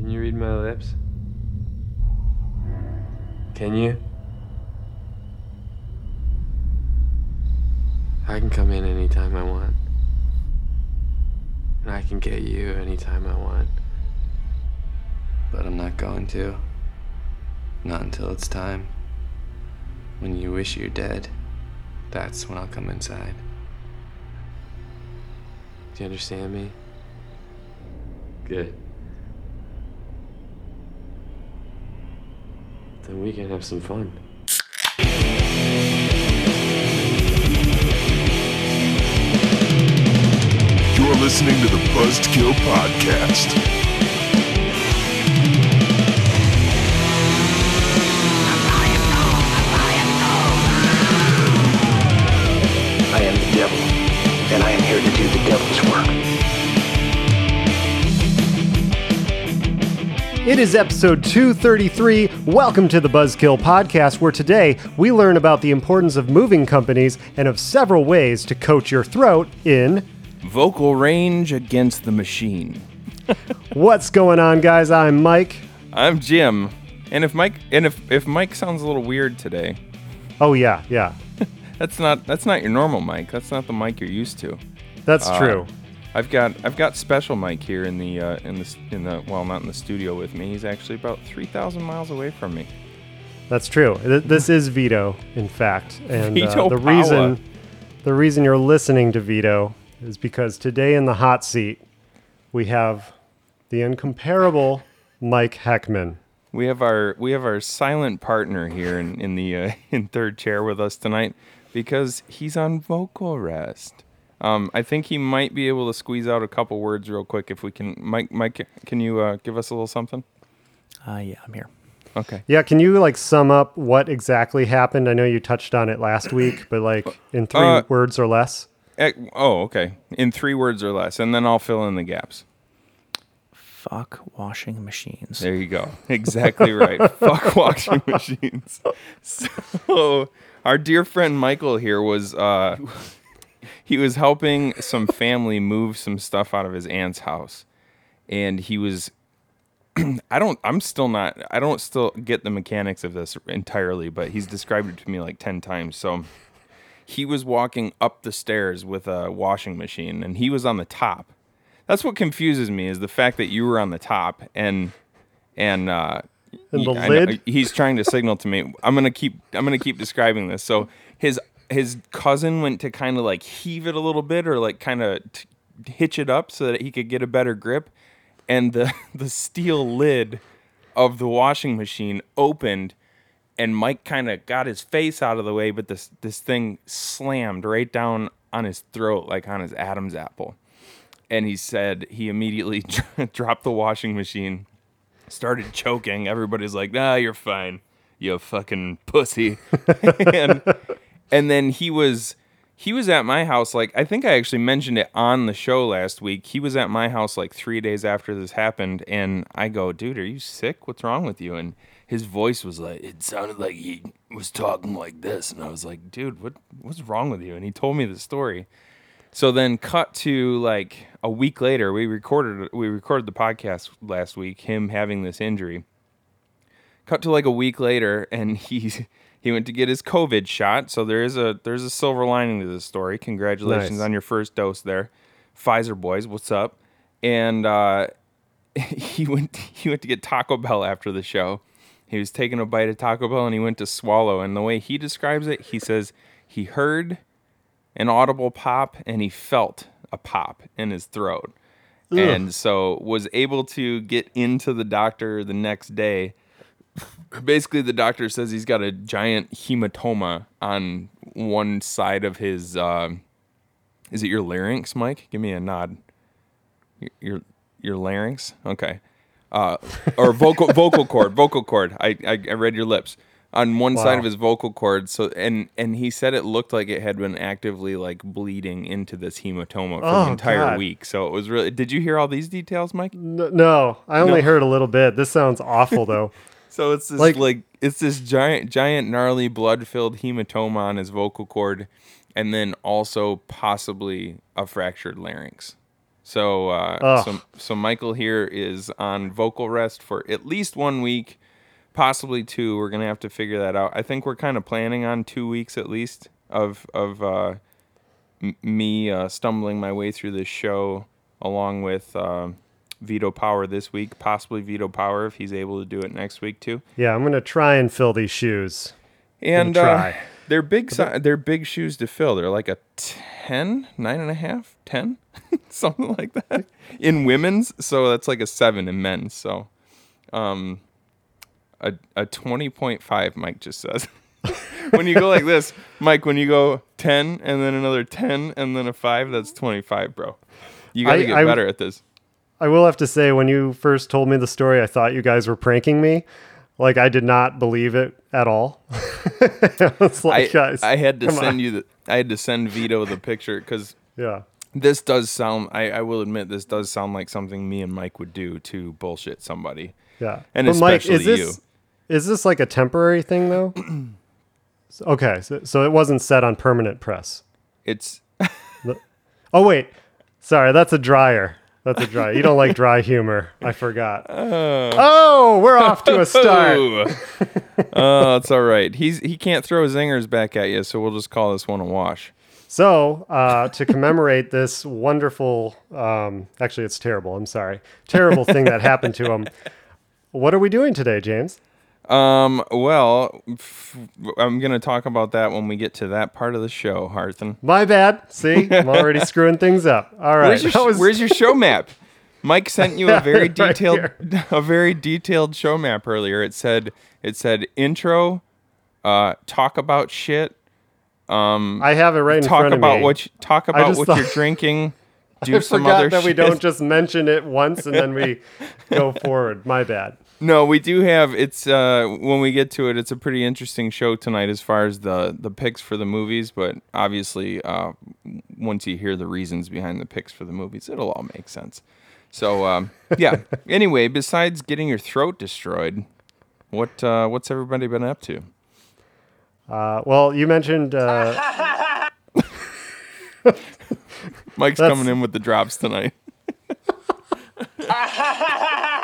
Can you read my lips? Can you? I can come in anytime I want. And I can get you anytime I want. But I'm not going to. Not until it's time. When you wish you're dead, that's when I'll come inside. Do you understand me? Good. Then we can have some fun. You're listening to the Buzzkill Podcast. It is episode 233. Welcome to the Buzzkill Podcast, where today we learn about the importance of moving companies and of several ways to coach your throat in Vocal range against the machine. What's Going On, guys? I'm Mike. I'm Jim, and if Mike and if if Mike sounds a little weird today, Oh, yeah, yeah. that's not that's not your normal Mike. That's not the Mike you're used to. That's Uh, true. I've got I've got special Mike here in the uh, in the in the well not in the studio with me. He's actually about three thousand miles away from me. That's true. This is Vito, in fact. And uh, the Paula. reason the reason you're listening to Vito is because today in the hot seat we have the incomparable Mike Heckman. We have our we have our silent partner here in in the uh, in third chair with us tonight because he's on vocal rest. Um, I think he might be able to squeeze out a couple words real quick if we can. Mike, Mike, can you uh, give us a little something? Uh, yeah, I'm here. Okay. Yeah, can you like sum up what exactly happened? I know you touched on it last week, but like in three Uh, words or less. Eh, oh, okay. In three words or less, and then I'll fill in the gaps. Fuck washing machines. There you go. Exactly right. Fuck washing machines. So our dear friend Michael here was uh he was helping some family move some stuff out of his aunt's house. And he was I don't I'm still not I don't still get the mechanics of this entirely, but he's described it to me like 10 times. So he was walking up the stairs with a washing machine and he was on the top. That's what confuses me is the fact that you were on the top and and uh And the know- lid? he's trying to signal to me. I'm gonna keep I'm gonna keep describing this. So his his cousin went to kind of like heave it a little bit or like kind of t- hitch it up so that he could get a better grip, and the the steel lid of the washing machine opened, and Mike kind of got his face out of the way, but this this thing slammed right down on his throat like on his Adam's apple, and he said he immediately dropped the washing machine started choking. Everybody's like, "Ah, you're fine, you fucking pussy." and and then he was he was at my house like I think I actually mentioned it on the show last week. He was at my house like 3 days after this happened and I go, "Dude, are you sick? What's wrong with you?" And his voice was like it sounded like he was talking like this and I was like, "Dude, what what's wrong with you?" And he told me the story. So then cut to like a week later, we recorded we recorded the podcast last week, him having this injury. Cut to like a week later and he's he went to get his COVID shot. So there is a there's a silver lining to this story. Congratulations Nice. on your first dose there. Pfizer boys, what's up? And uh he went he went to get Taco Bell after the show. He was taking a bite of Taco Bell and he went to swallow. And the way he describes it, he says he heard an audible pop and he felt a pop in his throat. And so was able to get into the doctor the next day. Basically, the doctor says he's got a giant hematoma on one side of his. Uh, is it your larynx, Mike? Give me a nod. Your your, your larynx, okay, uh, or vocal vocal cord, vocal cord. I, I I read your lips on one side of his vocal cord. So and and he said it looked like it had been actively like bleeding into this hematoma for Oh, the entire God. week. So it was really. Did you hear all these details, Mike? N- no, I only No. heard a little bit. This sounds awful though. So it's this Like- like, it's this giant giant gnarly blood filled hematoma on his vocal cord, and then also possibly a fractured larynx. So, uh, so, so Michael here is on vocal rest for at least one week, possibly two. We're gonna have to figure that out. I think we're kind of planning on two weeks at least of of uh, m- me uh, stumbling my way through this show, along with Vito Power this week, possibly veto Power if he's able to do it next week too. Yeah, I'm gonna try and fill these shoes. And uh, try. they're big. Si- they're big shoes to fill. They're like a 10, nine and a half, 10, something like that in women's. So that's like a seven in men's. So, um, a a twenty point five. Mike just says. when you go like this, Mike, when you go ten and then another ten and then a five, that's twenty five, bro. You got to get I- better at this. I will have to say, when you first told me the story, I thought you guys were pranking me. Like I did not believe it at all. I was I, guys, I had to send on. you the. I had to send Vito the picture because Yeah, this does sound I, I will admit this does sound like something me and mike would do to bullshit somebody yeah. And But Mike, especially is this is this like a temporary thing though? Okay, so, so it wasn't set on permanent press. it's Oh wait, sorry, that's a dryer. That's a dryer. You don't like dry humor. I forgot. oh, we're off to a start. Oh it's all right he's he can't throw zingers back at you so we'll just call this one a wash So, uh, to commemorate this wonderful, um, actually, it's terrible. I'm sorry, terrible thing that happened to him. What are we doing today, James? Um well f- i'm gonna talk about that when we get to that part of the show harthen My bad. See, I'm already screwing things up. All right. where's your, was- where's your show map mike sent you a very Right detailed here. a very detailed show map earlier it said it said intro uh talk about shit Um, I have it right in talk front of about me. what you, talk about what thought... you're drinking. Do I some forgot other that we don't just mention it once and then we go forward. My bad. No, we do have. It's uh when we get to it, it's a pretty interesting show tonight as far as the the picks for the movies. But obviously, uh, once you hear the reasons behind the picks for the movies, it'll all make sense. So um, yeah. anyway, besides getting your throat destroyed, what uh, what's everybody been up to? Uh, well, you mentioned uh, Mike's That's- coming in with the drops tonight.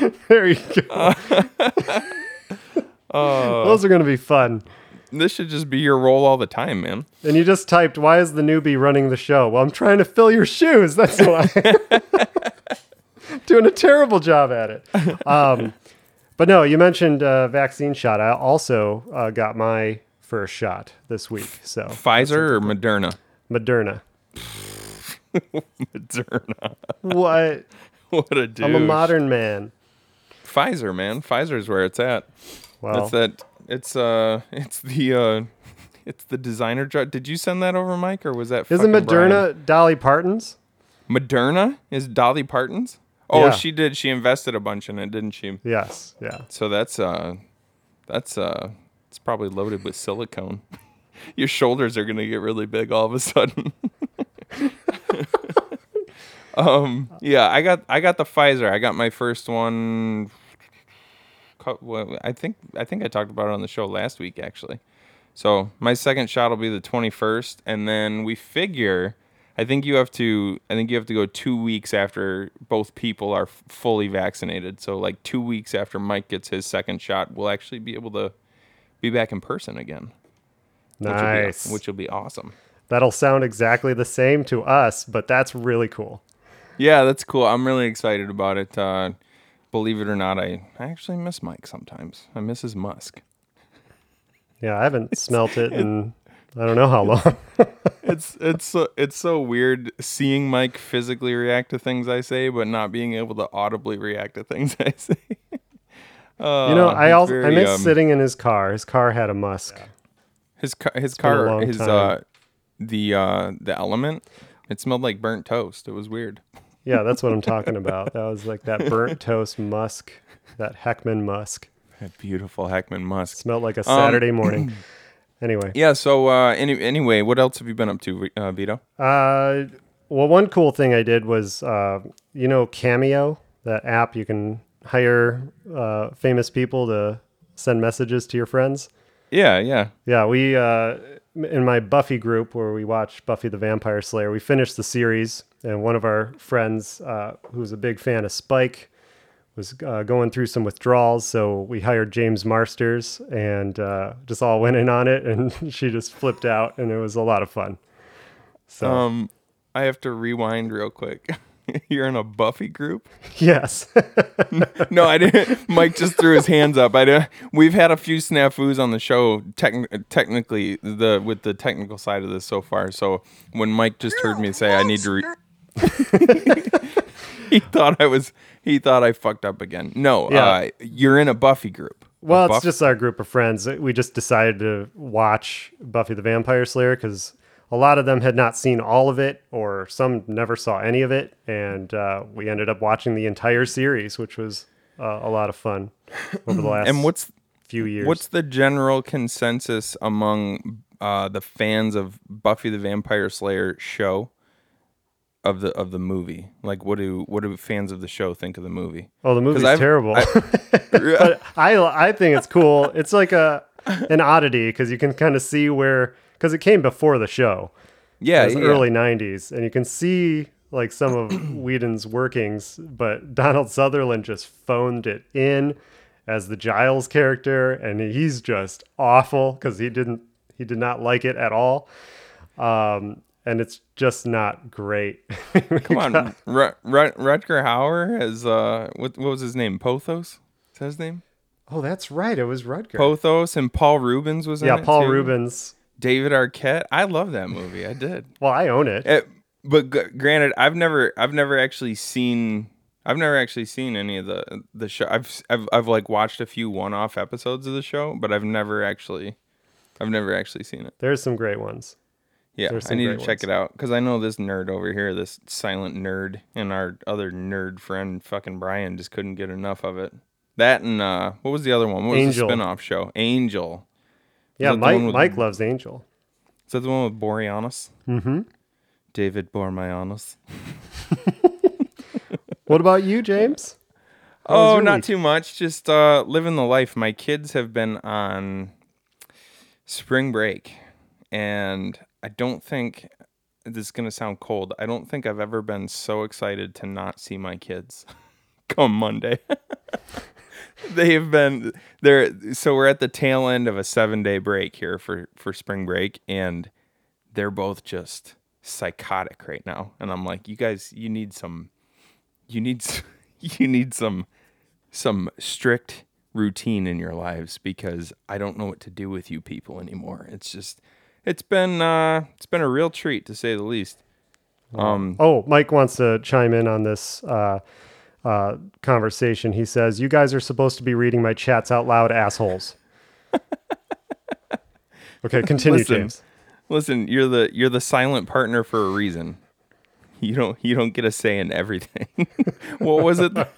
there you go. Oh. Those are going to be fun. This should just be your role all the time, man. And you just typed, "Why is the newbie running the show?" Well, I'm trying to fill your shoes. That's why. Doing a terrible job at it. Um, but no, you mentioned uh, vaccine shot. I also uh, got my first shot this week. So Pfizer or Moderna? Moderna. Moderna. What? What a dude. I'm a modern man. Pfizer, man. Pfizer's where it's at. Well, That's that. It's uh, it's the uh, it's the designer drug. Did you send that over, Mike, or was that? isn't fucking Brian? Moderna Dolly Parton's? Moderna is Dolly Parton's. Oh, Yeah. she did. She invested a bunch in it, didn't she? Yes. Yeah. So that's uh, that's uh, it's probably loaded with silicone. Your shoulders are gonna get really big all of a sudden. Um, yeah, I got I got the Pfizer. I got my first one. I think I think I talked about it on the show last week actually. So my second shot will be the 21st, and then we figure. I think you have to. I think you have to go two weeks after both people are fully vaccinated. So like two weeks after Mike gets his second shot, we'll actually be able to be back in person again. Which will be- Nice. which will be awesome. That'll sound exactly the same to us, but that's really cool. Yeah, that's cool. I'm really excited about it. Uh, believe it or not, I, I actually miss Mike sometimes. I miss his musk. Yeah, I haven't smelt it in I don't know how long. It's it's so, it's so weird seeing Mike physically react to things I say, but not being able to audibly react to things I say. Uh, you know, I he's also I miss um, sitting in his car. His car had a musk. his car, his a car, his time. uh, the uh, the element. It smelled like burnt toast. It was weird. Yeah, that's what I'm talking about. That was like that burnt toast musk, that Heckman musk. That beautiful Heckman musk. Smelled like a Saturday morning. Anyway, Yeah. So uh, any, anyway, what else have you been up to, uh, Vito? uh, well, one cool thing I did was, uh, you know, Cameo, that app you can hire uh, famous people to send messages to your friends. Yeah, yeah. Yeah, we uh, in my Buffy group where we watch Buffy the Vampire Slayer, we finished the series, and one of our friends, uh, who's a big fan of Spike, was uh, going through some withdrawals. So we hired James Marsters and uh, just all went in on it, and she just flipped out, and it was a lot of fun. So Um, I have to rewind real quick. You're in a Buffy group? yes, No, I didn't. Mike just threw his hands up. I didn't. We've had a few snafus on the show, techn- technically the with the technical side of this so far. So when Mike just heard me say I need to, re- he thought I was. He thought I fucked up again. No, Yeah. uh, you're in a Buffy group. Well, it's just our group of friends. We just decided to watch Buffy the Vampire Slayer because a lot of them had not seen all of it, or some never saw any of it, and uh, we ended up watching the entire series, which was uh, a lot of fun over the last And what's few years. What's the general consensus among uh, the fans of Buffy the Vampire Slayer show of the of the movie? Like, what do what do fans of the show think of the movie? oh, the movie's terrible. but I I think it's cool. It's like a an oddity because you can kind of see where because it came before the show. Yeah, It was yeah. early 90s and you can see like some of Whedon's workings but Donald Sutherland just phoned it in as the Giles character and he's just awful because he didn't he did not like it at all um and it's just not great Come on, Rut- Rut- Rutger Hauer has uh, what what was his name? Lothos. Is that his name? oh that's right it was Rutger Lothos and Paul Reubens was in yeah Paul too. Reubens David Arquette. I love that movie. I did. well I own it It, but g- granted, I've never, I've never actually seen, I've never actually seen any of the the show. I've, I've, I've like watched a few one-off episodes of the show, but I've never actually, I've never actually seen it. there's some great ones Yeah, I need to check ones. it out because I know this nerd over here, this silent nerd, and our other nerd friend, fucking Brian, just couldn't get enough of it. That and uh, what was the other one? What was Angel. the spin-off show? Angel. Yeah Mike with- Mike loves Angel Is that the one with Boreanaz? Mm-hmm. David Boreanaz. what about you James How Oh, not week? too much. Just uh, living the life. My kids have been on spring break, and I don't think this is gonna sound cold. I don't think I've ever been so excited to not see my kids come Monday. they have been there. So we're at the tail end of a seven day break here for for spring break, and they're both just psychotic right now. And I'm like, you guys, you need some, you need, you need some some strict routine in your lives because I don't know what to do with you people anymore. It's just it's been uh it's been a real treat to say the least. Um Oh, Mike wants to chime in on this uh, uh, conversation. He says, "You guys are supposed to be reading my chats out loud, assholes." okay, continue, Listen. James. listen, you're the you're the silent partner for a reason. You don't you don't get a say in everything. what was it?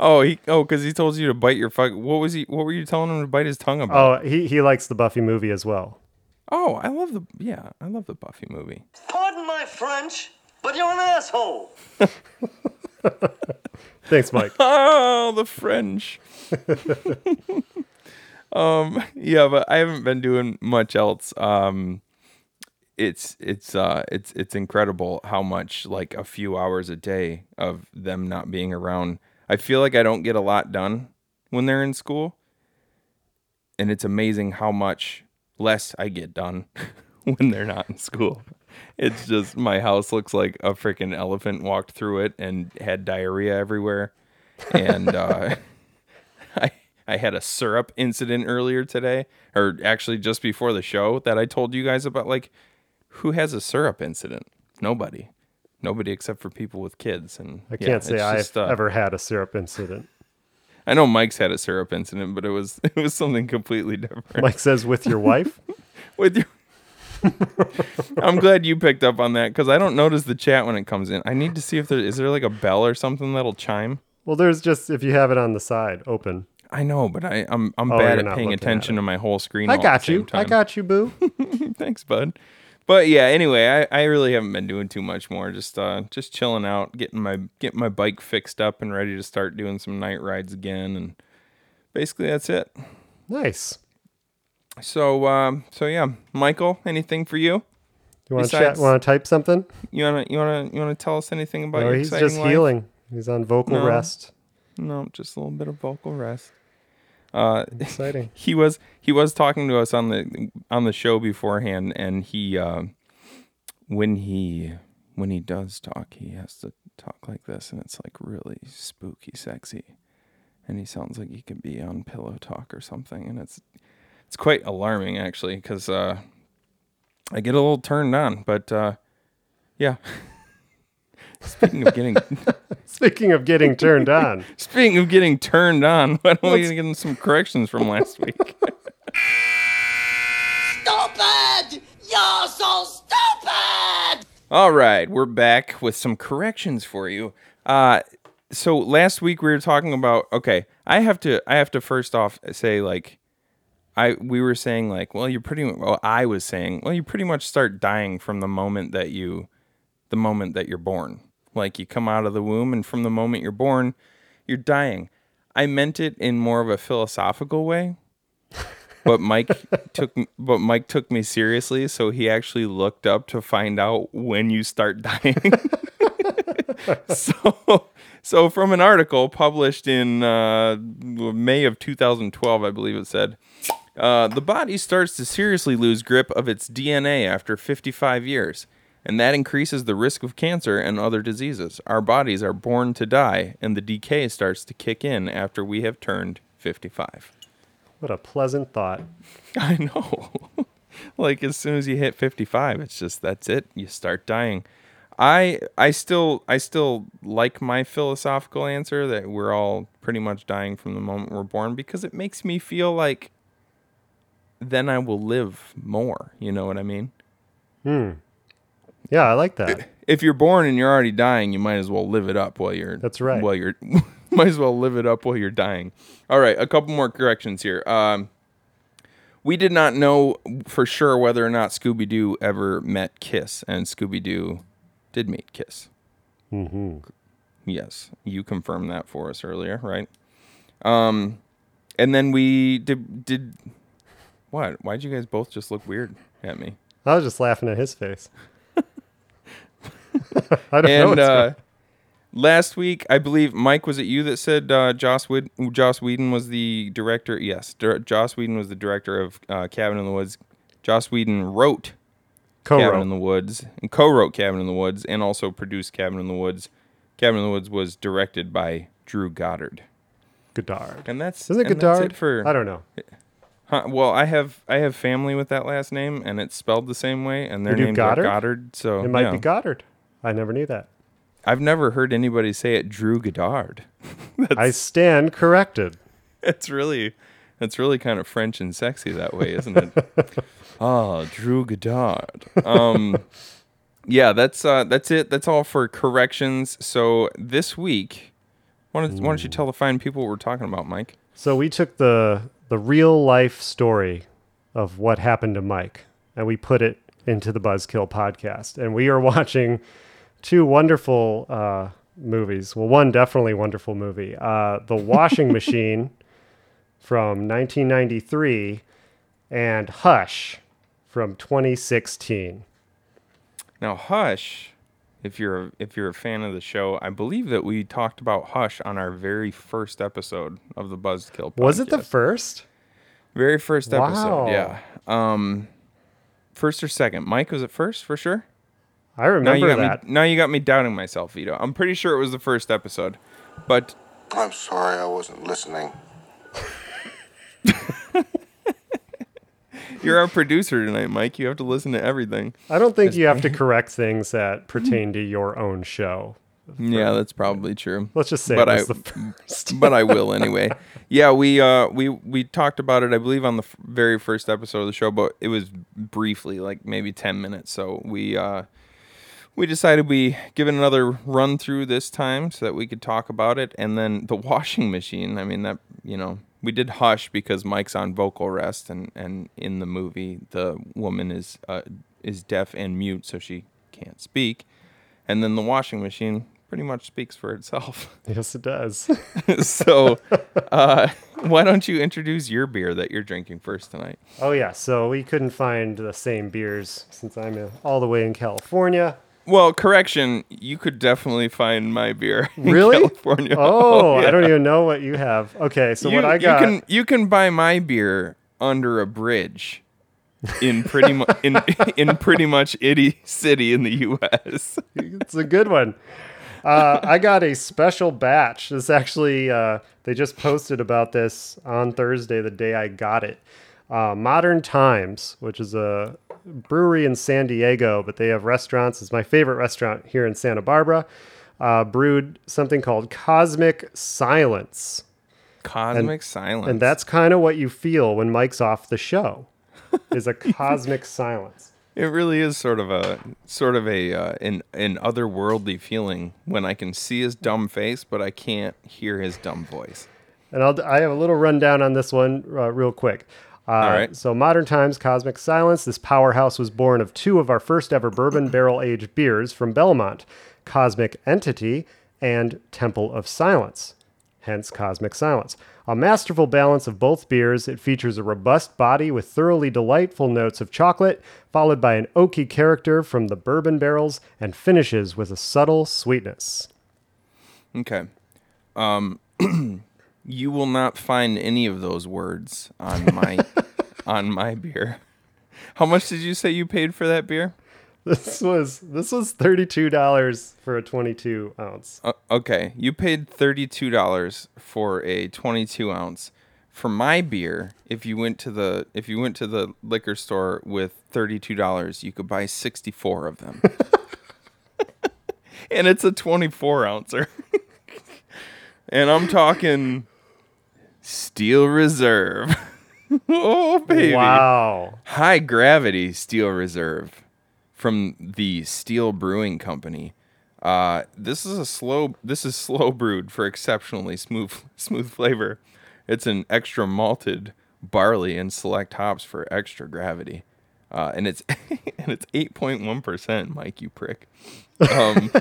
Oh, he oh cuz he told you to bite your fuck. What was he what were you telling him to bite his tongue about? Oh, he he likes the Buffy movie as well. Oh, I love the yeah, I love the Buffy movie. Pardon my French, but you're an asshole. Thanks, Mike. Oh, the French. um, yeah, but I haven't been doing much else. Um, it's it's uh it's it's incredible how much like a few hours a day of them not being around. I feel like I don't get a lot done when they're in school, and it's amazing how much less I get done when they're not in school. It's just my house looks like a freaking elephant walked through it and had diarrhea everywhere. And uh, I I had a syrup incident earlier today, or actually just before the show that I told you guys about. Like, who has a syrup incident? Nobody. Nobody except for people with kids. And I can't say it's I've just, uh, ever had a syrup incident. I know Mike's had a syrup incident, but it was it was something completely different. Mike says, "With your wife." with your I'm glad you picked up on that because I don't notice the chat when it comes in. I need to see if there is there like a bell or something that'll chime. Well, there's just if you have it on the side open. I know, but I, I'm I'm Oh, bad at paying looking at attention to my whole screen. I got you. I got you, boo. Thanks, bud. But yeah, anyway, I, I really haven't been doing too much more. Just uh just chilling out, getting my getting my bike fixed up and ready to start doing some night rides again and basically that's it. nice. So um, so yeah, Michael, anything for you? You want to chat? Want to type something? You wanna you wanna you wanna tell us anything about No, your he's just life? healing. He's on vocal No. rest. No, just a little bit of vocal rest. Uh, Exciting. he was he was talking to us on the on the show beforehand, and he uh, when he when he does talk, he has to talk like this, and it's like really spooky, sexy, and he sounds like he could be on Pillow Talk or something, and it's it's quite alarming actually, because uh, I get a little turned on, but uh, yeah. Speaking of getting Speaking of getting turned on, Speaking of getting turned on, why don't we get some corrections from last week? Stupid! You're so stupid! All right, we're back with some corrections for you. Uh, so last week we were talking about. Okay, I have to. I have to first off say like, I we were saying like, well, you're pretty. Well, I was saying, well, you pretty much start dying from the moment that you, the moment that you're born. Like you come out of the womb, and from the moment you're born, you're dying. I meant it in more of a philosophical way. But Mike took but Mike took me seriously, so he actually looked up to find out when you start dying. so so from an article published in uh, May of 2012, I believe it said, uh, the body starts to seriously lose grip of its DNA after 55 years, and that increases the risk of cancer and other diseases. Our bodies are born to die, and the decay starts to kick in after we have turned 55. what a pleasant thought. I know. like as soon as you hit 55, it's just that's it. You start dying. I I still I still like my philosophical answer that we're all pretty much dying from the moment we're born because it makes me feel like then I will live more, you know what I mean? Hmm. Yeah, I like that. If you're born and you're already dying, you might as well live it up while you're That's right. While you're might as well live it up while you're dying. All right, a couple more corrections here. Um we did not know for sure whether or not Scooby Doo ever met Kiss, and Scooby Doo did meet Kiss. Mm-hmm. Yes, you confirmed that for us earlier, right? Um, and then we did did what? Why'd you guys both just look weird at me? I was just laughing at his face. I don't know. And what's uh, last week, I believe Mike was it you that said uh, Joss Whedon, Joss Whedon was the director? Yes, Dir- Joss Whedon was the director of uh, Cabin in the Woods. Joss Whedon wrote Cabin in the Woods and co-wrote Cabin in the Woods and also produced Cabin in the Woods. Cabin in the Woods was directed by Drew Goddard, Godard. and that's Isn't it and that's it for I don't know. Huh, well, I have I have family with that last name, and it's spelled the same way, and their You do names Goddard? are Goddard. So It might yeah. be Goddard. I never knew that. I've never heard anybody say it Drew Goddard. I stand corrected. It's really, it's really kind of French and sexy that way, isn't it? Ah, Drew Goddard. Um, yeah, that's uh, that's it. That's all for corrections. So this week, why don't, why don't you tell the fine people what we're talking about, Mike? So we took the the real life story of what happened to Mike and we put it into the Buzzkill podcast. And we are watching two wonderful uh, movies. Well, one definitely wonderful movie. Uh, the Washing Machine from 1993 and Hush from 2016. Now, Hush, if you're a, if you're a fan of the show, I believe that we talked about Hush on our very first episode of the Buzzkill. Podcast. Was it the first? very first episode? Wow. Yeah. Um, first or second? Mike was it first for sure? I Now remember you that. me. Now you got me doubting myself, Vito. I'm pretty sure it was the first episode, but I'm sorry I wasn't listening. You're our producer tonight, Mike. You have to listen to everything. I don't think you have to correct things that pertain to your own show. Yeah, that's probably true. Let's just say But it I, the first. but I will anyway. Yeah, we uh we we talked about it, I believe, on the f- very first episode of the show, but it was briefly, like maybe ten minutes. So we uh we decided we give it another run through this time so that we could talk about it, and then the washing machine. I mean that you know we did hush because Mike's on vocal rest, and and in the movie the woman is uh, is deaf and mute, so she can't speak. And then the washing machine pretty much speaks for itself. Yes, it does. so, uh, why don't you introduce your beer that you're drinking first tonight? oh yeah, so we couldn't find the same beers since I'm all the way in California. Well, correction, you could definitely find my beer in Really? California. Oh, yeah. I don't even know what you have. Okay, so you, what I you got. can you can buy my beer under a bridge in pretty much in in pretty much any city in the U.S. it's a good one. Uh, I got a special batch. This actually, uh, they just posted about this on Thursday, the day I got it. Uh, Modern Times, which is a brewery in San Diego, but they have restaurants. It's my favorite restaurant here in Santa Barbara. Uh, brewed something called Cosmic Silence. Cosmic silence. And that's kind of what you feel when Mike's off the show, is a cosmic silence. It really is sort of a sort of a uh, an an otherworldly feeling when I can see his dumb face, but I can't hear his dumb voice. And I'll, I have a little rundown on this one uh, real quick. Uh, All right. So, Modern Times Cosmic Silence. This powerhouse was born of two of our first ever bourbon barrel aged beers from Belmont Cosmic Entity and Temple of Silence, hence Cosmic Silence. A masterful balance of both beers, it features a robust body with thoroughly delightful notes of chocolate, followed by an oaky character from the bourbon barrels, and finishes with a subtle sweetness. Okay. Um, you will not find any of those words on my on my beer. How much did you say you paid for that beer? This was this was thirty two dollars for a twenty two ounce. Uh, okay, you paid thirty-two dollars for a twenty-two ounce. For my beer, if you went to the if you went to the liquor store with thirty-two dollars, you could buy sixty-four of them, and it's a twenty-four ouncer. and I'm talking Steel Reserve. oh baby! Wow. High gravity Steel Reserve from the Steel Brewing Company. Uh, this is a slow. This is slow brewed for exceptionally smooth smooth flavor. It's an extra malted barley and select hops for extra gravity, uh, and it's and it's eight point one percent. Mike, you prick. Um,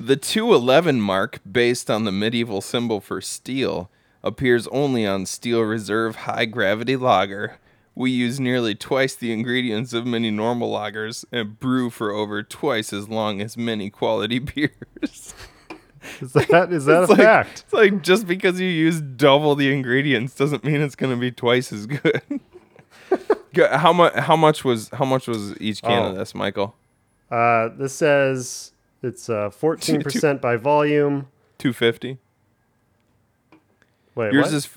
the two eleven mark, based on the medieval symbol for steel, appears only on Steel Reserve High Gravity Lager. We use nearly twice the ingredients of many normal lagers and brew for over twice as long as many quality beers. Is that is that It's a like- fact? It's like just because you use double the ingredients doesn't mean it's going to be twice as good. How much? How much was? How much was each can of Oh. this, Michael? Uh, this says it's uh fourteen percent by volume. Two fifty. Wait, Yours what? is.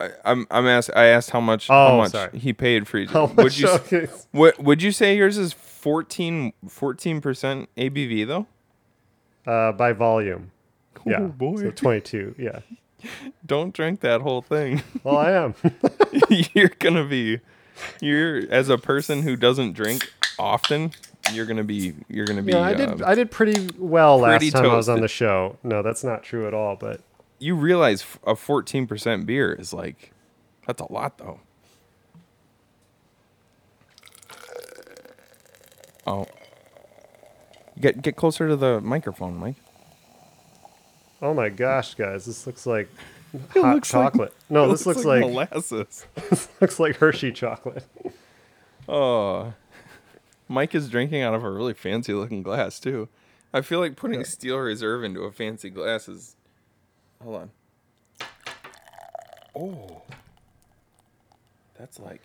I, I'm. I'm asked. I asked how much. how Oh, much sorry. he paid for each. How would you? Okay. What would you say yours is 14 percent ABV though? uh by volume. Yeah, Oh, boy. so twenty two. Yeah. Don't drink that whole thing. Well, I am. you're gonna be. You're as a person who doesn't drink often. You're gonna be. You're gonna be. yeah, I did. um, I did pretty well last pretty time I was on the show. No, that's not true at all. But you realize a 14% beer is like that's a lot though. Oh. Get get closer to the microphone mike. Oh my gosh, guys, this looks like hot looks like- chocolate. no, this looks like, molasses. this looks like Hershey chocolate. oh. Mike is drinking out of a really fancy looking glass too. I feel like putting steel reserve into a fancy glass is hold on oh that's like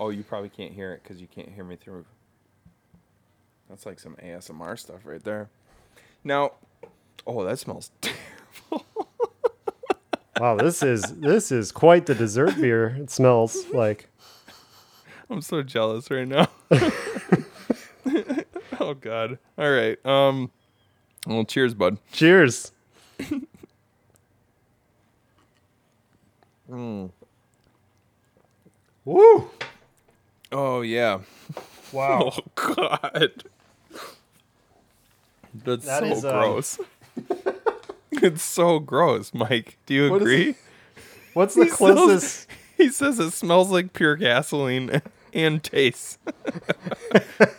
oh you probably can't hear it because you can't hear me through That's like some ASMR stuff right there. Now, oh, that smells terrible. Wow, this is this is quite the dessert beer. It smells like. I'm so jealous right now. oh God. All right. Um. Well, cheers, bud. Cheers. Woo! Oh yeah. Wow. Oh God. That's That so is, um, gross. it's so gross, Mike. Do you What is agree? What's the He smells- closest? He says it smells like pure gasoline and tastes.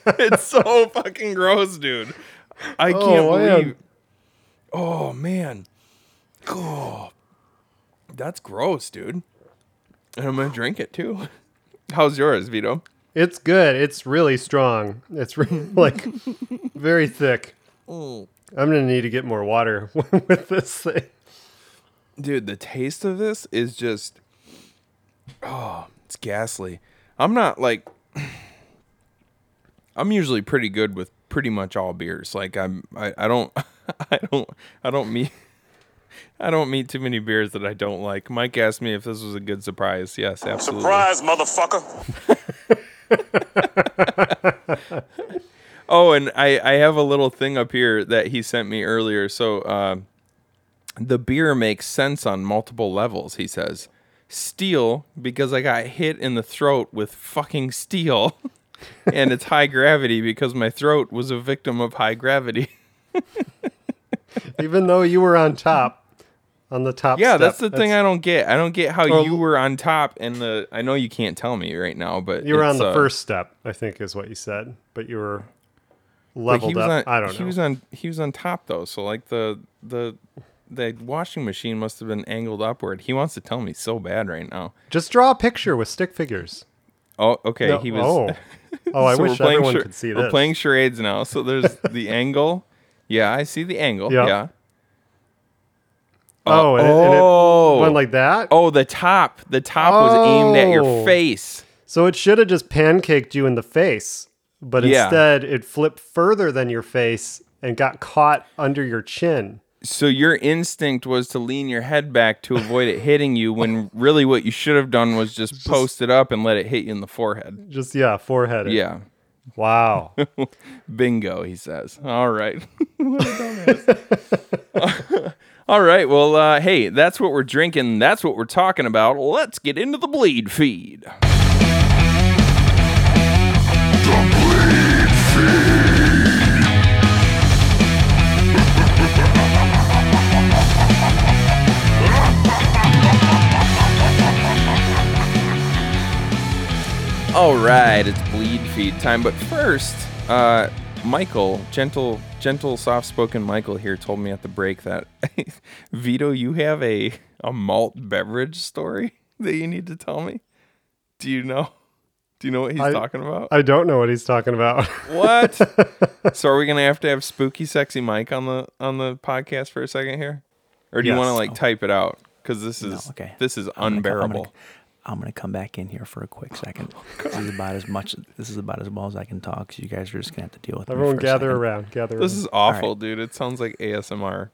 it's so fucking gross, dude. I can't Oh, man. believe. Oh man. Oh, that's gross, dude. And I'm gonna drink it too. How's yours, Vito? It's good. It's really strong. It's re- like very thick. Mm. I'm gonna need to get more water with this thing. Dude, the taste of this is just oh, it's ghastly. I'm not like I'm usually pretty good with pretty much all beers. Like I'm I, I don't I don't I don't meet I don't meet too many beers that I don't like. Mike asked me if this was a good surprise. Yes, absolutely. Surprise, motherfucker. Oh, and I, I have a little thing up here that he sent me earlier. So uh, the beer makes sense on multiple levels, he says. Steel, because I got hit in the throat with fucking steel. and it's high gravity because my throat was a victim of high gravity. Even though you were on top, on the top. yeah, step. that's the thing I don't get. I don't get how you were on top and the I know you can't tell me right now, but You were on the uh, first step, I think, is what you said. But you were leveled up. on, I don't know. He was on he was on top though, so like the the the washing machine must have been angled upward. He wants to tell me so bad right now. Just draw a picture with stick figures. Oh, okay. No- he was. Oh, oh, I so wish everyone char- could see this. We're playing charades now. So there's the angle. Yeah, I see the angle. Yeah. Yeah. Oh, and, it, and oh. it went like that. Oh, the top. The top was aimed at your Oh. face. So it should have just pancaked you in the face, but Yeah. instead it flipped further than your face and got caught under your chin. So your instinct was to lean your head back to avoid it hitting you when really what you should have done was just post it up and let it hit you in the forehead. Just yeah, forehead. Yeah. Wow. Bingo, he says. All right. What a dumbass. All right. Well, uh, hey, that's what we're drinking. That's what we're talking about. Let's get into the bleed feed. All right, it's bleed feed time. But first, uh, Michael, gentle, gentle, soft-spoken Michael here told me at the break that Vito, you have a a malt beverage story that you need to tell me. Do you know? Do you know what he's I- talking about? I don't know what he's talking about. what? so are we gonna have to have spooky, sexy Mike on the on the podcast for a second here, or do you want to like type it out? Because this is okay. this is I'm gonna I'm unbearable. gonna- I'm gonna come back in here for a quick second. this is about as much. This is about as well as I can talk. So you guys are just gonna have to deal with me Everyone for gather second. around. Gather This around. is awful, dude. It sounds like ASMR.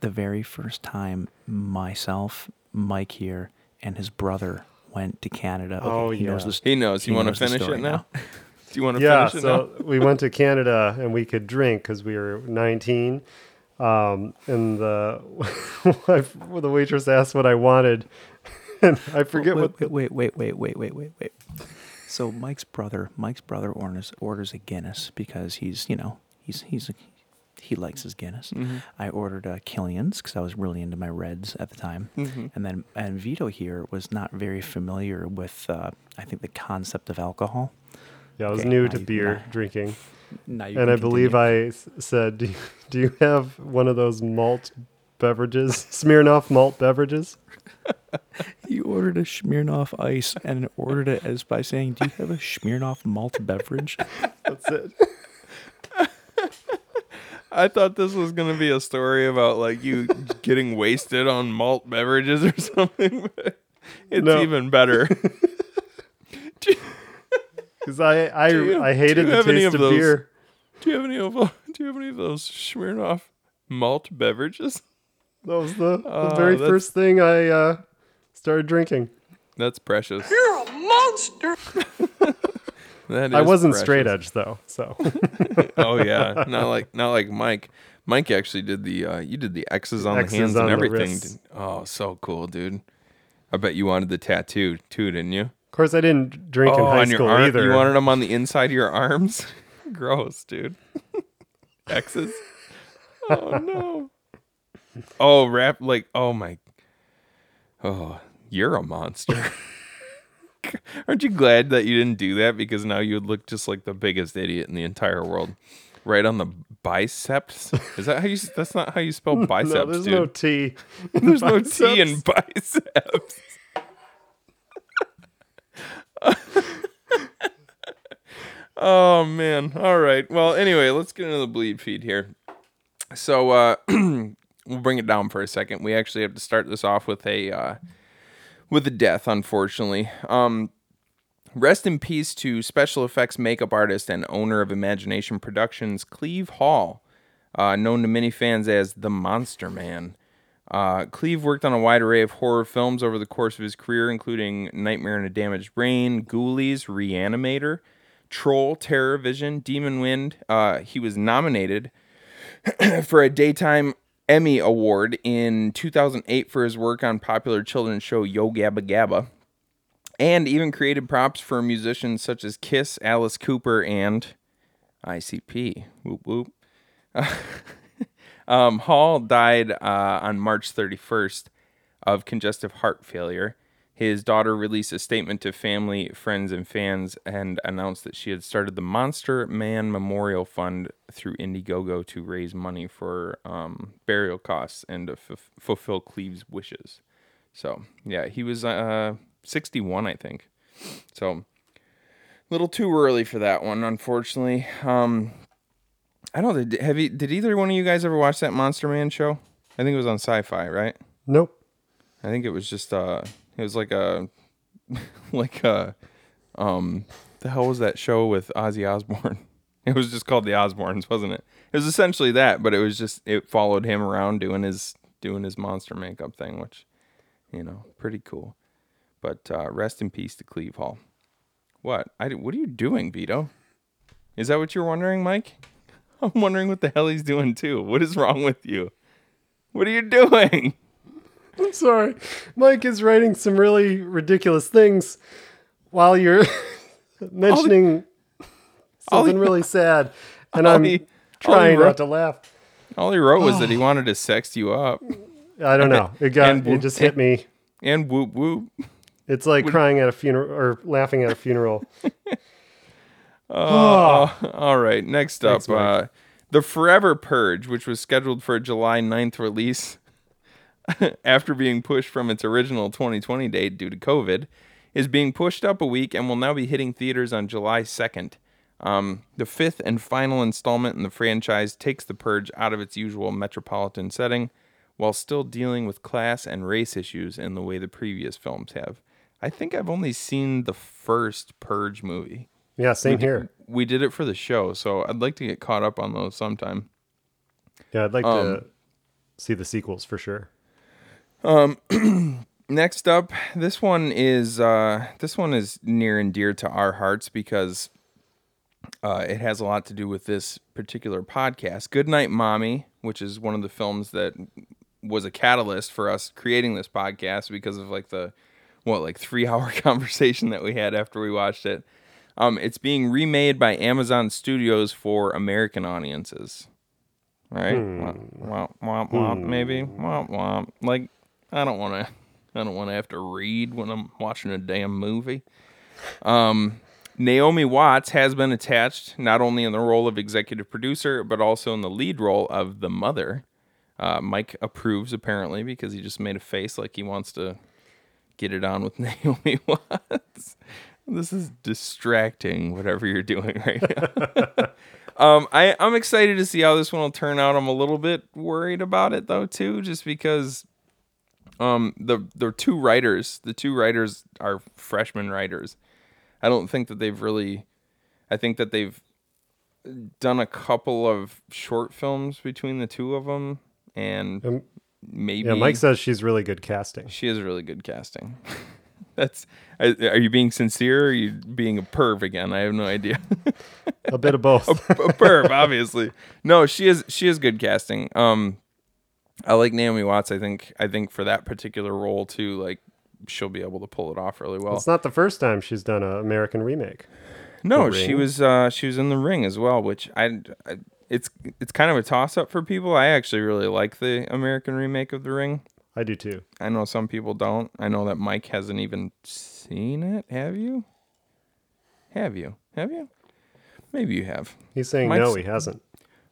the very first time myself, Mike here, and his brother went to Canada. Okay, Oh, he knows this. He knows. You want to finish it now? Do you want to yeah, finish it so now? we went to Canada and we could drink because we were 19. Um, and the the waitress asked what I wanted, and I forget wait, what. wait, wait, wait, wait, wait, wait, wait. So Mike's brother, Mike's brother orders orders a Guinness because he's, you know, he's he's he likes his Guinness. Mm-hmm. I ordered uh, Killian's because I was really into my reds at the time, Mm-hmm. and then and Vito here was not very familiar with uh, I think the concept of alcohol. Yeah, I was Okay, new to you- beer now- drinking, Now and I believe I said, do you, "Do you have one of those malt beverages, Smirnoff malt beverages?" You ordered a Smirnoff Ice and ordered it as by saying, "Do you have a Smirnoff malt beverage?" That's it. I thought this was gonna be a story about like you getting wasted on malt beverages or something. But it's No. even better. Because I I, Do you- I hated the taste of of, those? beer. Do you have any of Do you have any of those Smirnoff malt beverages? That was the, the Oh, very that's- first thing I uh, started drinking. That's precious. You're a monster. That I wasn't straight edge though, so Oh yeah, not like not like Mike. Mike actually did the uh, you did the X's on X's the hands on and everything. wrists. oh, so cool, dude. I bet you wanted the tattoo too, didn't you? of course I didn't drink in oh, high on your school arm, either. you wanted them on the inside of your arms. Gross, dude. X's. Oh no. Oh, rap like oh my. Oh, you're a monster. Aren't you glad that you didn't do that because now you would look just like the biggest idiot in the entire world? right on the biceps. Is that how you? That's not how you spell biceps, no, there's dude. no T. There's no T in biceps. biceps. oh man. All right. Well, anyway, let's get into the bleed feed here. So uh we'll bring it down for a second. We actually have to start this off with a uh with a death, unfortunately. Um Rest in peace to special effects makeup artist and owner of Imagination Productions, Cleve Hall, uh, known to many fans as the Monster Man. Uh, Cleve worked on a wide array of horror films over the course of his career, including Nightmare in a Damaged Brain, Ghoulies, Reanimator, Troll, Terror Vision, Demon Wind. Uh, he was nominated for a Daytime Emmy Award in 2008 for his work on popular children's show Yo Gabba Gabba, and even created props for musicians such as Kiss, Alice Cooper, and ICP. Whoop whoop. Um, Hall died uh, on March 31st of congestive heart failure. His daughter released a statement to family, friends, and fans and announced that she had started the Monster Man Memorial Fund through Indiegogo to raise money for um, burial costs and to f- fulfill Cleve's wishes. So, yeah, he was uh, 61, I think. So, a little too early for that one, unfortunately. Um, I don't know. Have you? Did either one of you guys ever watch that Monster Man show? I think it was on Sci-Fi, right? Nope. I think it was just uh, it was like a, like a, um, the hell was that show with Ozzy Osbourne? It was just called The Osbournes, wasn't it? It was essentially that, but it was just it followed him around doing his doing his monster makeup thing, which, you know, pretty cool. But uh, rest in peace to Cleve Hall. What? I what are you doing, Vito? Is that what you're wondering, Mike? I'm wondering what the hell he's doing too. What is wrong with you? What are you doing? I'm sorry. Mike is writing some really ridiculous things while you're mentioning all he- something really sad. And I'm he- trying wrote- not to laugh. All he wrote was that he wanted to sex you up. I don't know. It got And it just hit me. And whoop whoop. It's like crying at a funeral or laughing at a funeral. Uh, all right. Next up, Thanks, uh, The Forever Purge, which was scheduled for a July 9th release after being pushed from its original 2020 date due to COVID, is being pushed up a week and will now be hitting theaters on July 2nd. Um, the fifth and final installment in the franchise takes The Purge out of its usual metropolitan setting while still dealing with class and race issues in the way the previous films have. I think I've only seen the first Purge movie. Yeah, same We did- here. We did it for the show, so I'd like to get caught up on those sometime. Yeah, I'd like Um, to see the sequels for sure. Next up, this one is uh, this one is near and dear to our hearts because uh, it has a lot to do with this particular podcast. Good Night Mommy, which is one of the films that was a catalyst for us creating this podcast because of like the what like three hour conversation that we had after we watched it. Um, it's being remade by Amazon Studios for American audiences. Right? Womp, womp, womp, womp, maybe. Womp, womp. Like, I don't want to. I don't want to have to read when I'm watching a damn movie. Um, Naomi Watts has been attached not only in the role of executive producer, but also in the lead role of the mother. Uh, Mike approves apparently because he just made a face like he wants to get it on with Naomi Watts. This is distracting, whatever you're doing right now. um, I, I'm excited to see how this one will turn out. I'm a little bit worried about it though, too, just because um the the two writers, the two writers are freshman writers. I don't think that they've really I think that they've done a couple of short films between the two of them and Um, maybe Yeah, Mike says she's really good casting. she is really good casting. That's are you being sincere or are you being a perv again? I have no idea. A bit of both. a perv, obviously. No, she is she is good casting. Um, I like Naomi Watts. I think I think for that particular role too, like she'll be able to pull it off really well. It's not the first time she's done an American remake. No, she was uh, she was in the ring as well, which I, I it's it's kind of a toss up for people. I actually really like the American remake of the Ring. I do too. I know some people don't. I know that Mike hasn't even seen it. Have you? Have you? Have you? Maybe you have. He's saying Mike's- no, he hasn't.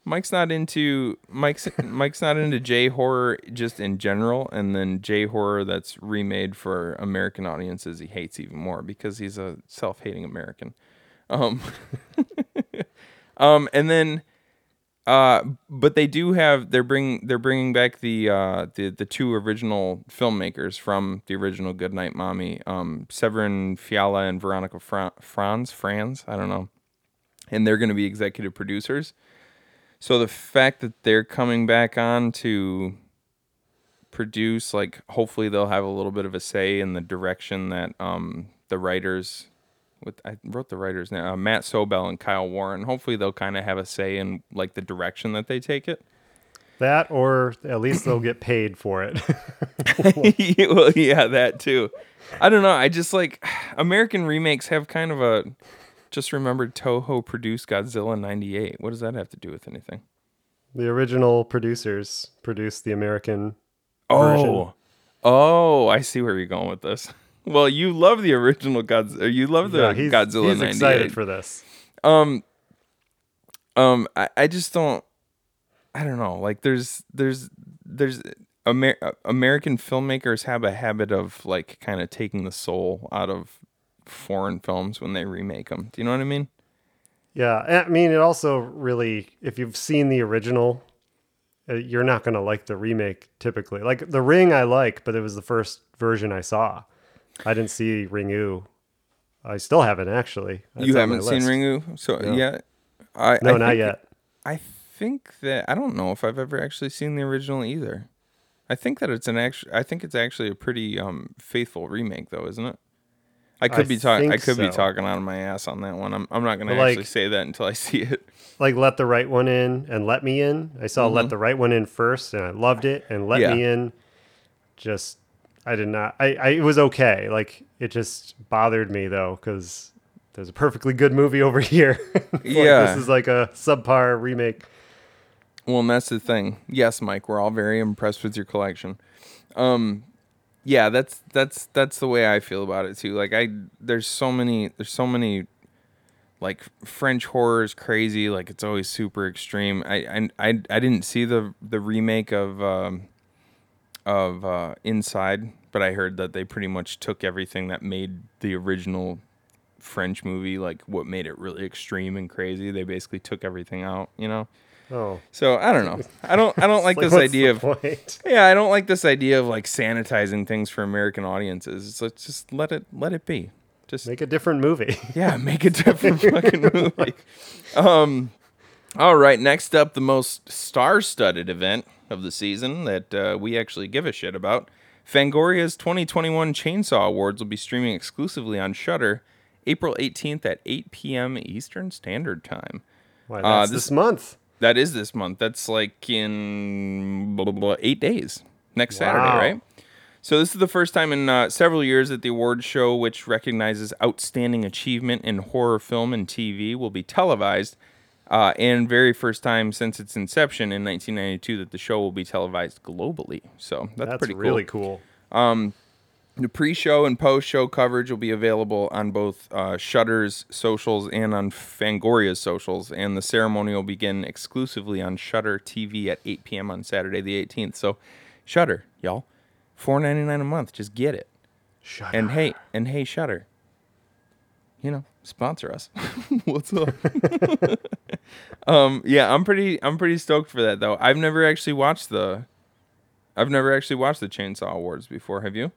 Mike's not into Mike's Mike's not into J horror just in general, and then J horror that's remade for American audiences he hates even more because he's a self-hating American. Um, um, and then, uh, but they do have they're bring they're bringing back the uh the the two original filmmakers from the original Goodnight Mommy, um, Severin Fiala and Veronika Fra- Franz Franz I don't know, and they're going to be executive producers. So the fact that they're coming back on to produce, like, hopefully they'll have a little bit of a say in the direction that um, the writers, with I wrote the writers now, uh, Matt Sobel and Kyle Warren. Hopefully they'll kind of have a say in like the direction that they take it. That, or at least they'll get paid for it. well, yeah, that too. I don't know. I just like American remakes have kind of a. Just remembered Toho produced Godzilla '98. What does that have to do with anything? the original producers produced the American Oh, version. oh, I see where you're going with this. Well, you love the original Godzilla. You love the Yeah, he's, Godzilla he's '98. excited for this. Um, um, I, I just don't. I don't know. Like, there's, there's, there's Amer- uh, American filmmakers have a habit of like kind of taking the soul out of foreign films when they remake them. Do you know what I mean? Yeah, I mean, it also really, if you've seen the original, uh, you're not going to like the remake typically. Like The Ring, I like, but it was the first version I saw. I didn't see Ringu. I still haven't actually. It's you haven't seen. Ringu, so No. yeah. I No, I not yet. I think that I don't know if I've ever actually seen the original either. I think that it's an actual. I think it's actually a pretty um faithful remake, though, isn't it? I could I be talking. I could be talking out of my ass on that one. I'm. I'm not gonna But, like- actually say that until I see it. Like Let the Right One In and Let Me In. I saw Let Mhm. the Right One In first, and I loved it. And Let Yeah. Me In, just I did not. I, I it was okay. Like it just bothered me though because there's a perfectly good movie over here. Like, Yeah. this is like a subpar remake. Well, and that's the thing. Yes, Mike, we're all very impressed with your collection. Um, yeah, that's that's that's the way I feel about it too. Like I, there's so many, there's so many, like French horror is crazy. Like it's always super extreme. I I I, I didn't see the the remake of um, of uh, Inside, but I heard that they pretty much took everything that made the original French movie, like what made it really extreme and crazy. They basically took everything out. You know. Oh. So I don't know. I don't. I don't like, like, this idea of. point? Yeah, I don't like this idea of like sanitizing things for American audiences. It's like, just let it let it be. Just Make a different movie. yeah, make a different fucking movie. Um, all right. Next up, the most star-studded event of the season that uh, we actually give a shit about. Fangoria's 2021 Chainsaw Awards will be streaming exclusively on Shudder, April 18th at 8 p.m. Eastern Standard Time. Why, Uh, that's this month. That is this month. That's like in blah, blah, blah, eight days. Next Saturday, right? So this is the first time in uh, several years that the awards show, which recognizes outstanding achievement in horror film and TV, will be televised. Uh, and very first time since its inception in 1992 that the show will be televised globally. So that's, That's pretty really cool. cool. Um, the pre-show and post-show coverage will be available on both uh, Shudder's socials and on Fangoria's socials, and the ceremony will begin exclusively on Shudder TV at 8 p.m. on Saturday the 18th. So, Shudder, y'all, four ninety nine a month, just get it. Shudder. And hey, and hey, Shudder, you know, sponsor us. What's up? um, yeah, I'm pretty, I'm pretty stoked for that though. I've never actually watched the, I've never actually watched the Chainsaw Awards before. Have you?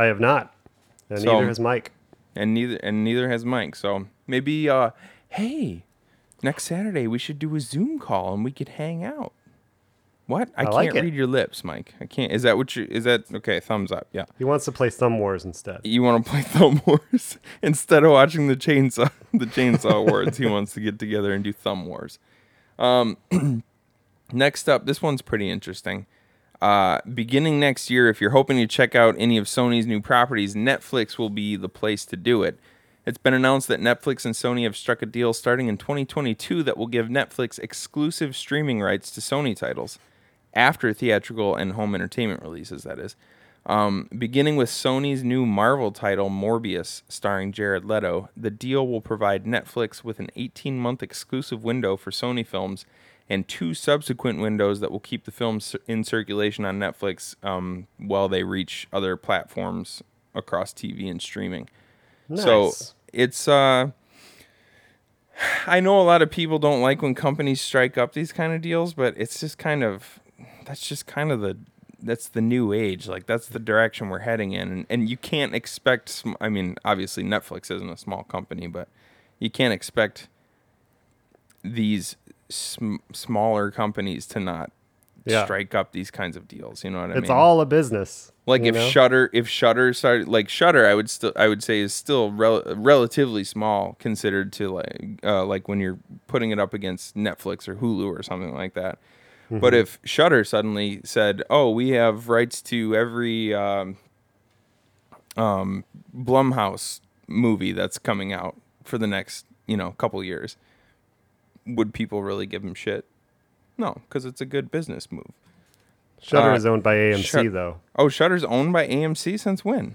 I have not, and So- neither has Mike. and neither and neither has Mike. So maybe uh hey, next Saturday we should do a Zoom call and we could hang out. What? I, I can't like read your lips, Mike. I can't. Is that what you is that okay, thumbs up. Yeah. He wants to play Thumb Wars instead. You want to play Thumb Wars instead of watching the chainsaw the chainsaw awards. He wants to get together and do Thumb Wars. Um next up, this one's pretty interesting. Uh, beginning next year, if you're hoping to check out any of Sony's new properties, Netflix will be the place to do it. It's been announced that Netflix and Sony have struck a deal starting in 2022 that will give Netflix exclusive streaming rights to Sony titles after theatrical and home entertainment releases, that is. Um, beginning with Sony's new Marvel title, Morbius, starring Jared Leto, the deal will provide Netflix with an 18 month exclusive window for Sony films and two subsequent windows that will keep the film in circulation on Netflix um, while they reach other platforms across TV and streaming. So it's uh I know a lot of people don't like when companies strike up these kind of deals, but it's just kind of that's just kind of the that's the new age. Like that's the direction we're heading in, and, and you can't expect. sm- I mean, obviously Netflix isn't a small company, but you can't expect these sm- smaller companies to not Yeah. strike up these kinds of deals. You know what I It's mean? It's all a business. Like if know? Shudder, if Shudder started, like Shudder, I would still, I would say is still rel- relatively small considered to like, uh, like when you're putting it up against Netflix or Hulu or something like that. But Mhm. if Shudder suddenly said, "Oh, we have rights to every um, um, Blumhouse movie that's coming out for the next, you know, couple years," would people really give him shit? No, because it's a good business move. Shudder Uh, is owned by AMC Shut- though. Oh, Shudder's owned by AMC since when?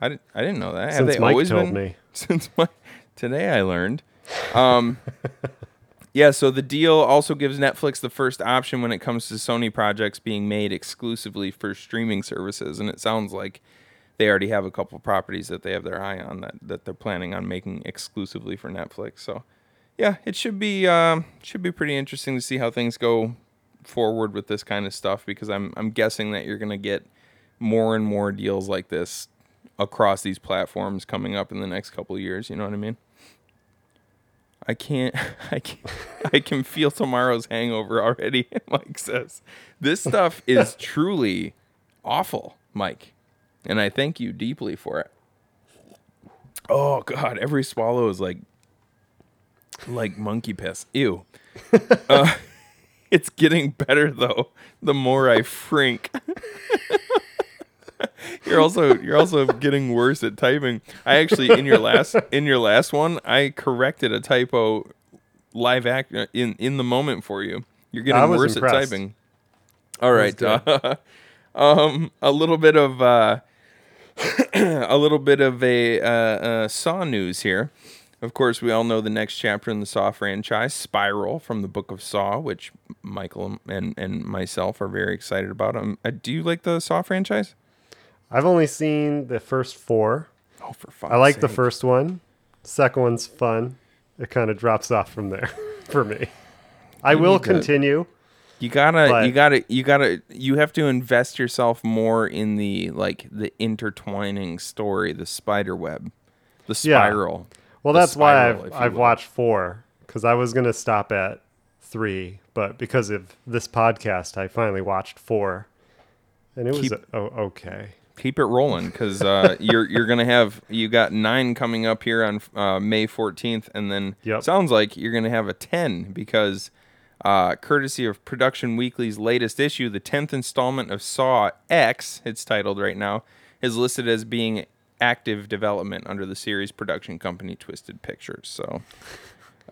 I didn't. I didn't know that. Have Since they Mike always told been? me. Since my, today, I learned. Um, yeah. So the deal also gives Netflix the first option when it comes to Sony projects being made exclusively for streaming services, and it sounds like they already have a couple properties that they have their eye on that that they're planning on making exclusively for Netflix. So, yeah, it should be um, should be pretty interesting to see how things go forward with this kind of stuff because I'm I'm guessing that you're gonna get more and more deals like this across these platforms coming up in the next couple of years. You know what I mean? I can't I can I can feel tomorrow's hangover already. Mike says this stuff is truly awful, Mike, and I thank you deeply for it. Oh God, every swallow is like like monkey piss. Ew. uh, it's getting better though. The more I frink. you're also you're also getting worse at typing. I actually in your last in your last one, I corrected a typo live act in in the moment for you. You're getting worse impressed. at typing. All right. Uh, um a little bit of uh a little bit of a uh, uh, Saw news here. Of course, we all know the next chapter in the Saw franchise, Spiral from the Book of Saw, which Michael and, and myself are very excited about. Um, uh, do you like the Saw franchise? I've only seen the first four. Oh, for I like the first one. Second one's fun. It kind of drops off from there for me. I You will need to- continue. You gotta, But- you gotta, you gotta, you have to invest yourself more in the like the intertwining story, the spider web, the spiral. Yeah. Spiral. Well, that's why I've I've will. watched four because I was gonna stop at three, but because of this podcast, I finally watched four, and it was Keep- oh, okay. keep it rolling because uh, you're you're gonna have you got nine coming up here on uh, May 14th, and then Yep. sounds like you're gonna have a 10 because uh, courtesy of Production Weekly's latest issue, the 10th installment of Saw X, it's titled right now, is listed as being active development under the series production company Twisted Pictures. So.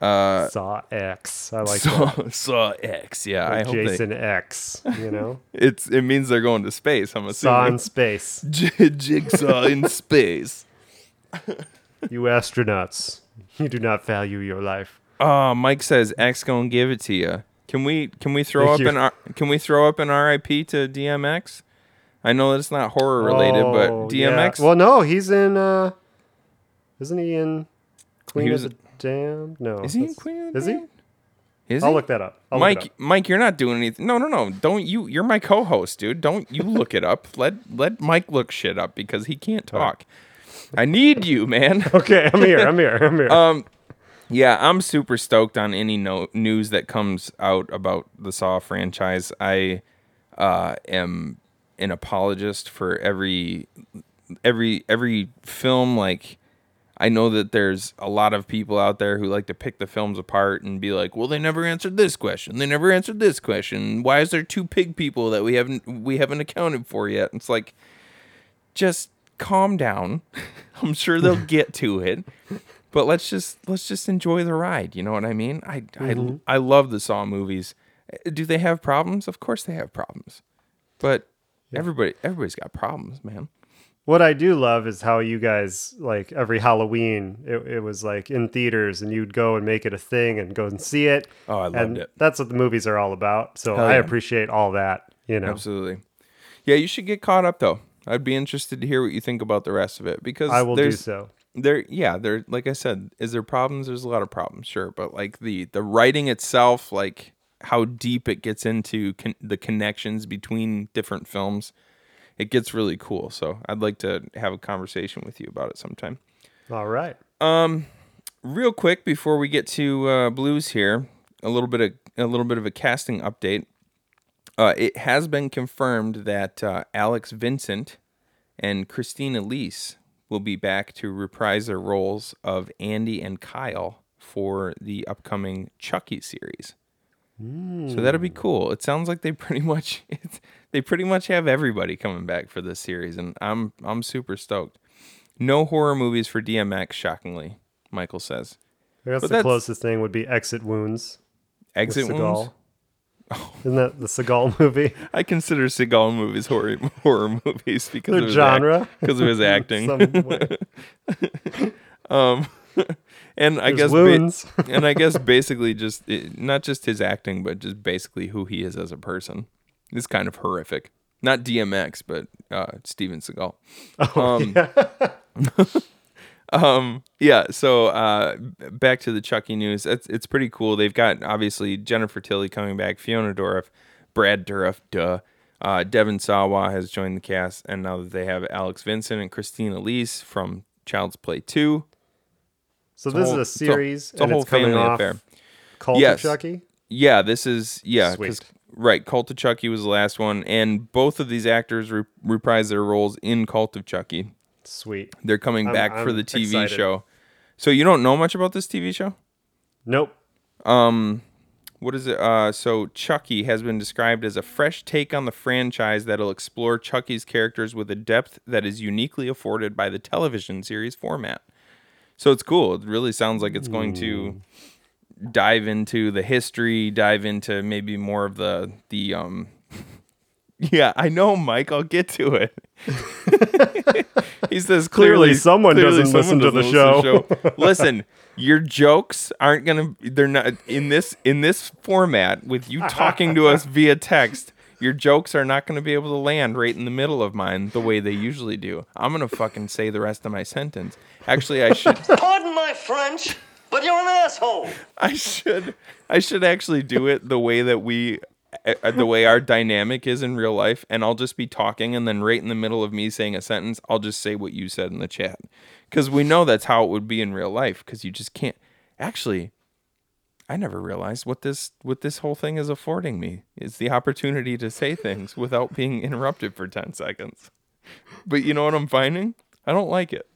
Uh, Saw X. I like Saw, that. Saw X, yeah. Or I hope they- Jason X. You know, it's it means they're going to space. I'm assuming. Saw in space. J- Jigsaw in space. You astronauts, you do not value your life. Oh, Mike says X gonna give it to you. Can we can we throw Thank up you. an R- can we throw up an RIP to DMX? I know that it's not horror related, Oh, but yeah. DMX. Well, no, he's in. uh Isn't he in Queen He of was- the Damned? No. Is he in Queen of the Is he? Is I'll he? look that up. I'll Mike, up. Mike, you're not doing anything. No, no, no. Don't you? You're my co-host, dude. Don't you look it up. Let let Mike look shit up because he can't talk. I need you, man. Okay, I'm here. I'm here. I'm here. Um, yeah, I'm super stoked on any no- news that comes out about the Saw franchise. I uh, am an apologist for every every every film. Like, I know that there's a lot of people out there who like to pick the films apart and be like, "Well, they never answered this question. They never answered this question. Why is there two pig people that we haven't we haven't accounted for yet?" It's like, just calm down. I'm sure they'll get to it. But let's just let's just enjoy the ride. You know what I mean? I Mhm. I I love the Saw movies. Do they have problems? Of course they have problems. But everybody everybody's got problems, man. What I do love is how you guys like every Halloween it, it was like in theaters and you'd go and make it a thing and go and see it. Oh, I loved and it. That's what the movies are all about. So Hell I yeah. appreciate all that. You know, Absolutely. Yeah, you should get caught up though. I'd be interested to hear what you think about the rest of it because I will do so. There, yeah, there. Like I said, is there problems? There's a lot of problems, sure, but like the the writing itself, like how deep it gets into con- the connections between different films, it gets really cool. So I'd like to have a conversation with you about it sometime. All right. Um, real quick before we get to uh, blues here, a little bit of a little bit of a casting update. Uh, it has been confirmed that uh, Alex Vincent and Christina Elise will be back to reprise their roles of Andy and Kyle for the upcoming Chucky series. So that'll be cool. It sounds like they pretty much it's, they pretty much have everybody coming back for this series, and I'm I'm super stoked. No horror movies for DMX, shockingly, Michael says. I guess But the closest thing would be Exit Wounds. Exit. Wounds? Isn't that the Seagal movie? I consider Seagal movies horror horror movies because Their of his genre. because of his acting. Um, and I guess wounds. and I guess basically just eh, not just his acting, but just basically who he is as a person. It's kind of horrific. Not DMX, but uh, Steven Seagal. um, um, yeah. So uh, back to the Chucky news. It's it's pretty cool. They've got obviously Jennifer Tilly coming back, Fiona Dourif, Brad Dourif, duh. Uh, Devin Sawa has joined the cast, and now that they have Alex Vincent and Christine Elise from Child's Play Two. So this whole- is a it's a- series, it's a whole it's family affair. Cult Yes. of Chucky. Yeah, this is yeah, right. Cult of Chucky was the last one, and both of these actors re- reprise their roles in Cult of Chucky. Sweet. They're coming I'm- back for I'm the TV excited. show. So you don't know much about this TV show? Nope. Um, what is it? Uh, so Chucky has been described as a fresh take on the franchise that'll explore Chucky's characters with a depth that is uniquely afforded by the television series format. So it's cool. It really sounds like it's going to dive into the history, dive into maybe more of the the um. Yeah, I know, Mike. I'll get to it. he says Clearly clearly, someone clearly doesn't listen to the show." show. Listen, your jokes aren't gonna. They're not in this in this format with you talking to us via text. Your jokes are not going to be able to land right in the middle of mine the way they usually do. I'm going to fucking say the rest of my sentence. Actually, I should Pardon my French, but you're an asshole. I should I should actually do it the way that we uh, the way our dynamic is in real life and I'll just be talking and then right in the middle of me saying a sentence I'll just say what you said in the chat cuz we know that's how it would be in real life cuz you just can't actually I never realized what this what this whole thing is affording me is the opportunity to say things without being interrupted for 10 seconds. But you know what I'm finding? I don't like it.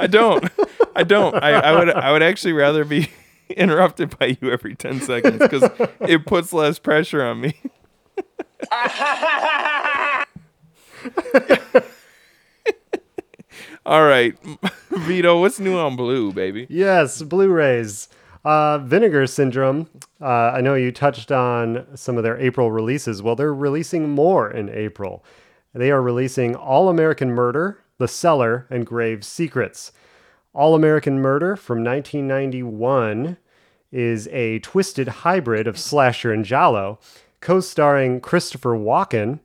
I don't. I don't. I, I would I would actually rather be interrupted by you every 10 seconds because it puts less pressure on me. All right. Vito, what's new on blue, baby? Yes, Blu-rays. Uh, Vinegar Syndrome. Uh, I know you touched on some of their April releases. Well, they're releasing more in April. They are releasing All American Murder, The Cellar, and Grave Secrets. All American Murder from 1991 is a twisted hybrid of slasher and giallo, co-starring Christopher Walken.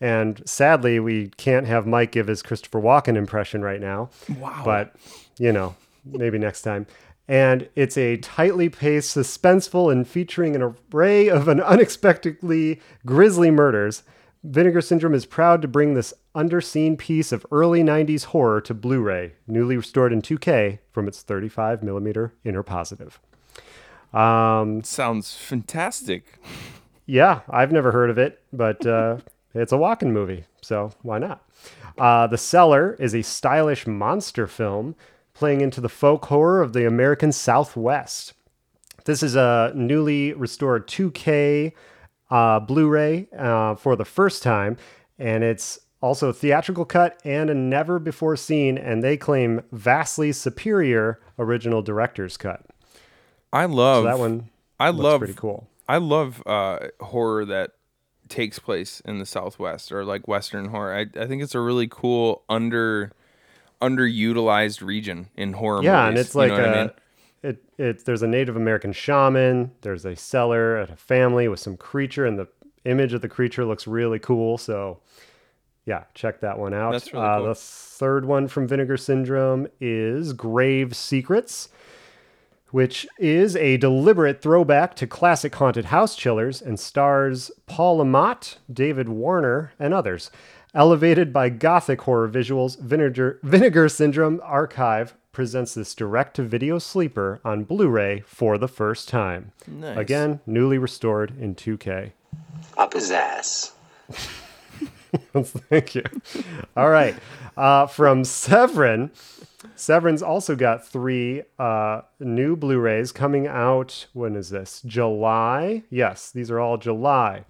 And sadly, we can't have Mike give his Christopher Walken impression right now. Wow. But, you know, maybe next time. And it's a tightly paced, suspenseful, and featuring an array of an unexpectedly grisly murders. Vinegar Syndrome is proud to bring this underseen piece of early 90s horror to Blu ray, newly restored in 2K from its 35mm interpositive. Um, Sounds fantastic. yeah, I've never heard of it, but uh, it's a Walken movie, so why not? Uh, the Cellar is a stylish monster film playing into the folk horror of the American Southwest. This is a newly restored 2K uh, Blu-ray uh, for the first time, and it's also a theatrical cut and a never before seen, and they claim vastly superior original director's cut. I love So that one I love pretty cool. I love uh, horror that takes place in the Southwest or like Western horror. I, I think it's a really cool under underutilized region in horror Yeah, movies. and it's you like know what I a, mean? it it there's a Native American shaman, there's a cellar at a family with some creature, and the image of the creature looks really cool. So yeah, check that one out. That's really uh, cool. The third one from Vinegar Syndrome is Grave Secrets, which is a deliberate throwback to classic haunted house chillers and stars Paul Le Mat, David Warner, and others. Elevated by gothic horror visuals, Vinegar, Vinegar Syndrome Archive presents this direct to video sleeper on Blu ray for the first time. Nice. Again, newly restored in 2K. Up his ass. Thank you. All right. Uh, from Severin, Severin's also got three uh, new Blu rays coming out. When is this? July? Yes, these are all July.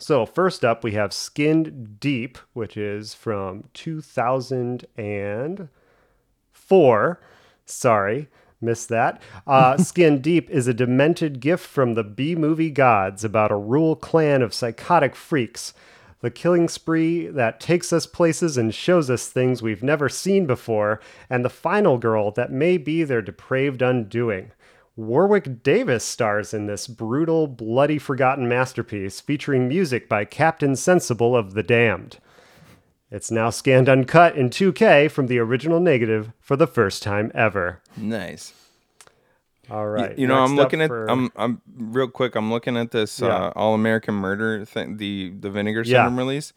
So, first up, we have Skinned Deep, which is from 2004. Sorry, missed that. Uh, Skin Deep is a demented gift from the B movie gods about a rural clan of psychotic freaks. The killing spree that takes us places and shows us things we've never seen before, and the final girl that may be their depraved undoing. Warwick Davis stars in this brutal, bloody, forgotten masterpiece featuring music by Captain Sensible of the Damned. It's now scanned uncut in 2K from the original negative for the first time ever. Nice. All right. Y- right. You, know, I'm looking at for- I'm I'm real quick. I'm looking at this Yeah. uh, All American Murder thing, the the Vinegar Yeah. Syndrome release.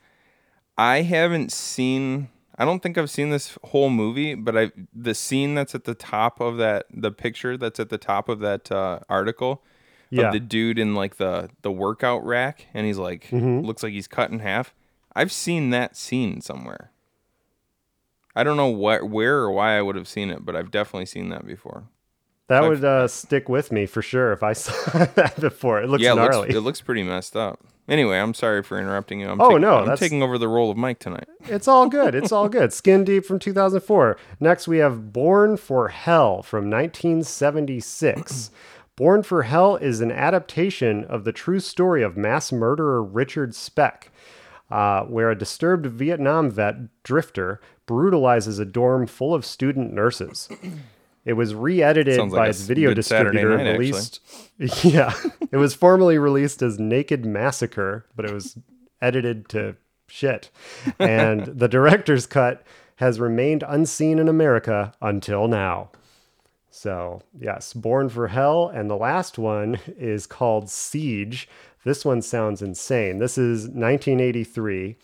I haven't seen. I don't think I've seen this whole movie, but I the scene that's at the top of that the picture that's at the top of that uh, article Yeah. of the dude in like the the workout rack, and he's like Mhm. looks like he's cut in half. I've seen that scene somewhere. I don't know what where or why I would have seen it, but I've definitely seen that before. That I've- would uh, stick with me for sure if I saw that before. It looks yeah, it gnarly. looks, it looks pretty messed up. Anyway, I'm sorry for interrupting you. I'm Oh, taking- no, I'm taking over the role of Mike tonight. It's all good. It's all good. Skin Deep from 2004. Next, we have Born for Hell from 1976. Born for Hell is an adaptation of the true story of mass murderer Richard Speck, uh, where a disturbed Vietnam vet, Drifter, brutalizes a dorm full of student nurses. It was re-edited Sounds by a its video distributor and night, actually. released. Yeah, it was formerly released as Naked Massacre, but it was edited to shit. And the director's cut has remained unseen in America until now. So, yes, Born for Hell. And the last one is called Siege. This one sounds insane. This is 1983.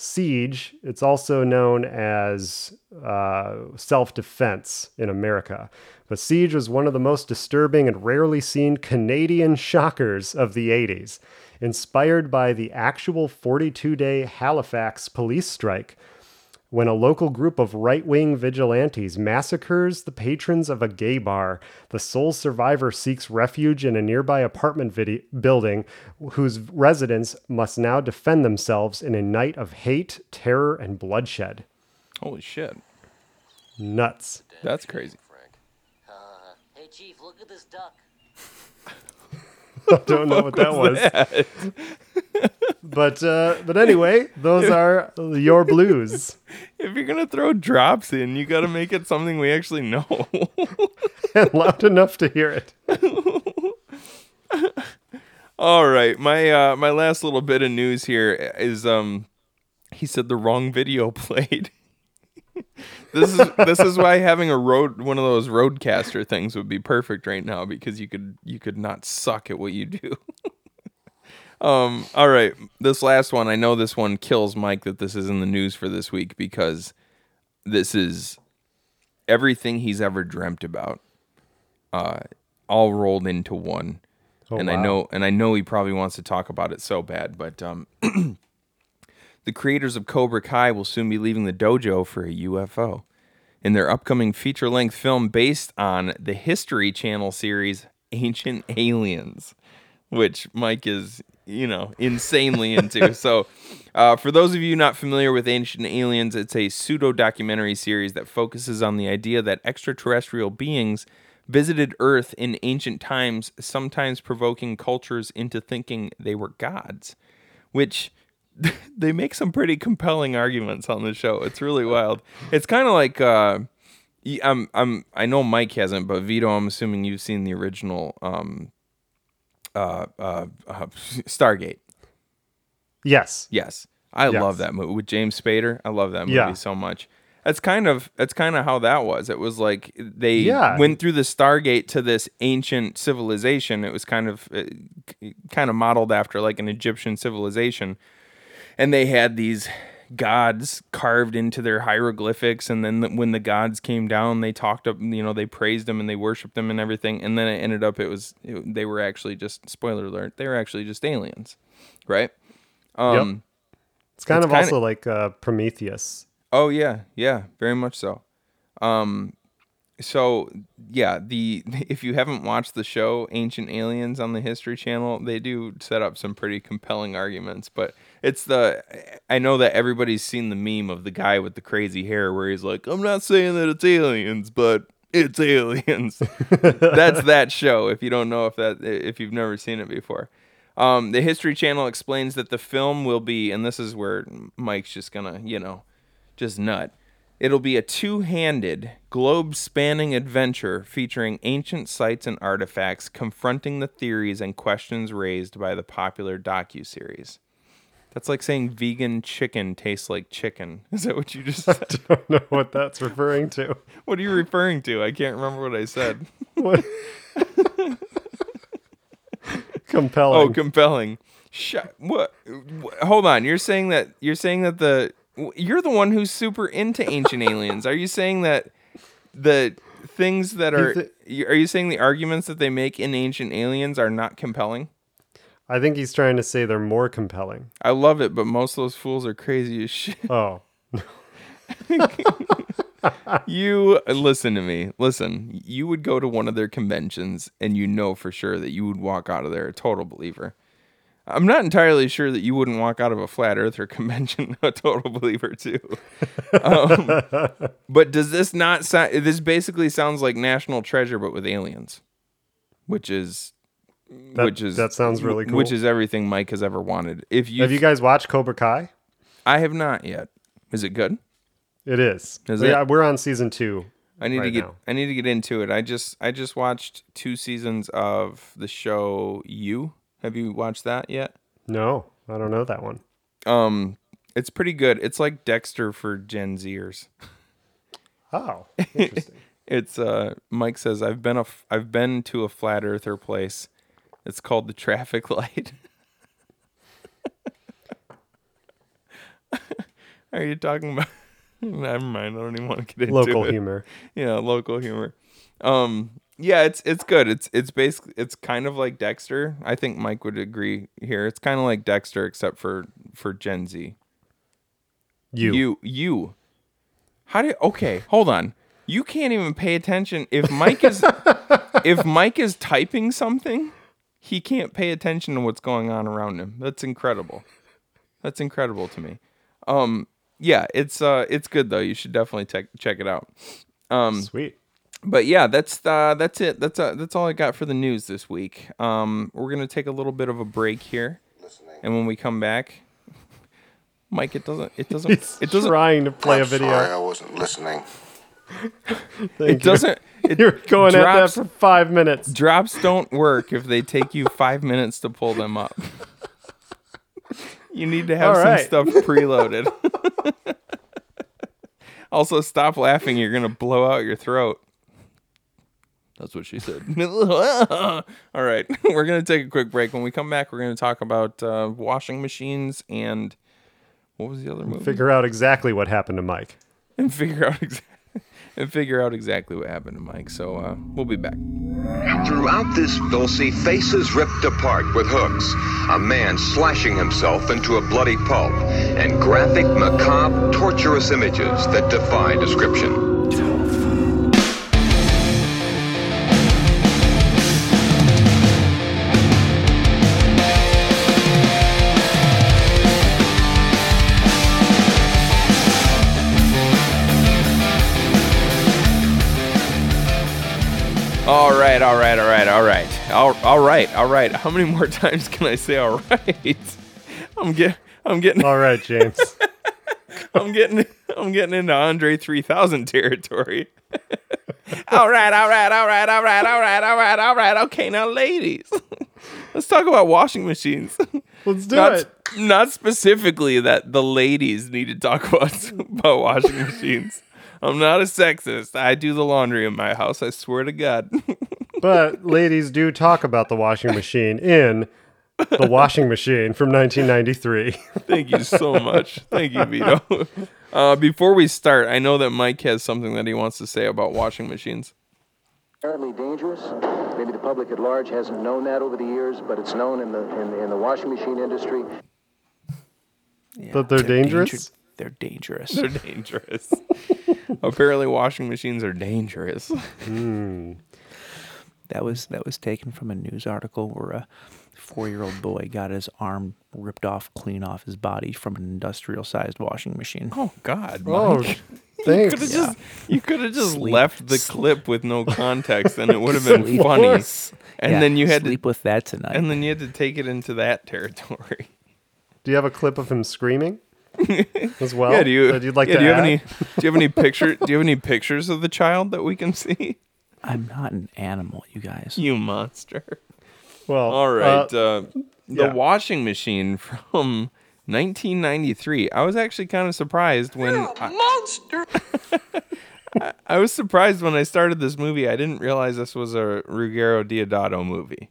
Siege, it's also known as uh, self defense in America. But Siege was one of the most disturbing and rarely seen Canadian shockers of the 80s. Inspired by the actual 42 day Halifax police strike, when a local group of right wing vigilantes massacres the patrons of a gay bar, the sole survivor seeks refuge in a nearby apartment vidi- building whose residents must now defend themselves in a night of hate, terror, and bloodshed. Holy shit, Nuts. that's crazy. Frank. Uh, hey, Chief, look at this duck. I don't know what that was. But uh, but anyway, those are your blues. If you're gonna throw drops in, you got to make it something we actually know. and loud enough to hear it. All right, my uh, my last little bit of news here is um, he said the wrong video played. this is this is why having a road one of those RODECaster things would be perfect right now because you could you could not suck at what you do. Um all right, this last one, I know this one kills Mike that this is in the news for this week because this is everything he's ever dreamt about uh all rolled into one. Oh, and I know and I know he probably wants to talk about it so bad, but um the creators of Cobra Kai will soon be leaving the dojo for a UFO in their upcoming feature length film based on the History Channel series Ancient Aliens, which Mike is, you know, insanely into. so, uh, for those of you not familiar with Ancient Aliens, it's a pseudo documentary series that focuses on the idea that extraterrestrial beings visited Earth in ancient times, sometimes provoking cultures into thinking they were gods. which they make some pretty compelling arguments on the show. It's really wild. It's kind of like uh, I'm I'm I know Mike hasn't, but Vito, I'm assuming you've seen the original um, uh, uh, uh, Stargate. Yes. Yes, I Yes. love that movie with James Spader. I love that movie Yeah. so much. That's kind of that's kind of how that was. It was like they Yeah. went through the Stargate to this ancient civilization. It was kind of uh, kind of modeled after like an Egyptian civilization, and they had these gods carved into their hieroglyphics. And then the, when the gods came down, they talked up. You know, they praised them and they worshipped them and everything. And then it ended up it was it, they were actually just spoiler alert. They were actually just aliens, right? Um, It's kind It's of kinda- also like uh, Prometheus. Oh yeah, yeah, very much so. Um, so yeah, the if you haven't watched the show Ancient Aliens on the History Channel, they do set up some pretty compelling arguments. But it's the I know that everybody's seen the meme of the guy with the crazy hair where he's like, "I'm not saying that it's aliens, but it's aliens." That's that show. If you don't know if that if you've never seen it before. Um, the History Channel explains that the film will be, and this is where Mike's just gonna, you know, just nut. It'll be a two handed, globe spanning adventure featuring ancient sites and artifacts confronting the theories and questions raised by the popular docuseries. That's like saying vegan chicken tastes like chicken. Is that what you just said? I don't know what that's referring to. what are you referring to? I can't remember what I said. What? Compelling. Oh, compelling. Shut. What? wh- Hold on. You're saying that you're saying that the you're the one who's super into ancient aliens. Are you saying that the things that are are you saying the arguments that they make in ancient aliens are not compelling? I think he's trying to say they're more compelling. I love it, but most of those fools are crazy as shit. Oh, You listen to me. Listen, you would go to one of their conventions and you know for sure that you would walk out of there a total believer. I'm not entirely sure that you wouldn't walk out of a flat earther convention a total believer too. Um, but does this not sound? This basically sounds like National Treasure, but with aliens, which is, That- which is that sounds really cool. Which is everything Mike has ever wanted. If you, have you guys watched Cobra Kai? I have not yet. Is it good? It is. Is yeah, it? we're on season two. I need to get now. I need to get into it. I just I just watched two seasons of the show You. Have you watched that yet? No, I don't know that one. Um it's pretty good. It's like Dexter for Gen Zers. Oh, interesting. It's uh Mike says I've been a f- I've been to a flat earther place. It's called the traffic light. Are you talking about Never mind. I don't even want to get into Local it. humor. yeah, local humor. Um, yeah, it's it's good. It's it's basically it's kind of like Dexter. I think Mike would agree here. It's kind of like Dexter except for for Gen Z. You. You you. How do you, okay? Hold on. You can't even pay attention if Mike is if Mike is typing something. He can't pay attention to what's going on around him. That's incredible. That's incredible to me. Um, yeah, it's uh, it's good though. You should definitely check check it out. Um, Sweet. But yeah, that's uh, that's it. That's uh, that's all I got for the news this week. Um, we're gonna take a little bit of a break here, and when we come back, Mike, it doesn't it doesn't He's it doesn't trying to play I'm a video. sorry I wasn't listening. It you. doesn't it You're going at that drops, for five minutes. drops don't work if they take you five minutes to pull them up. You need to have All some stuff preloaded. also, stop laughing. You're gonna blow out your throat. That's what she said. All right, we're gonna take a quick break. When we come back, we're gonna talk about uh, washing machines and what was the other movie? Figure out exactly what happened to Mike. and figure out exactly and figure out exactly what happened to Mike. So uh, we'll be back. Throughout this, they'll see faces ripped apart with hooks, a man slashing himself into a bloody pulp, and graphic, macabre, torturous images that defy description. All right, all right, all right, all right, all, all right, all right. How many more times can I say all right? I'm get I'm getting All right, James. I'm getting I'm getting into Andre 3000 territory. all right, all right, all right, all right, all right, all right, all right. Okay, now ladies. Let's talk about washing machines. Let's do not, it. Not specifically that the ladies need to talk about, about washing machines. I'm not a sexist. I do the laundry in my house. I swear to God. But ladies do talk about the washing machine in the washing machine from 1993. Thank you so much. Thank you, Vito. Uh, before we start, I know that Mike has something that he wants to say about washing machines. Apparently dangerous. Maybe the public at large hasn't known that over the years, but it's known in the in, in the washing machine industry. That they're dangerous? danger- they're dangerous. They're dangerous. Apparently, washing machines are dangerous. Hmm. That was that was taken from a news article where a four-year-old boy got his arm ripped off clean off his body from an industrial-sized washing machine. Oh God, Oh, Mike. thanks. You could have just you could have just Sleep. left the clip with no context, and it would have been Sleep. funny. And Yeah, then you had to sleep to, with that tonight. and then you had to take it into that territory. Do you have a clip of him screaming as well? yeah, do you? that you'd like yeah, to do you have add? any? Do you have any picture? Do you have any pictures of the child that we can see? I'm not an animal, you guys. You monster! Well, All right, uh, uh, the yeah. washing machine from 1993. I was actually kind of surprised when I, Monster! I, I was surprised when I started this movie. I didn't realize this was a Ruggero Deodato movie.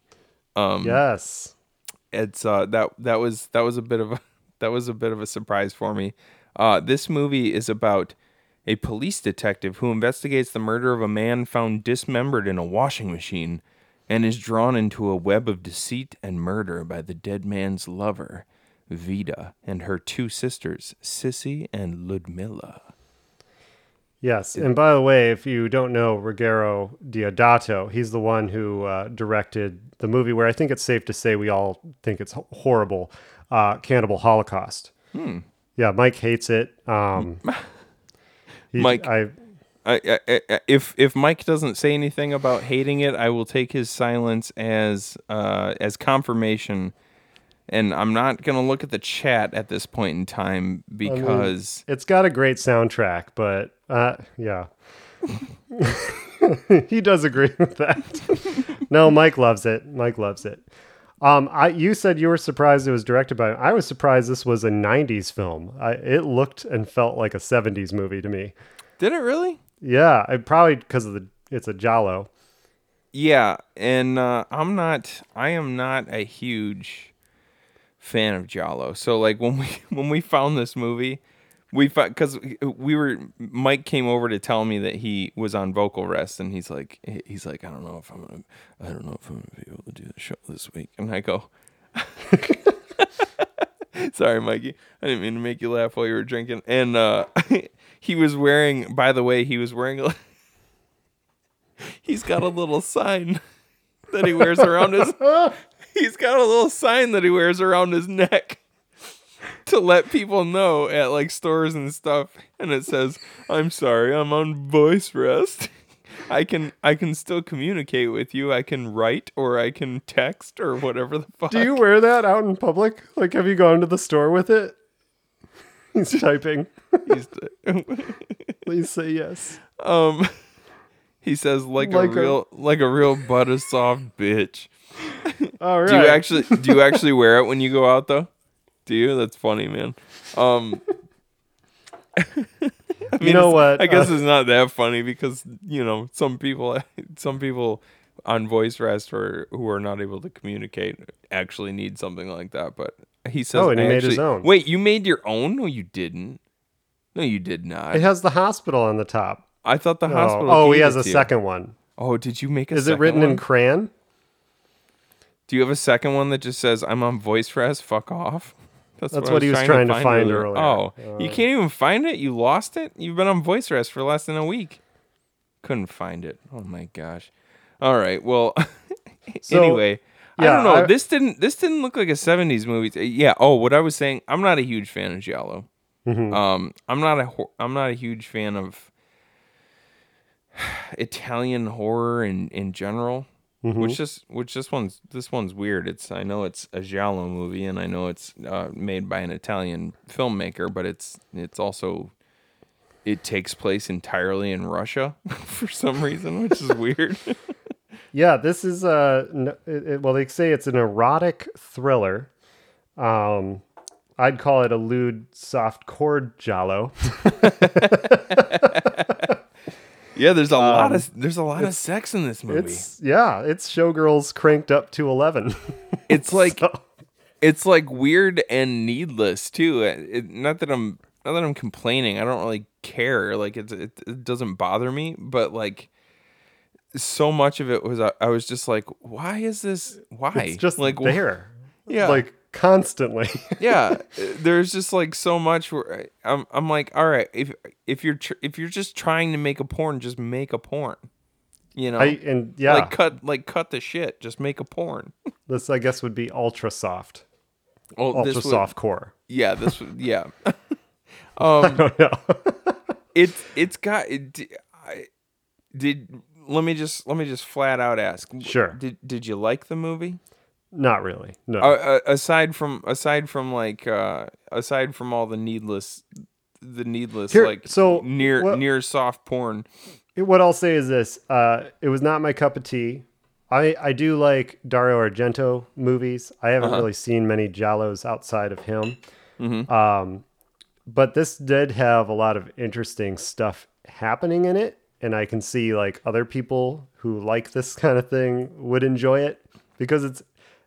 Um, yes. it's uh that that was that was a bit of a that was a bit of a surprise for me. Uh, this movie is about a police detective who investigates the murder of a man found dismembered in a washing machine and is drawn into a web of deceit and murder by the dead man's lover, Vida, and her two sisters, Sissy and Ludmilla. Yes. And by the way, if you don't know Ruggero Deodato, he's the one who uh, directed the movie where I think it's safe to say we all think it's horrible uh, Cannibal Holocaust. Hmm. Yeah, Mike hates it. Um, he- Mike- I, I, I, if if Mike doesn't say anything about hating it, I will take his silence as uh, as confirmation. And I'm not gonna look at the chat at this point in time I mean, because it's got a great soundtrack, but uh, yeah. he does agree with that. no, Mike loves it. Mike loves it. Um, I you said you were surprised it was directed by. I was surprised this was a '90s film. I, it looked and felt like a '70s movie to me. did it really? Yeah, I probably because of the it's a giallo. Yeah, and uh, I'm not. I am not a huge fan of giallo. So like when we when we found this movie, we because we were Mike came over to tell me that he was on vocal rest, and he's like he's like I don't know if I'm gonna I don't know if I'm gonna be able to do the show this week, and I go. Sorry, Mikey. I didn't mean to make you laugh while you were drinking. And uh, he was wearing, by the way, he was wearing a, he's got a little sign that he wears around his he's got a little sign that he wears around his neck to let people know at like stores and stuff and it says i'm sorry i'm on voice rest i can i can still communicate with you i can write or i can text or whatever the fuck Do you wear that out in public? Like, have you gone to the store with it? He's typing. He's- Please say yes. um he says like, Like a a- real like a real butter soft bitch All right. Do you actually do you actually wear it when you go out though? Do you? That's funny, man. Um I You know what? I guess Uh, it's not that funny because you know some people, some people on voice rest or who are not able to communicate actually need something like that. But he says, Oh, and he made his own. Wait, you made your own? No, you didn't. No, you did not. It has the hospital on the top. I thought the Oh, hospital. Oh, he has a to you. second one. Oh, did you make a? Is it written one? in crayon? Do you have a second one that just says "I'm on voice rest"? Fuck off. That's I what he was trying to find earlier. Oh, Uh, you can't even find it. You lost it. You've been on voice rest for less than a week. Couldn't find it. Oh my gosh. All right. Well. So, anyway, I don't know. I- this didn't. This didn't look like a '70s movie. Uh, Yeah. Oh, what I was saying. I'm not a huge fan of Giallo. Mhm. Um, I'm not a. I'm not a huge fan of Italian horror in in general. Which just which this one's this one's weird. It's I know it's a giallo movie, and I know it's uh, made by an Italian filmmaker, but it's it's also it takes place entirely in Russia for some reason, which is weird. Yeah, this is uh, it, it- well, they say it's an erotic thriller. Um, I'd call it a lewd soft chord giallo. yeah, there's a lot Um, of there's a lot of sex in this movie. It's yeah, it's showgirls cranked up to eleven. it's like So- it's like weird and needless too. It, it- not that I'm not that I'm complaining. I don't really care. Like it it doesn't bother me, but like so much of it was I, I was just like, why is this? Why? it's just like wh- there, Yeah. like constantly. yeah, there's just like so much where I- I'm I'm like, all right, if if you're tr- if you're just trying to make a porn, just make a porn. You know, I and yeah, like cut like cut the shit, just make a porn. this I guess would be ultra soft, Oh, ultra this would- soft core. Yeah, this would yeah. um, don't know. it's it's got it, I did. Let me just let me just flat out ask. Sure. Did did you like the movie? Not really. No. Uh, uh, aside from aside from like uh aside from all the needless the needless Here- like so near what- near soft porn. what I'll say is this: uh, it was not my cup of tea. I I do like Dario Argento movies. I haven't Uh-huh. really seen many giallos outside of him. Mhm. Um, but this did have a lot of interesting stuff happening in it, and I can see like other people who like this kind of thing would enjoy it because it's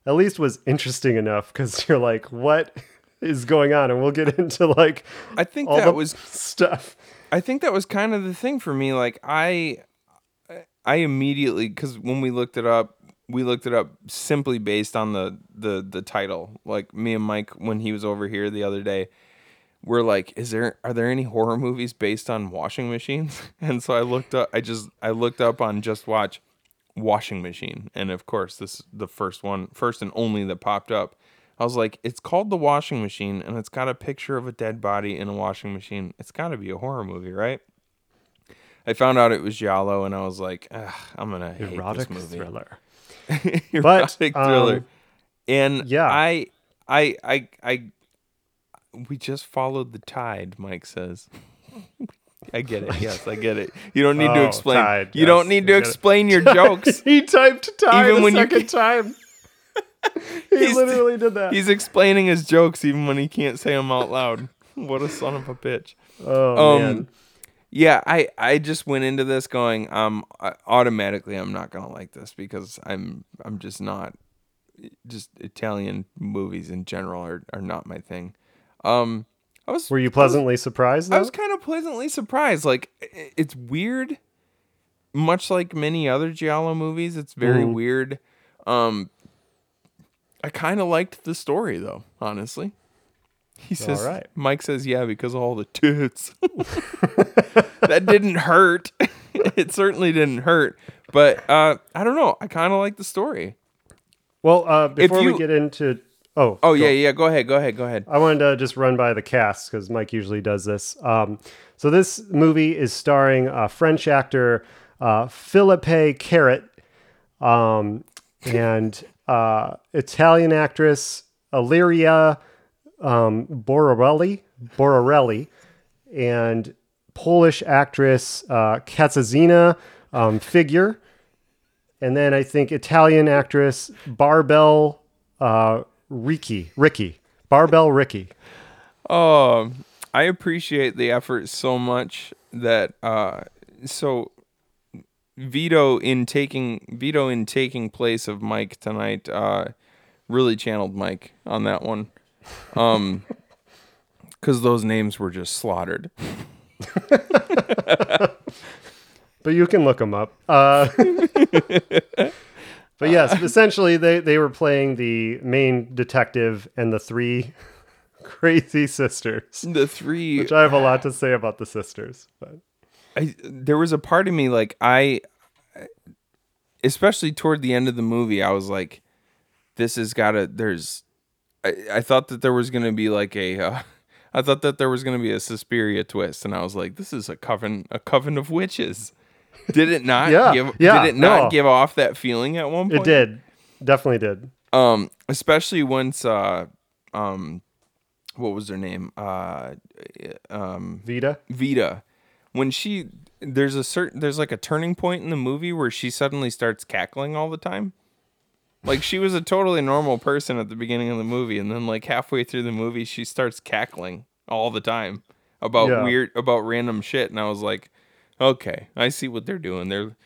at least was interesting enough because you're like, what is going on? And we'll get into like I think all that was stuff. I think that was kind of the thing for me. Like I, I immediately because when we looked it up, we looked it up simply based on the the the title. Like me and Mike when he was over here the other day, we're like, is there are there any horror movies based on washing machines? And so I looked up. I just I looked up on Just Watch washing machine, and of course this is the first one, first and only that popped up. I was like, it's called The Washing Machine, and it's got a picture of a dead body in a washing machine. It's got to be a horror movie, right? I found out it was Giallo, and I was like, I'm gonna hate Erotic this movie. thriller. Erotic But, thriller. um, and yeah. I, I, I, I, we just followed the tide. Mike says. I get it. Yes, I get it. You don't need to Oh, explain. tide, you don't need to explain your jokes. he typed time Even a when you second can't- time. he literally did that. He's explaining his jokes even when he can't say them out loud. What a son of a bitch. Oh, um, man. Yeah, I I just went into this going um I- automatically I'm not gonna like this because I'm I'm just not just Italian movies in general are, are not my thing. Um, I was Were you pleasantly surprised? I was kind of pleasantly surprised. Like it's weird, much like many other giallo movies. It's very Mhm. weird. Um, I kind of liked the story though, honestly. He says, right. Mike says, yeah, because of all the tits. that didn't hurt. it certainly didn't hurt. But uh, I don't know. I kind of like the story. well, uh, before you- we get into oh Oh yeah, yeah. Go ahead. Go ahead. Go ahead. I wanted to just run by the cast because Mike usually does this. Um, so this movie is starring uh, French actor uh, Philippe Carrot um, and uh, Italian actress Illyria um, Bororelli, Bororelli, and Polish actress uh, Katarzyna um, Figure, and then I think Italian actress Barbel uh, Ricky, Ricky, Barbell Ricky. Oh, I appreciate the effort so much that uh so Vito in taking Vito in taking place of Mike tonight uh really channeled Mike on that one. Um cuz those names were just slaughtered. but you can look them up. Uh, but yes, essentially they they were playing the main detective and the three crazy sisters. The three which I have a lot to say about the sisters. But I there was a part of me like I especially toward the end of the movie I was like this has got to there's I, I thought that there was going to be like a uh, I thought that there was going to be a Suspiria twist and I was like this is a coven a coven of witches Did it not? Yeah, Give, yeah, Did it not no. give off that feeling at one point? It did. Definitely did. Um, especially once uh, um, what was her name? Uh, um, Vita. Vita. When she there's a certain there's like a turning point in the movie where she suddenly starts cackling all the time. Like she was a totally normal person at the beginning of the movie, and then like halfway through the movie, she starts cackling all the time about Yeah. weird about random shit, and I was like, okay, I see what they're doing. They're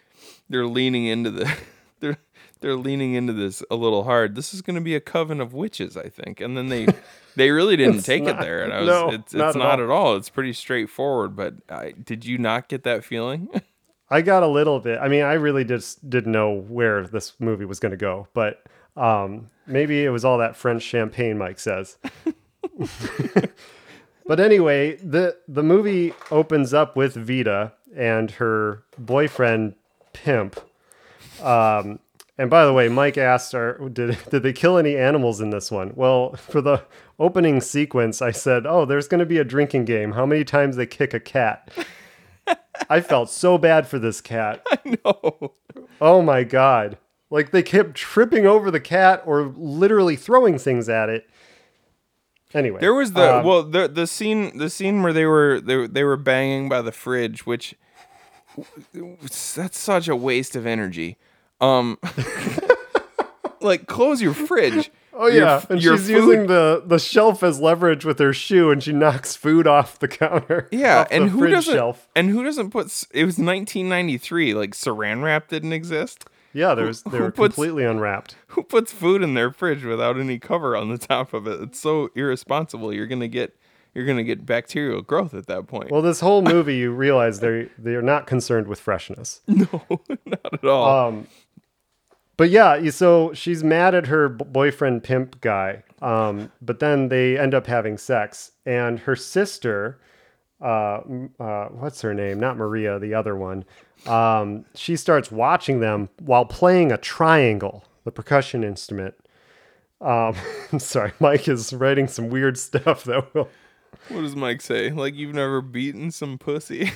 they're leaning into the they're they're leaning into this a little hard. This is going to be a coven of witches, I think. And then they they really didn't It's take it there, and I was No, it's not it's at all. at all. It's pretty straightforward. But I, did you not get that feeling? I got a little bit. I mean, I really just didn't know where this movie was going to go, but um, maybe it was all that French champagne, Mike says. but anyway, the the movie opens up with Vita and her boyfriend Pimp. Um, and by the way, Mike asked, "Are did did they kill any animals in this one?" Well, for the opening sequence, I said, "Oh, there's going to be a drinking game. How many times they kick a cat?" I felt so bad for this cat. I know. Oh my god. Like they kept tripping over the cat or literally throwing things at it. Anyway. There was the um, well the the scene the scene where they were they, they were banging by the fridge, which that's such a waste of energy. Um, like close your fridge. Oh Your yeah, and she's food- using the the shelf as leverage with her shoe, and she knocks food off the counter. Yeah, and who doesn't? Shelf. And who doesn't put? It was 1993. Like Saran wrap didn't exist. Yeah, there was Who- they who were puts- completely unwrapped. Who puts food in their fridge without any cover on the top of it? It's so irresponsible. You're gonna get you're gonna get bacterial growth at that point. Well, this whole movie, you realize they they're not concerned with freshness. No, not at all. Um, but yeah, so she's mad at her boyfriend pimp guy. Um, but then they end up having sex, and her sister, uh, uh, what's her name? Not Maria, the other one. Um, she starts watching them while playing a triangle, the percussion instrument. Um, I'm sorry, Mike is writing some weird stuff that will what does Mike say? Like you've never beaten some pussy.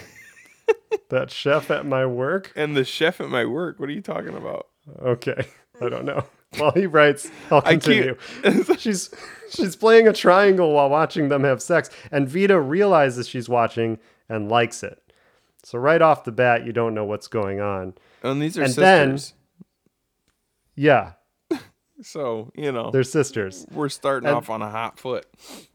that chef at my work. and the chef at my work. What are you talking about? Okay, I don't know. While he writes, I'll continue. she's she's playing a triangle while watching them have sex, and Vita realizes she's watching and likes it. So right off the bat, you don't know what's going on. And these are And then- sisters. Yeah, so you know they're sisters. we're starting And- off on a hot foot.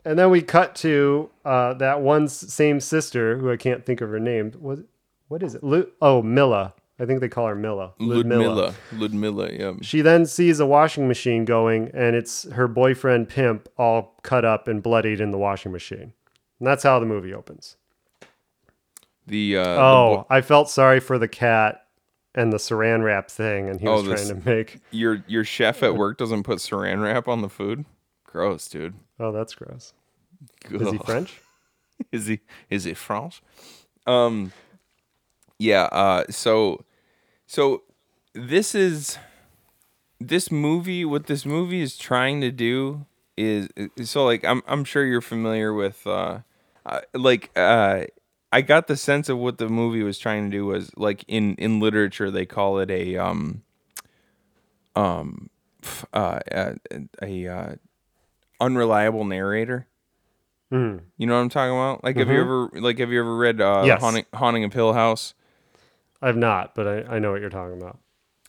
And then we cut to uh, that one same sister who I can't think of her name. What what is it? Lu- oh, Mila. I think they call her Mila. Ludmilla. Ludmilla. Yeah. She then sees a washing machine going, and it's her boyfriend Pimp all cut up and bloodied in the washing machine. And that's how the movie opens. The uh, the oh, bo- I felt sorry for the cat and the saran wrap thing, and he Oh, was this- trying to make. your your chef at work doesn't put saran wrap on the food. Gross, dude. Oh, that's gross. Is he French? is he is he French? Um yeah, uh so so this is this movie what this movie is trying to do is so like I'm I'm sure you're familiar with uh, uh like uh I got the sense of what the movie was trying to do was like in in literature they call it a um um uh, a, a uh unreliable narrator. Mhm. You know what I'm talking about? Like, have you Mhm. ever like have you ever read uh, Yes. Haunting, Haunting of Hill House? I've not, but I, I know what you're talking about.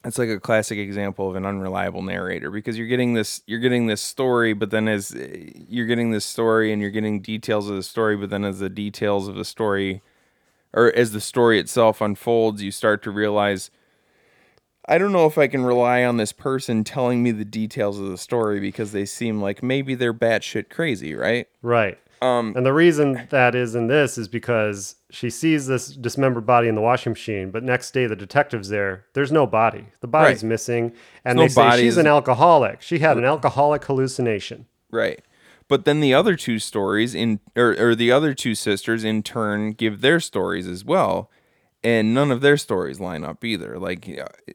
It's like a classic example of an unreliable narrator because you're getting this you're getting this story, but then as eh, you're getting this story and you're getting details of the story, but then as the details of the story or as the story itself unfolds, you start to realize I don't know if I can rely on this person telling me the details of the story because they seem like maybe they're batshit crazy, right? Right. Um, and the reason that is in this is because she sees this dismembered body in the washing machine, but next day the detective's there. There's no body. The body's Right. missing, and There's they no say she's an alcoholic. She had an alcoholic hallucination. Right. But then the other two stories in or, or the other two sisters in turn give their stories as well. And none of their stories line up either. Like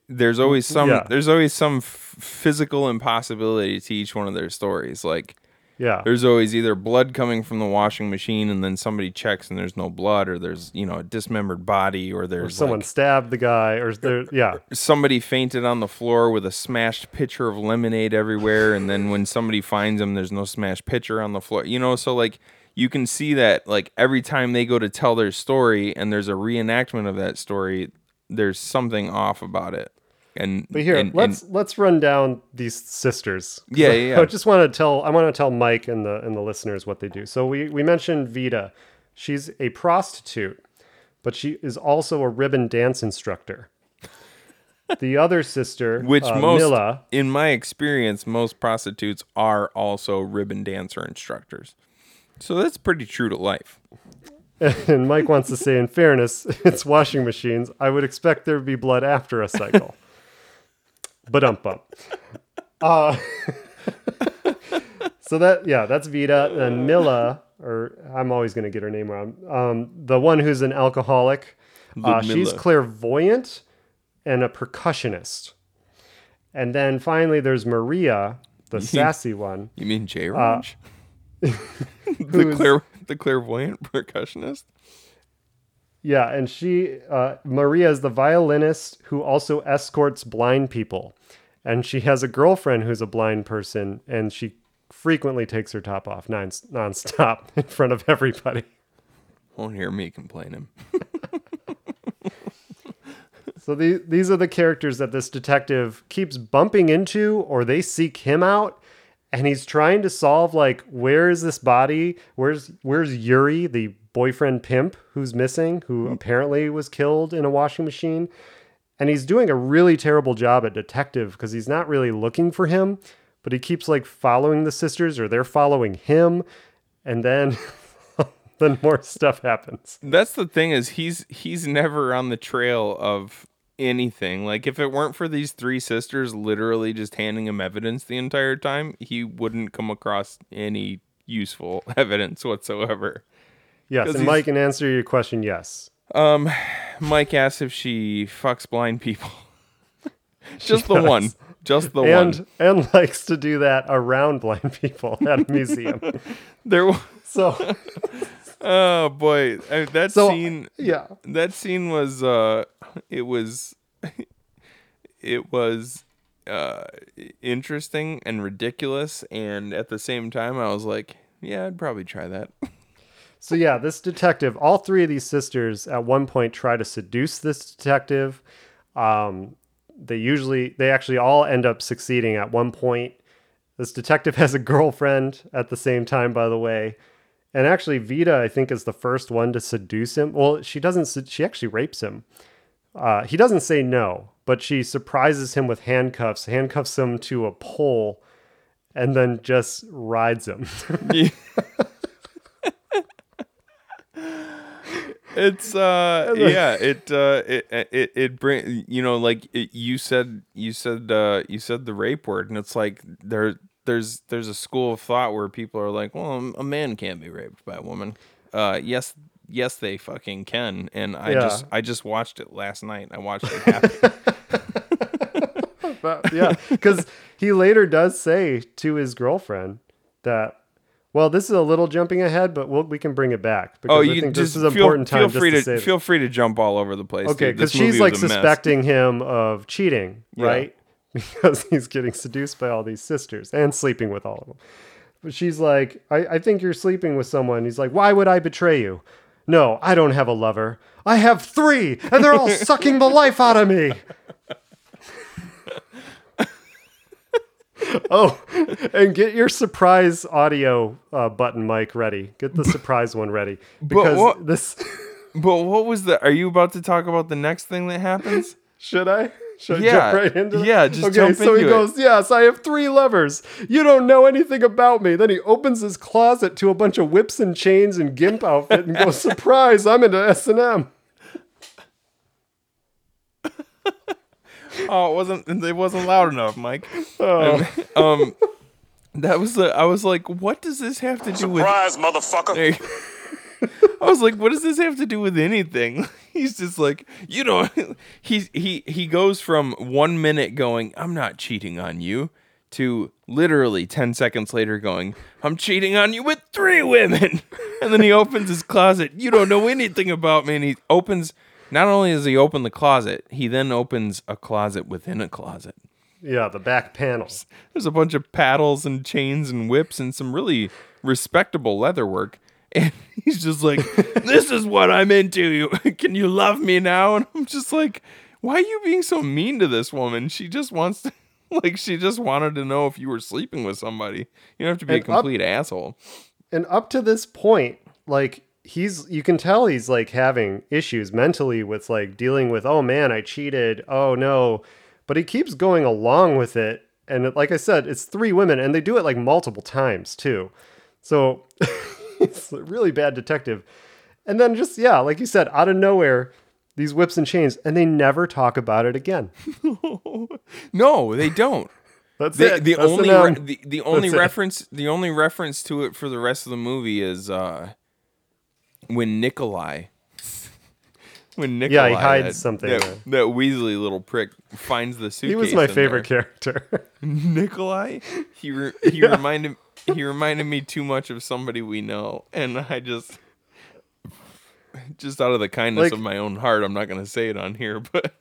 there's always some Yeah. there's always some f- physical impossibility to each one of their stories. Like Yeah. There's always either blood coming from the washing machine, and then somebody checks and there's no blood, or there's you know a dismembered body, or Or there's someone like, stabbed the guy, or there, yeah. somebody fainted on the floor with a smashed pitcher of lemonade everywhere, and then when somebody finds him, there's no smashed pitcher on the floor. You know, so like you can see that like every time they go to tell their story, and there's a reenactment of that story, there's something off about it. And But here, and- and- let's let's run down these sisters Yeah, I, yeah, yeah. I just want to tell I want to tell Mike and the and the listeners what they do. So we we mentioned Vita. She's a prostitute, but she is also a ribbon dance instructor. The other sister, which uh, most, Mila, in my experience, most prostitutes are also ribbon dancer instructors. So that's pretty true to life. and Mike wants to say, in fairness, it's washing machines. I would expect there to be blood after a cycle. But ump bump. Uh, so that yeah, that's Vita and Mila, or I'm always going to get her name wrong. Um, the one who's an alcoholic. Uh, she's clairvoyant and a percussionist. And then finally, there's Maria, the sassy one. You mean J Uh, the clair the clairvoyant percussionist? Yeah, and she uh, Maria is the violinist who also escorts blind people, and she has a girlfriend who's a blind person, and she frequently takes her top off non nonstop in front of everybody. Won't hear me complaining. So the, these are the characters that this detective keeps bumping into, or they seek him out, and he's trying to solve like where is this body? Where's where's Yuri, the boyfriend pimp who's missing, who mm. apparently was killed in a washing machine? And he's doing a really terrible job at detective because he's not really looking for him, but he keeps like following the sisters, or they're following him, and then then more stuff happens. That's the thing is he's he's never on the trail of anything. Like if it weren't for these three sisters literally just handing him evidence the entire time, he wouldn't come across any useful evidence whatsoever. Yes, and Mike, in answer to your question, yes. Um, Mike asks if she fucks blind people. Just the one. Just the and one. and likes to do that around blind people at a museum. There was so Oh boy, I, that So, scene. yeah. that scene was. Uh, it was. It was. Uh, interesting and ridiculous, and at the same time, I was like, "Yeah, I'd probably try that." So yeah, this detective, all three of these sisters at one point try to seduce this detective. Um, they usually they actually all end up succeeding at one point. This detective has a girlfriend at the same time, by the way. And actually, Vita, I think, is the first one to seduce him. Well, she doesn't. She actually rapes him. Uh, he doesn't say no, but she surprises him with handcuffs, handcuffs him to a pole, and then just rides him. It's uh yeah it uh it it it bring you know like it, you said you said uh you said the rape word and it's like there there's there's a school of thought where people are like well a man can't be raped by a woman uh yes yes they fucking can and I Yeah. just I just watched it last night I watched it happen But, yeah, because he later does say to his girlfriend that, well, this is a little jumping ahead, but we'll, we can bring it back. Oh, because oh I think just this is an feel, important time feel free to, to, feel free to jump all over the place Okay, because she's like a mess. suspecting him of cheating, Yeah. right? Because he's getting seduced by all these sisters and sleeping with all of them. But she's like, I, I think you're sleeping with someone. He's like, Why would I betray you? No, I don't have a lover. I have three, and they're all sucking the life out of me. oh, and get your surprise audio uh, button mic ready. Get the surprise one ready because what- this. but what was the are you about to talk about the next thing that happens Should I? Should I Yeah, jump right into yeah, just okay, so he into it. goes, Yes, I have three lovers. You don't know anything about me. Then he opens his closet to a bunch of whips and chains and gimp outfit and goes, Surprise, I'm into S and M. Oh, it wasn't it wasn't loud enough, Mike. Oh. um, that was the. I was like, what does this have to do with? Surprise, motherfucker. I was like, what does this have to do with anything? He's just like, you know, he's he he goes from one minute going, I'm not cheating on you, to literally 10 seconds later going, I'm cheating on you with three women. And then he opens his closet. You don't know anything about me. And he opens, not only does he open the closet, he then opens a closet within a closet. Yeah, the back panels. There's a bunch of paddles and chains and whips and some really respectable leather work. And he's just like, This is what I'm into. You can you love me now? And I'm just like, Why are you being so mean to this woman? She just wants to like she just wanted to know if you were sleeping with somebody. You don't have to be And a up- complete asshole. And up to this point, like he's you can tell he's like having issues mentally with like dealing with, oh man, I cheated. Oh no. But he keeps going along with it. And it- like I said, it's three women and they do it like multiple times too. So it's a really bad detective. And then just yeah, like you said, out of nowhere, these whips and chains, and they never talk about it again. No, they don't. That's the, it. the That's only the re- the, the only That's it. reference the only reference to it for the rest of the movie is uh when Nikolai when Nikolai, Yeah, he hides that, something that, there. that Weasley little prick finds the suitcase He was my favorite there. character. Nikolai he re- he reminded he reminded me too much of somebody we know and I just just out of the kindness Like- of my own heart I'm not going to say it on here but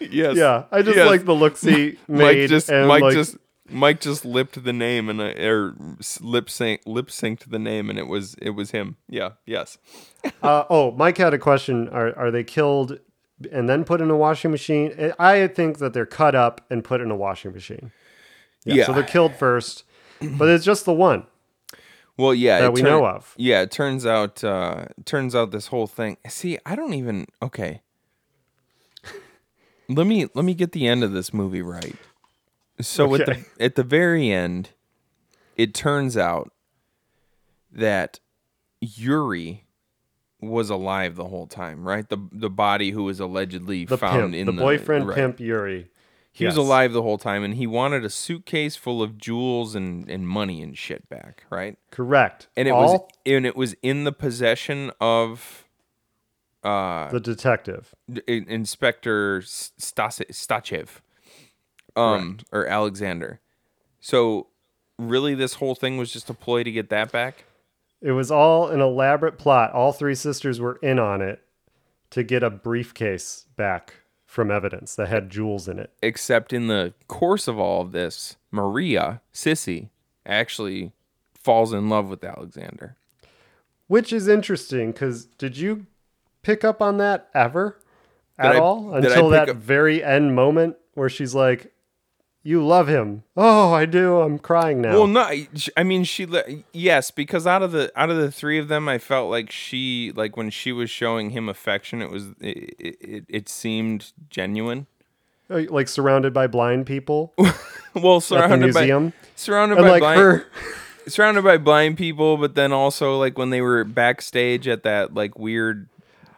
yes Yeah, I just yes. like the look he Mike just Mike like- just Mike just lipped the name and I, or lip sync lip synced the name and it was it was him. Yeah. Yes. uh, oh, Mike had a question. Are are they killed and then put in a washing machine? I think that they're cut up and put in a washing machine. Yeah. So they're killed first, but it's just the one. Well, yeah, That we turn- know of. Yeah, it turns out uh turns out this whole thing. See, I don't even okay. Let me let me get the end of this movie right. So at the at the very end, it turns out that Yuri was alive the whole time, right? The the body who was allegedly The found pimp, in the the boyfriend right. pimp Yuri. He was alive the whole time, and he wanted a suitcase full of jewels and, and money and shit back, right? Correct. And it was and it was in the possession of uh the detective. Inspector Stas- Stachev, um, or Alexander. So, really, this whole thing was just a ploy to get that back. It was all an elaborate plot. All three sisters were in on it to get a briefcase back from evidence that had jewels in it. Except in the course of all of this, Maria Sissy actually falls in love with Alexander. Which is interesting because did you pick up on that ever at I- all until that up- very end moment where she's like, "You love him." Oh, I do. I'm crying now. Well, no, I- mean she. Yes, because out of the out of the three of them, I felt like she like when she was showing him affection, it was it it, it seemed genuine. Uh, like surrounded by blind people. Well, surrounded by surrounded And, by like, blind, her- surrounded by blind people, but then also like when they were backstage at that like weird.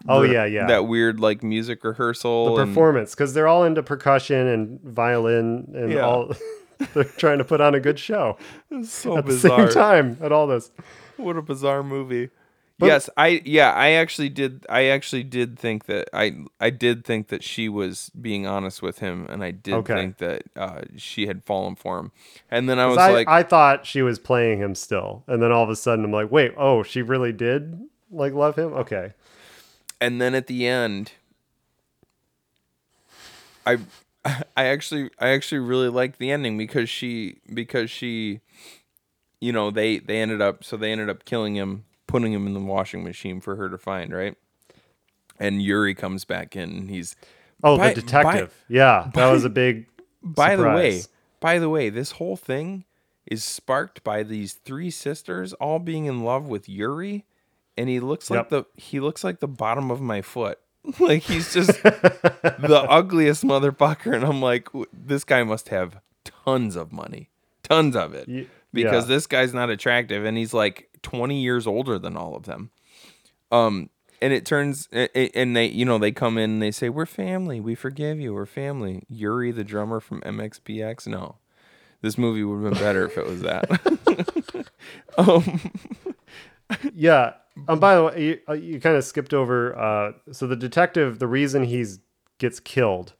Oh, re- yeah, yeah. That weird like music rehearsal. the and- performance because they're all into percussion and violin and Yeah. all. they're trying to put on a good show It's so at bizarre. the same time at all this. What a bizarre movie. But- yes, I yeah, I actually did I actually did think that I I did think that she was being honest with him and I did Okay. think that uh, she had fallen for him. And then I was I, like I thought she was playing him still, and then all of a sudden I'm like, wait, oh, she really did like love him. Okay, and then at the end I I actually I actually really liked the ending because she because she you know, they they ended up so they ended up killing him, putting him in the washing machine for her to find, right? And Yuri comes back in and he's Oh, By- the detective. yeah, that was a big. by the way, by the way, this whole thing is sparked by these three sisters all being in love with Yuri, and he looks like Yep. the he looks like the bottom of my foot. like he's just the ugliest motherfucker, and I'm like, this guy must have tons of money, tons of it, Ye- because yeah. this guy's not attractive, and he's like 20 years older than all of them. Um, and it turns and they you know they come in and they say we're family we forgive you we're family yuri the drummer from mxpx no this movie would have been better if it was that um Yeah. Um. By the way, you, uh, you kind of skipped over. Uh. So the detective, the reason he's gets killed,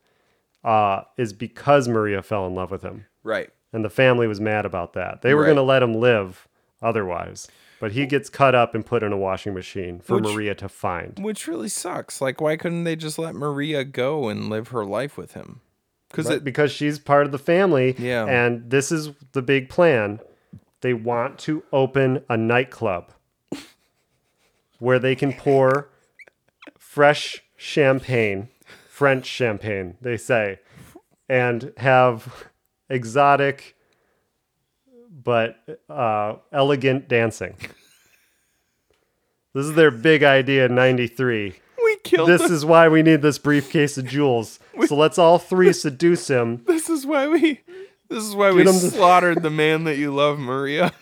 uh, is because Maria fell in love with him. Right. And the family was mad about that. They were Right. going to let him live otherwise. But he gets cut up and put in a washing machine for Which- Maria to find. Which really sucks. Like, why couldn't they just let Maria go and live her life with him? Because it because she's part of the family. Yeah. And this is the big plan. They want to open a nightclub where they can pour fresh champagne, French champagne, they say, and have exotic but uh, elegant dancing. This is their big idea in 93. we killed. This the- is why we need this briefcase of jewels. So let's all three seduce him. This is why we. This is why Get we to- slaughtered the man that you love, Maria,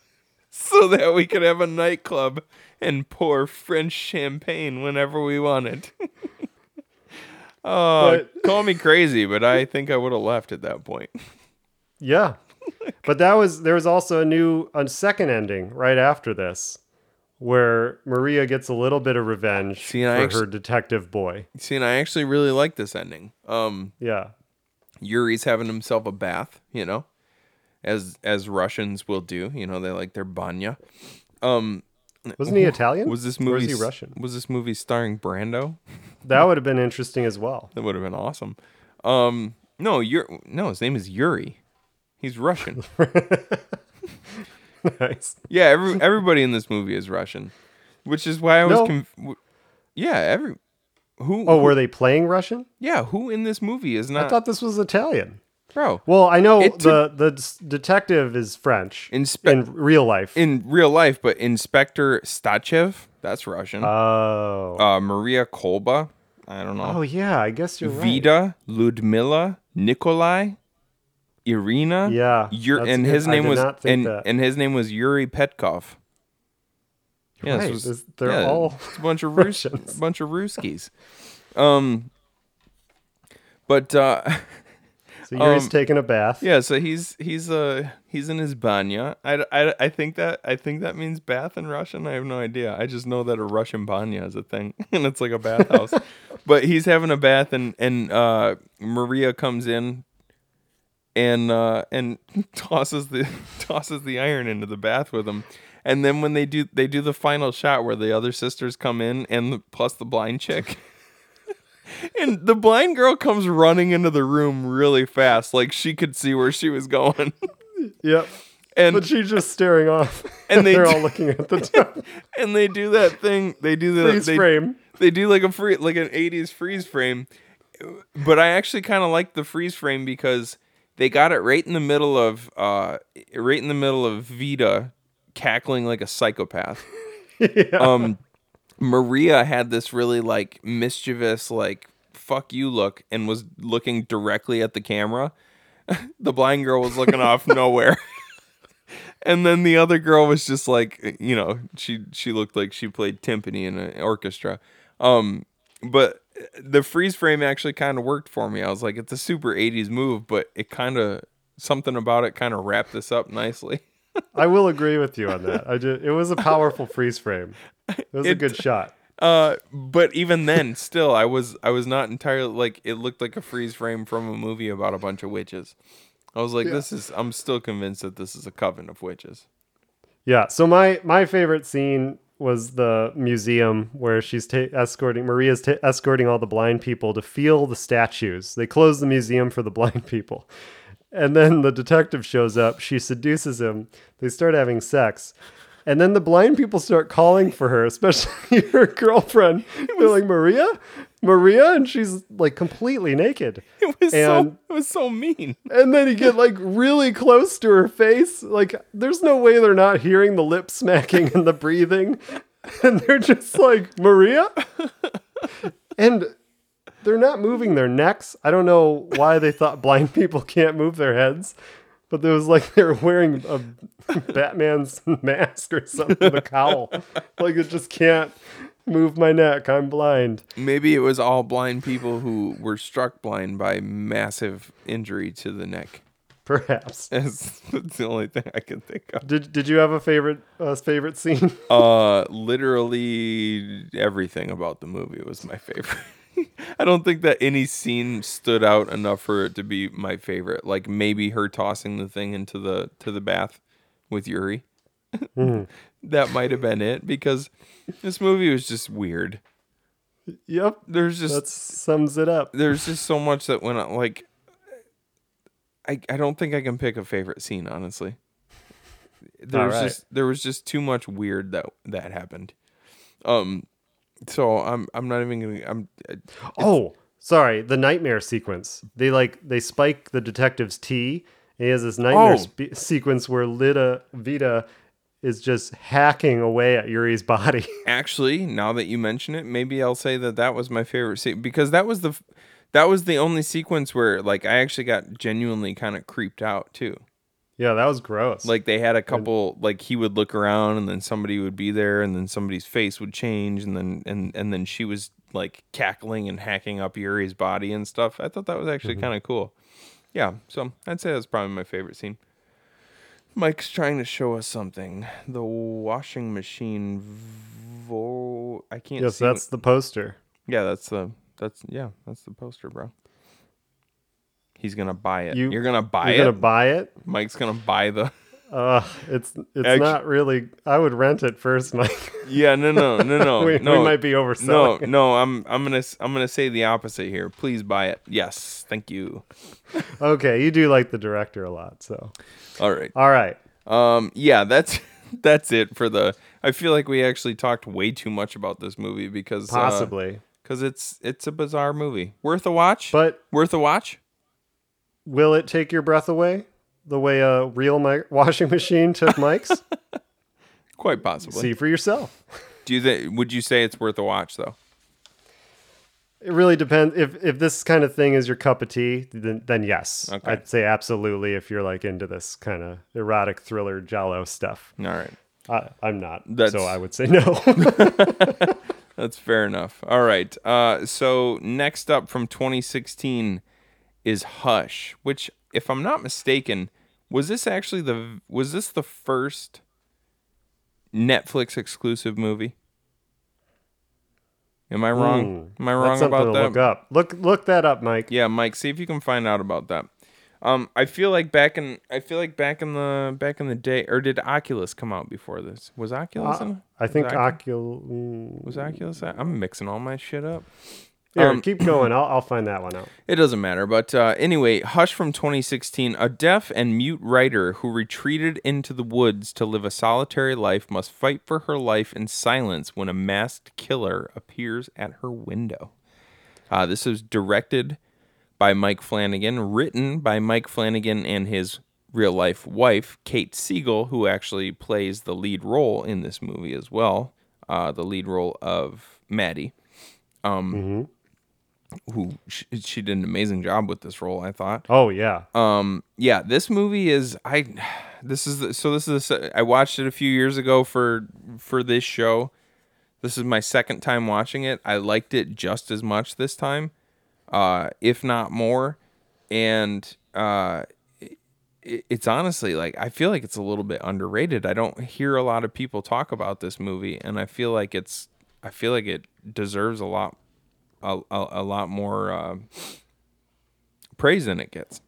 so that we could have a nightclub and pour French champagne whenever we wanted. oh, But- call me crazy, but I think I would have left at that point. Yeah. But that was there was also a new a second ending right after this where Maria gets a little bit of revenge See, for and I actu- her detective boy. See, and I actually really like this ending. Um, Yeah. Yuri's having himself a bath, you know, as as Russians will do. You know, they like their banya. Um, Wasn't he Italian? Was this Or movie was he Russian? Was this movie starring Brando? That would have been interesting as well. That would have been awesome. Um, no, Yuri, no, his name is Yuri. He's Russian. nice. yeah, every, everybody in this movie is Russian, which is why I was. No. Conf- yeah, every who. Oh, who- were they playing Russian? Yeah, who in this movie is not? I thought this was Italian. Bro. Well, I know It the the s- detective is French Inspe- in real life. in real life, but Inspector Stachev, that's Russian. oh. uh, Maria Kolba, I don't know. oh yeah, I guess you're right. Vida, Ludmila, Nikolai, Irina. Yeah, Yur- that's and good. his I name did was not think and that. and his name was Yuri Petkov. Yeah, this Right, was- this- they're yeah, all it's a bunch of Rus- Russians. a bunch of Ruskies. Um, but uh, So Yuri's um, taking a bath. yeah, so he's he's uh he's in his banya. I, I, I think that I think that means bath in Russian. I have no idea. I just know that a Russian banya is a thing, and it's like a bathhouse. but he's having a bath, and and uh, Maria comes in, and uh, and tosses the tosses the iron into the bath with him. And then when they do they do the final shot where the other sisters come in, and the, plus the blind chick. And the blind girl comes running into the room really fast, like she could see where she was going. Yep. And But she's just staring off. And they they're all looking at the top. and they do that thing. They do the Freeze they, frame. They do like a free like an '80s freeze frame. But I actually kind of like the freeze frame because they got it right in the middle of uh right in the middle of Vita cackling like a psychopath. Um, Maria had this really like mischievous like fuck you look and was looking directly at the camera. the blind girl was looking off nowhere. and then the other girl was just like you know she she looked like she played timpani in an orchestra um but the freeze frame actually kind of worked for me i was like it's a super 80s move but it kind of something about it kind of wrapped this up nicely I will agree with you on that. I just, it was a powerful freeze frame. It was a good shot. uh but even then still i was i was not entirely like it looked like a freeze frame from a movie about a bunch of witches i was like Yeah. this is i'm still convinced that this is a coven of witches Yeah. So my my favorite scene was the museum where she's ta- escorting Maria's ta- escorting all the blind people to feel the statues. They close the museum for the blind people. And then the detective shows up. She seduces him. They start having sex. And then the blind people start calling for her, especially her girlfriend. They're like, Maria? Maria? And she's like completely naked. it was And- so it was so mean And then you get like really close to her face. Like, there's no way they're not hearing the lip smacking and the breathing. And they're just like, Maria? And they're not moving their necks. I don't know why they thought blind people can't move their heads, but it was like they were wearing a Batman's mask or something, a cowl. Like, it just can't move my neck. I'm blind. Maybe it was all blind people who were struck blind by massive injury to the neck. Perhaps. That's, that's the only thing I can think of. Did, did you have a favorite uh, favorite scene? Uh, literally everything about the movie was my favorite. I don't think that any scene stood out enough for it to be my favorite. Like maybe her tossing the thing into the to the bath with Yuri. Mhm. that might have been it because this movie was just weird. Yep. There's just that sums it up. there's just so much that went on. Like, I I don't think I can pick a favorite scene honestly. There was Alright. just there was just too much weird that that happened. Um, so I'm I'm not even gonna I'm. Uh, oh, sorry, the nightmare sequence. They like they spike the detective's tea. And he has this nightmare Oh. spe- sequence where Lita Vita is just hacking away at Yuri's body. Actually, now that you mention it, maybe I'll say that that was my favorite scene because that was the f- that was the only sequence where like I actually got genuinely kind of creeped out too. Yeah, that was gross. Like they had a couple like he would look around and then somebody would be there and then somebody's face would change and then and and then she was like cackling and hacking up Yuri's body and stuff. I thought that was actually mm-hmm. kind of cool. Yeah, so I'd say that's probably my favorite scene. Mike's trying to show us something. The washing machine vo I can't yes, see that's the poster. Yeah, that's the that's yeah, that's the poster, bro. He's gonna buy it. You- are gonna buy you're it. gonna buy it? Mike's gonna buy the. Uh, it's it's Actu- not really. I would rent it first, Mike. Yeah, no, no, no, no, We- we no. might be No, overselling it. no. I'm I'm gonna I'm gonna say the opposite here. Please buy it. Yes, thank you. okay, you do like the director a lot, so All right. all right. Um. Yeah. That's that's it for the. I feel like we actually talked way too much about this movie because uh, Possibly. because it's it's a bizarre movie. Worth a watch. But worth a watch. Will it take your breath away the way a real mi- washing machine took Mike's? Quite possibly. See for yourself. Do you think? Would you say it's worth a watch though? It really depends. If if this kind of thing is your cup of tea, then then yes, Okay. I'd say absolutely. If you're like into this kind of erotic thriller giallo stuff, All right. I, I'm not. That's- so I would say no. That's fair enough. All right. Uh, so next up from 2016 is Hush, which, if I'm not mistaken, was this actually the was this the first Netflix exclusive movie? Am I wrong? Hmm, Am I wrong about that? look up. Look look that up, Mike. Yeah, Mike, see if you can find out about that. Um, I feel like back in I feel like back in the back in the day, or did Oculus come out before this? Was Oculus? Uh? I think Oculus Ocul. was Oculus. I'm mixing all my shit up. Here, Um, keep going. I'll I'll find that one out. It doesn't matter. But uh, anyway, Hush from 2016. A deaf and mute writer who retreated into the woods to live a solitary life must fight for her life in silence when a masked killer appears at her window. Uh, this is directed by Mike Flanagan, written by Mike Flanagan and his real life wife, Kate Siegel, who actually plays the lead role in this movie as well. Uh, the lead role of Maddie. Um, who she, she did an amazing job with this role, I thought. Oh yeah. Um, yeah, this movie is I. This is the, so. This is the, I watched it a few years ago for for this show. This is my second time watching it. I liked it just as much this time, uh, if not more. And uh, it, it's honestly like I feel like it's a little bit underrated. I don't hear a lot of people talk about this movie, and I feel like it's I feel like it deserves a lot a, a, a lot more uh, praise than it gets.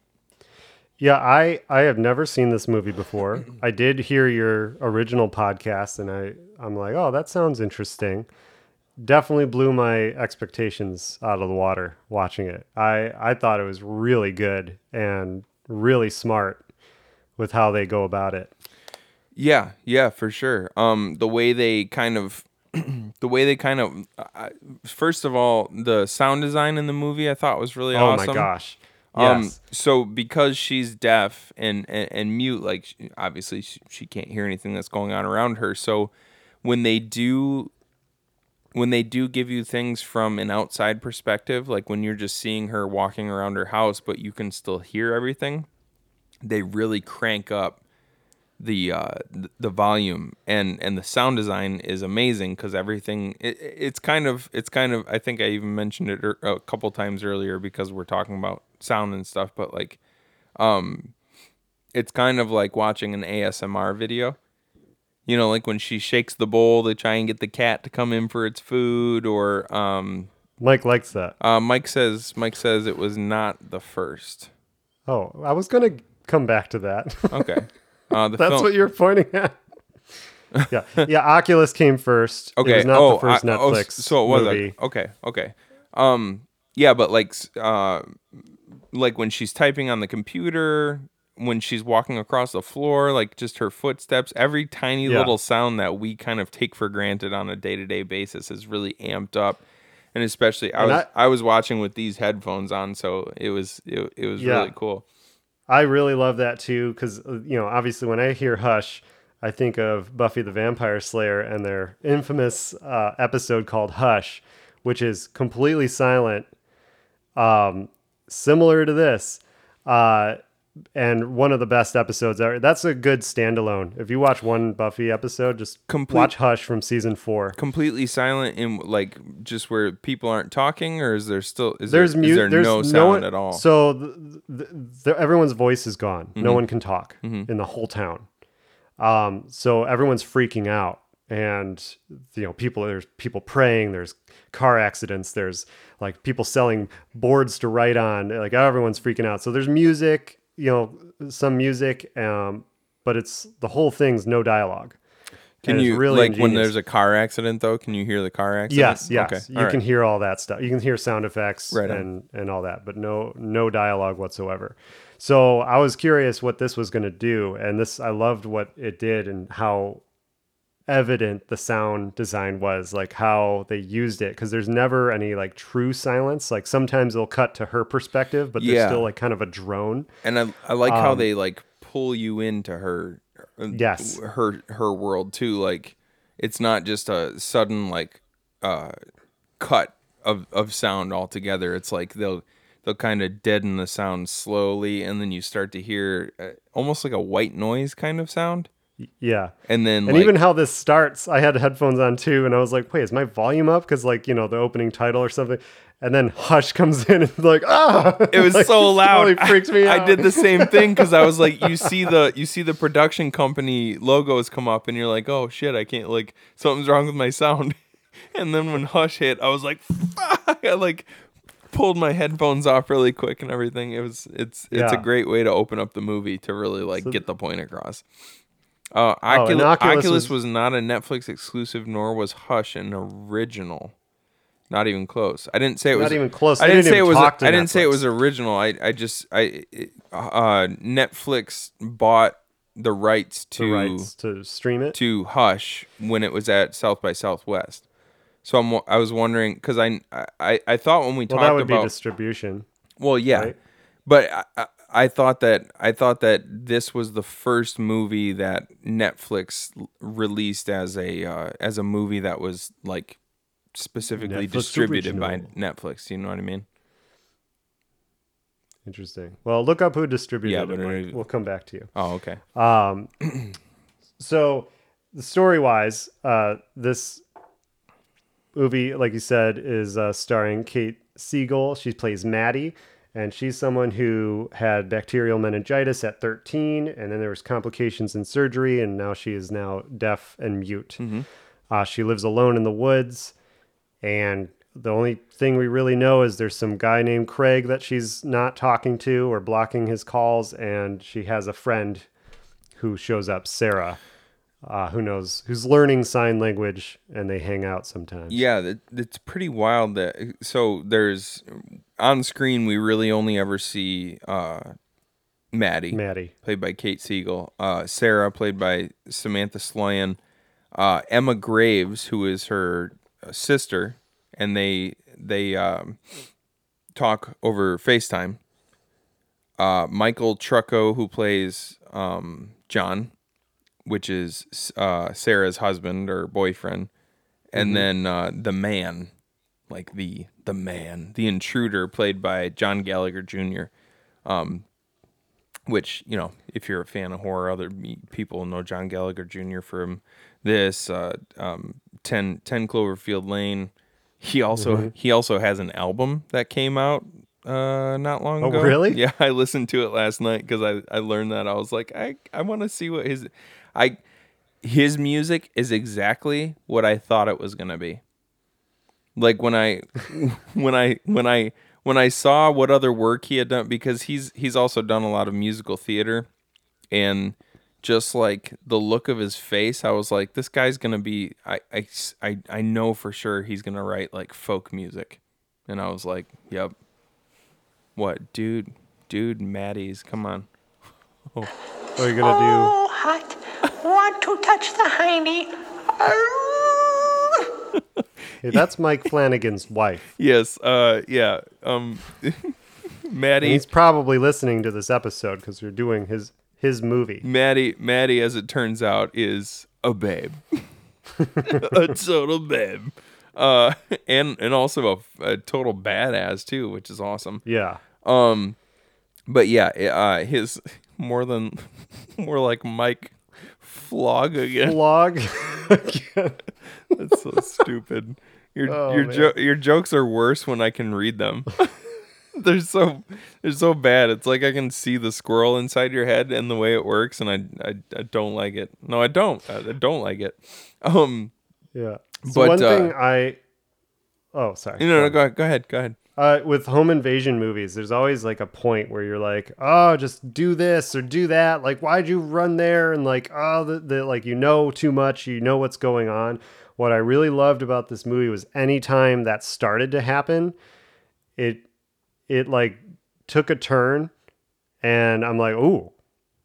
Yeah, I I have never seen this movie before. I did hear your original podcast, and I I'm like, oh, that sounds interesting. Definitely blew my expectations out of the water watching it. I I thought it was really good and really smart with how they go about it. Yeah, yeah, for sure. Um, the way they kind of, the way they kind of, I first of all, the sound design in the movie I thought was really Oh awesome. Oh my gosh. Um, Yes. so because she's deaf and and, and mute, like she- obviously she, she can't hear anything that's going on around her. So when they do, when they do give you things from an outside perspective, like when you're just seeing her walking around her house, but you can still hear everything, they really crank up the uh the volume and and the sound design is amazing because everything it, it's kind of it's kind of i think i even mentioned it a couple times earlier because we're talking about sound and stuff but like um it's kind of like watching an asmr video you know like when she shakes the bowl to try and get the cat to come in for its food or um Mike likes that. Uh, Mike says Mike says it was not the first. Oh, I was gonna come back to that. Okay. Uh, the That's film- what you're pointing at. yeah, yeah. Oculus came first. Okay. it was not oh, the first I- oh, Netflix s- so it was movie. okay. Okay. Um. Yeah, but like, uh, like when she's typing on the computer, when she's walking across the floor, like just her footsteps, every tiny Yeah. little sound that we kind of take for granted on a day to day basis is really amped up. And especially, I And was I, was watching with these headphones on, so it was it, it was Yeah. really cool. I really love that too because you know obviously when I hear Hush, I think of Buffy the Vampire Slayer and their infamous uh, episode called Hush, which is completely silent, um, similar to this, uh, and one of the best episodes ever. That's a good standalone. If you watch one Buffy episode, just Complete- watch Hush from season four. Completely silent in like just where people aren't talking, or is there still is there's there, is there there's no sound one, at all? So the, the, the, everyone's voice is gone. No Mhm. one can talk Mhm. in the whole town. Um, so everyone's freaking out, and you know, people there's people praying. There's car accidents. There's like people selling boards to write on. Like everyone's freaking out. So there's music. You know, some music. Um, but it's the whole thing's no dialogue. Can you really like when there's a car accident though? Can you hear the car accident? Yes, yes. Okay. You all can right. hear all that stuff. You can hear sound effects Right and and all that, but no no dialogue whatsoever. So I was curious what this was going to do, and this I loved what it did and how evident the sound design was, like how they used it. Because there's never any like true silence. Like sometimes they'll cut to her perspective, but there's Yeah. still like kind of a drone. And I I like how Um, they like pull you into her uh, Yes. her her world too. Like it's not just a sudden like uh cut of of sound altogether. It's like they'll they'll kind of deaden the sound slowly and then you start to hear uh, almost like a white noise kind of sound. Yeah. And then and like, even how this starts, I had headphones on too, and I was like, "Wait, is my volume up?" Because like you know the opening title or something, and then Hush comes in and like, ah, it was Like, so loud. totally freaked me I, out. I did the same thing because I was like, you see the you see the production company logos come up, and you're like, oh shit, I can't like something's wrong with my sound. And then when Hush hit, I was like, fuck! I like pulled my headphones off really quick and everything. It was it's it's a great way to open up the movie to really like So- get the point across. Uh, Oh, Ocul- Oculus Oculus, was- was not a Netflix exclusive, nor was Hush an original. Not even close. I didn't say it was Not even close. I didn't didn't say it was. I didn't say it was original. I I just I uh Netflix bought the rights to The rights to stream it. to Hush when it was at South by Southwest. So I'm I was wondering because I, I I thought when we well, talked that would about be distribution. well, yeah, right? but I, I, thought that I thought that this was the first movie that Netflix released as a uh, as a movie that was like specifically Netflix distributed by original. Netflix. You know what I mean? Interesting. Well, look up who distributed Yeah, it. We'll come back to you. Oh, okay. Um, so story wise, uh, this movie, like you said, is uh, starring Kate Siegel. She plays Maddie, and she's someone who had bacterial meningitis at 13, and then there was complications in surgery, and now she is now deaf and mute. Uh, she lives alone in the woods, and the only thing we really know is there's some guy named Craig that she's not talking to or blocking his calls, and she has a friend who shows up, Sarah, uh, who knows who's learning sign language, and they hang out sometimes. Yeah, that, it's pretty wild that so there's on screen we really only ever see uh Maddie. Maddie. Played by Kate Siegel. Uh Sarah played by Samantha Sloyan. Uh Emma Graves, who is her uh, sister, and they they um talk over FaceTime. Uh Michael Trucco, who plays um John, which is uh Sarah's husband or boyfriend and Mhm. then uh, the man, like the the man, the intruder, played by John Gallagher Jr. Um, which you know, if you're a fan of horror, other people know John Gallagher Jr. from this uh, um, 10, 10 Cloverfield Lane. He also Mhm. he also has an album that came out uh not long Oh, ago. really? Yeah, I listened to it last night because I I learned that I was like I I want to see what his I his music is exactly what I thought it was gonna be. Like when I when I when I when I saw what other work he had done because he's he's also done a lot of musical theater and just like the look of his face, I was like, this guy's gonna be. I I I, I know for sure he's gonna write like folk music, and I was like, yep. What, dude, dude, Maddie's, come on. Oh, What are you gonna Oh, hot. Want to touch the hiney. Hey, that's Mike Flanagan's wife. yes, uh, yeah, um, And Maddie. he's probably listening to this episode because we're doing his his movie. Maddie, Maddie, as it turns out, is a babe, a total babe, uh, and and also a, a total badass too, which is awesome. Yeah. Um, but yeah, uh, his more than more like Mike Flog again. Flog. Again. That's so stupid. Your Oh, your jo- your jokes are worse when I can read them. they're so they're so bad. It's like I can see the squirrel inside your head and the way it works, and I I, I don't like it. No, I don't. I, I don't like it. Um, Yeah. So But, one uh, thing I oh sorry. no, no, go ahead, go ahead, go ahead. Uh, with home invasion movies, there's always like a point where you're like, oh, just do this or do that. Like, why'd you run there? And like, oh, the, the like you know too much, you know what's going on. What I really loved about this movie was anytime that started to happen, it it like took a turn, and I'm like, ooh,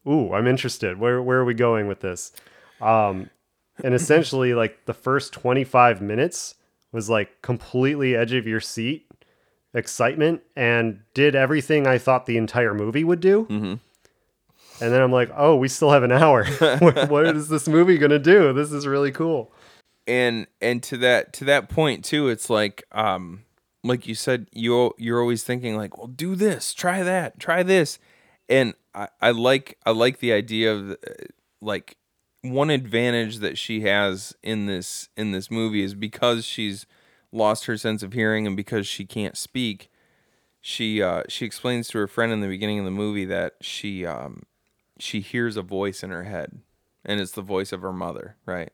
ooh, I'm interested. Where where are we going with this? Um, and essentially, like the first 25 minutes was like completely edge of your seat excitement and did everything I thought the entire movie would do. Mm-hmm. And then I'm like, oh, we still have an hour. what, what is this movie gonna do? This is really cool. and and to that to that point too it's like um like you said you you're always thinking like well do this try that try this and i, I like i like the idea of uh, like one advantage that she has in this in this movie is because she's lost her sense of hearing and because she can't speak she uh she explains to her friend in the beginning of the movie that she um she hears a voice in her head and it's the voice of her mother right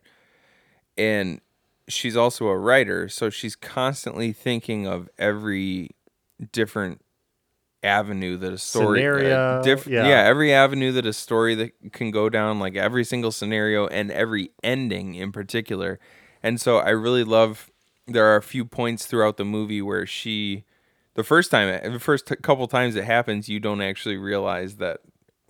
and she's also a writer so she's constantly thinking of every different avenue that a story Scenario, diff- yeah. yeah every avenue that a story that can go down like every single scenario and every ending in particular and so i really love there are a few points throughout the movie where she the first time eh, the first t- couple times it happens you don't actually realize that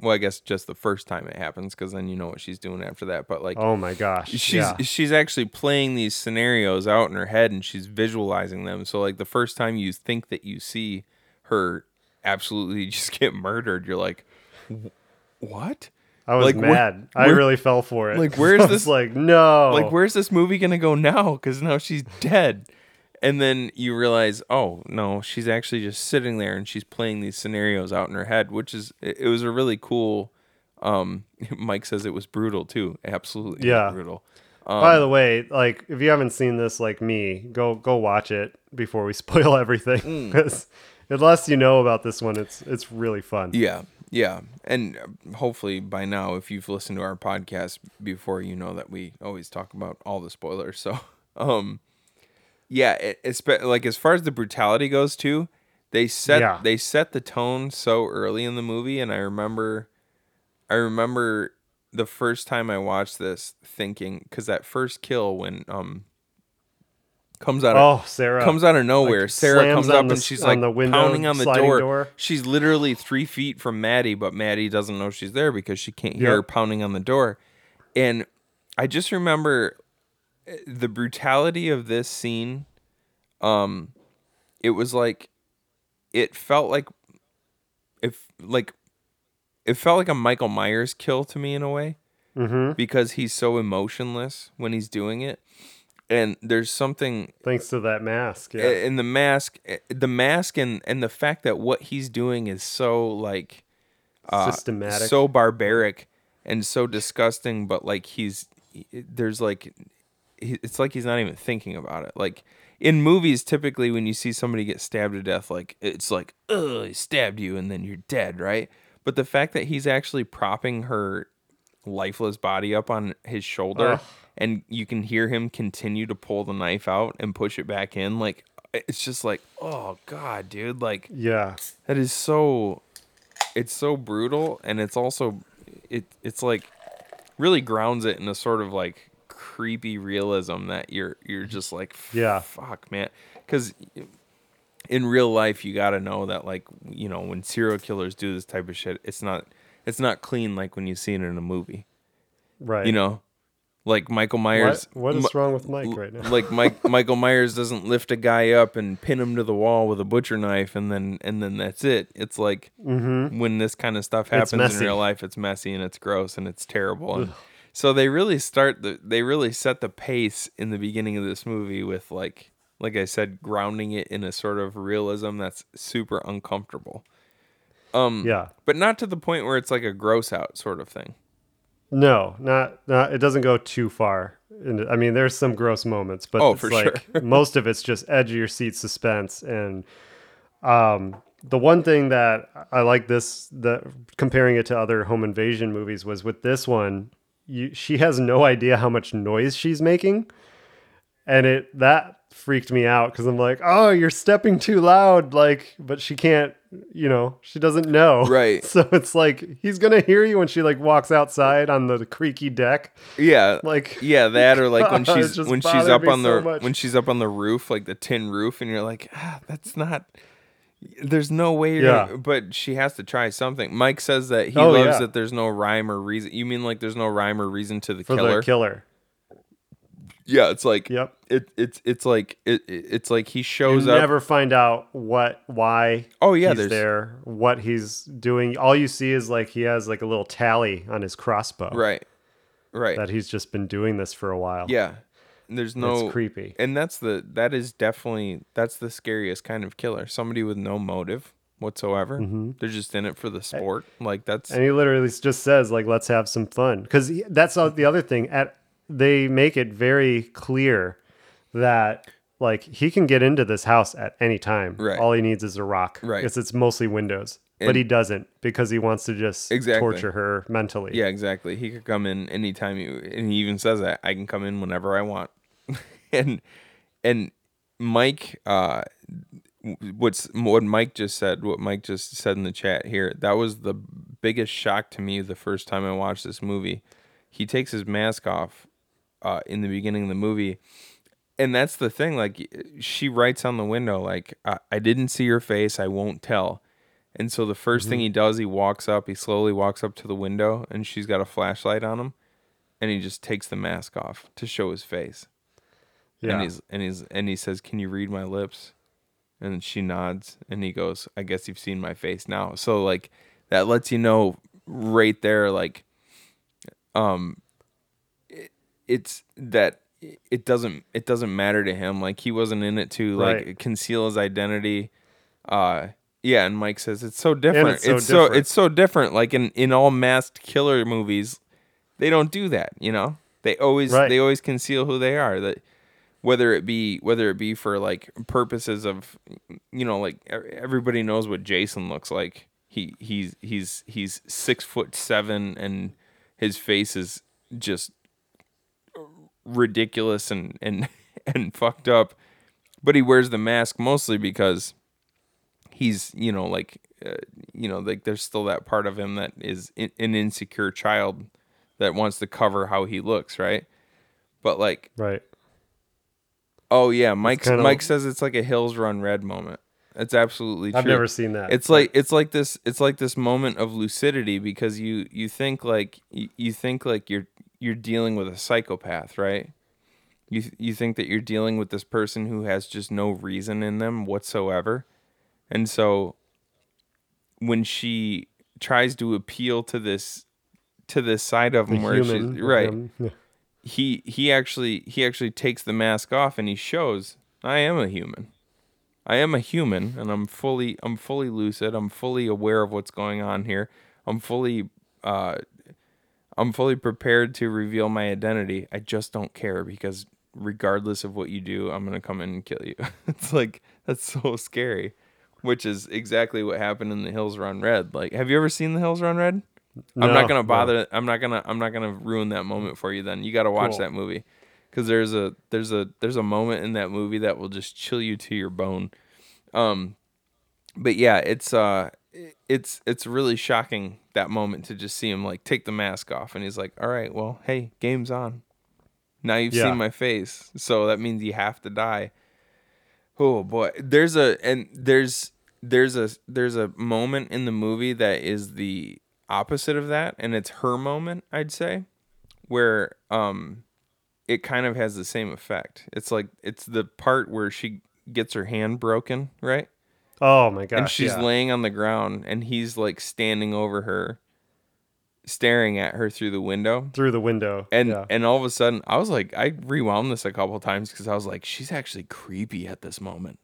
well i guess just the first time it happens because then you know what she's doing after that but like Oh my gosh. she's yeah. she's actually playing these scenarios out in her head and she's visualizing them so like the first time you think that you see her absolutely just get murdered you're like what I was like, where- mad. I where- really fell for it. like, where's this- Like no. like where's this movie gonna go now because now she's dead and then you realize oh no she's actually just sitting there and she's playing these scenarios out in her head which is it, it was a really cool um mike says it was brutal too absolutely Yeah. brutal By the way, like if you haven't seen this like me, go go watch it before we spoil everything. Mm. Because unless you know about this one, it's it's really fun. Yeah, yeah, and uh, hopefully by now, if you've listened to our podcast before, you know that we always talk about all the spoilers. So, um, yeah, it, it's like as far as the brutality goes, too, they set Yeah. they set the tone so early in the movie, and I remember, I remember the first time I watched this, thinking because that first kill when um comes out of Oh, Sarah. comes out of nowhere. Like, Sarah comes up the and she's on like the window, pounding on the door. door. She's literally three feet from Maddie, but Maddie doesn't know she's there because she can't hear Yep. her pounding on the door. And I just remember uh, the brutality of this scene. Um, it was like, it felt like, if like, it felt like a Michael Myers kill to me in a way Mm-hmm. because he's so emotionless when he's doing it. And there's something Thanks to that mask. Yeah. in the mask the mask and and the fact that what he's doing is so like uh, Systematic. so barbaric and so disgusting but like he's there's like it's like he's not even thinking about it like in movies typically when you see somebody get stabbed to death like it's like ugh he stabbed you and then you're dead right but the fact that he's actually propping her lifeless body up on his shoulder Ugh. And you can hear him continue to pull the knife out and push it back in. Like it's just like, oh god, dude, like Yeah. that is so it's so brutal and it's also it it's like really grounds it in a sort of like creepy realism that you're you're just like Yeah. fuck man cuz in real life you got to know that like you know when serial killers do this type of shit it's not it's not clean like when you see it in a movie Right. you know like Michael Myers what is wrong with Mike right now? like Mike Michael Myers doesn't lift a guy up and pin him to the wall with a butcher knife and then and then that's it. It's like Mhm. when this kind of stuff happens in real life, it's messy and it's gross and it's terrible. And so they really start the they really set the pace in the beginning of this movie with like like I said, grounding it in a sort of realism that's super uncomfortable. Um Yeah. But not to the point where it's like a gross out sort of thing. No, not not. It doesn't go too far. And I mean, there's some gross moments, but Oh, it's for like sure. most of it's just edge of your seat suspense. And um, the one thing that I like this, the comparing it to other home invasion movies, was with this one, you, she has no idea how much noise she's making, and it that freaked me out because I'm like, oh, you're stepping too loud, like, but she can't. You know, she doesn't know. Right. So it's like he's gonna hear you when she like walks outside on the creaky deck. Yeah, Like yeah, that or like when she's when she's up on the so when she's up on the roof, like the tin roof, and you're like, ah, that's not. There's no way. You're Yeah. but she has to try something. Mike says that he Oh, loves yeah. that there's no rhyme or reason. You mean like there's no rhyme or reason to the for killer? the killer. Yeah, it's like Yep. It it's it's like it, it- it's like he You shows up. You never find out what why Oh, yeah, he's there's- there, what he's doing. All you see is like he has like a little tally on his crossbow. Right. Right. That he's just been doing this for a while. Yeah. And There's It's no creepy. And that's the that is definitely that's the scariest kind of killer. Somebody with no motive whatsoever. Mhm. They're just in it for the sport. Like that's And he literally just says like let's have some fun cuz that's all- the other thing at they make it very clear that like he can get into this house at any time. Right. All he needs is a rock. Right. Because it's mostly windows. And- but he doesn't because he wants to just Exactly. torture her mentally. Yeah, exactly. He could come in anytime you and he even says that I can come in whenever I want. and and Mike uh what's what Mike just said, what Mike just said in the chat here, that was the biggest shock to me the first time I watched this movie. He takes his mask off uh in the beginning of the movie. And that's the thing like she writes on the window like I, I didn't see your face, I won't tell. And so the 1st thing Mhm. he does, he walks up, he slowly walks up to the window, and she's got a flashlight on him, and he just takes the mask off to show his face. Yeah. And he's and he's and he says, "Can you read my lips?" And she nods, and he goes, "I guess you've seen my face now." So like that lets you know right there, like, um, it's that it doesn't it doesn't matter to him. Like he wasn't in it to like Right. conceal his identity. Uh, yeah, and Mike says it's so different. it's so it's so different. it's so different. Like in in all masked killer movies, they don't do that. You know, they always Right. they always conceal who they are. That whether it be whether it be for like purposes of you know like everybody knows what Jason looks like. He he's he's he's six foot seven and his face is just ridiculous and and and fucked up. But he wears the mask mostly because he's you know like uh, you know like there's still that part of him that is in, an insecure child that wants to cover how he looks, right? But like Right. Oh yeah, Mike kinda- Mike says it's like a Hills Run Red moment. It's absolutely true. I've never seen that, It's like it's like this it's like this moment of lucidity because you you think like you, you think like you're you're dealing with a psychopath, right? You th- you think that you're dealing with this person who has just no reason in them whatsoever. And so when she tries to appeal to this to this side of The him where human she's right yeah. he he actually he actually takes the mask off and he shows I am a human. I am a human and I'm fully I'm fully lucid. I'm fully aware of what's going on here. I'm fully uh I'm fully prepared to reveal my identity. I just don't care because regardless of what you do, I'm going to come in and kill you. it's like that's so scary, which is exactly what happened in The Hills Run Red. Like have you ever seen The Hills Run Red? I'm not gonna no. bother. I'm not gonna. I'm not gonna ruin that moment for you. Then you got to watch Cool. that movie because there's a there's a there's a moment in that movie that will just chill you to your bone. Um, but yeah, it's uh, it's it's really shocking that moment to just see him like take the mask off and he's like, all right, well, hey, game's on. Now you've Yeah. seen my face, so that means you have to die. Oh boy, there's a and there's there's a there's a moment in the movie that is the opposite of that, and it's her moment, I'd say, where um, it kind of has the same effect. It's like it's the part where she gets her hand broken, right? Oh my gosh. and she's yeah. laying on the ground, and he's like standing over her, staring at her through the window. through the window. And yeah. and all of a sudden, I was like, I rewound this a couple times because I was like, she's actually creepy at this moment.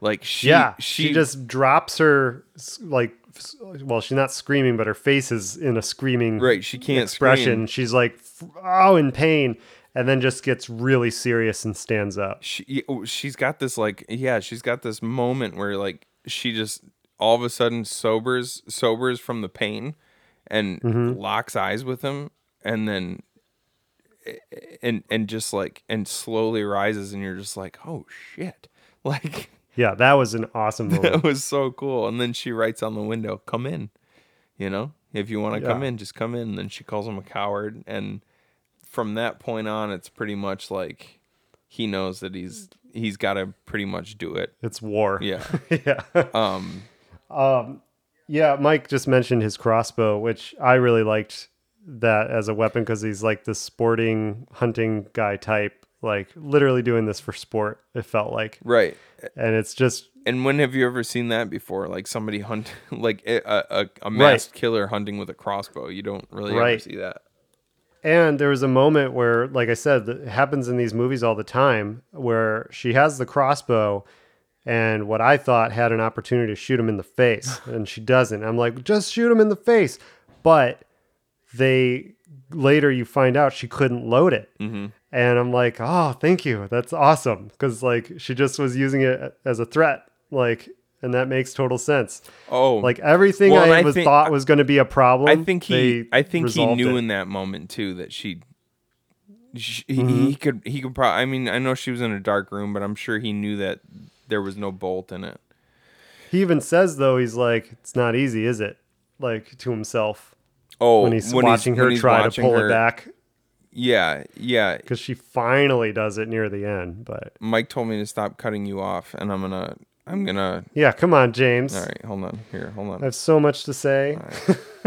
Like she, yeah, she, she, just drops her like, well, she's not screaming, but her face is in a screaming Right, she can't expression. scream. She's like, oh, in pain, and then just gets really serious and stands up. she oh, she's got this like yeah she's got this moment where like she just all of a sudden sobers sobers from the pain and Mhm. locks eyes with him and then and and just like and slowly rises and you're just like oh shit. Like Yeah, that was an awesome that was so cool. And then she writes on the window come in you know? If you want to come in just come in. And then she calls him a coward and from that point on it's pretty much like he knows that he's he's got to pretty much do it. It's war. yeah. Yeah. um Um, yeah, Mike just mentioned his crossbow, which I really liked that as a weapon because he's like the sporting hunting guy type, like literally doing this for sport. It felt like. Right. And it's just and when have you ever seen that before? Like somebody hunt like a a, a masked killer hunting with a crossbow. You don't really ever see that And there was a moment where, like I said, it happens in these movies all the time, where she has the crossbow, and what I thought had an opportunity to shoot him in the face, and she doesn't. I'm like, just shoot him in the face. But they later you find out she couldn't load it, Mhm. and I'm like, oh, thank you, that's awesome, because like she just was using it as a threat, like. And that makes total sense. Oh, like everything well, I, was think- thought was going to be a problem. I think he I think he knew it. in that moment too that she, she he- Mhm. he could he could probably I mean I know she was in a dark room but I'm sure he knew that there was no bolt in it. He even says though he's like, it's not easy, is it? Like to himself. Oh, when he's when he's- watching her he's try watching to pull her- it back Yeah, yeah. because she finally does it near the end. But Mike told me to stop cutting you off and I'm going to I'm to yeah, come on, James. All right, hold on. Here, hold on. I have so much to say.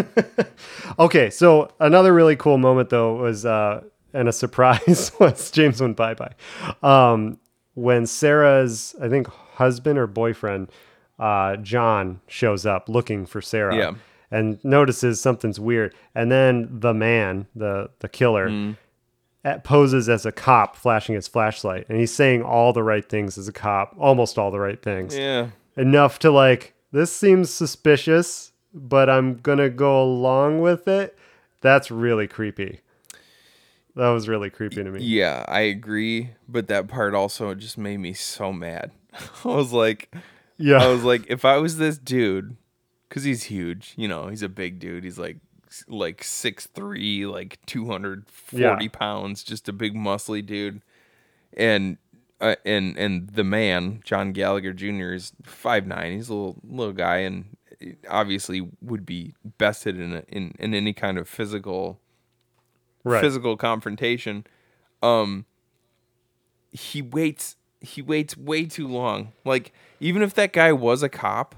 okay, so another really cool moment though was uh and a surprise was James went bye bye. Um when Sarah's I think husband or boyfriend, uh John shows up looking for Sarah. Yeah. And notices something's weird. And then the man, the the killer, Mm. At- poses as a cop flashing his flashlight and he's saying all the right things as a cop almost all the right things Yeah. enough to like this seems suspicious but i'm gonna go along with it that's really creepy that was really creepy to me Yeah, I agree, but that part also just made me so mad. I was like, Yeah. I was like, if I was this dude, because he's huge, you know, he's a big dude. He's like, like six three, like two hundred forty Yeah. pounds, just a big muscly dude, and. Uh, and and the man John Gallagher Jr. is five nine. He's a little little guy, and obviously would be bested in a, in in any kind of physical Right. physical confrontation um he waits he waits way too long like even if that guy was a cop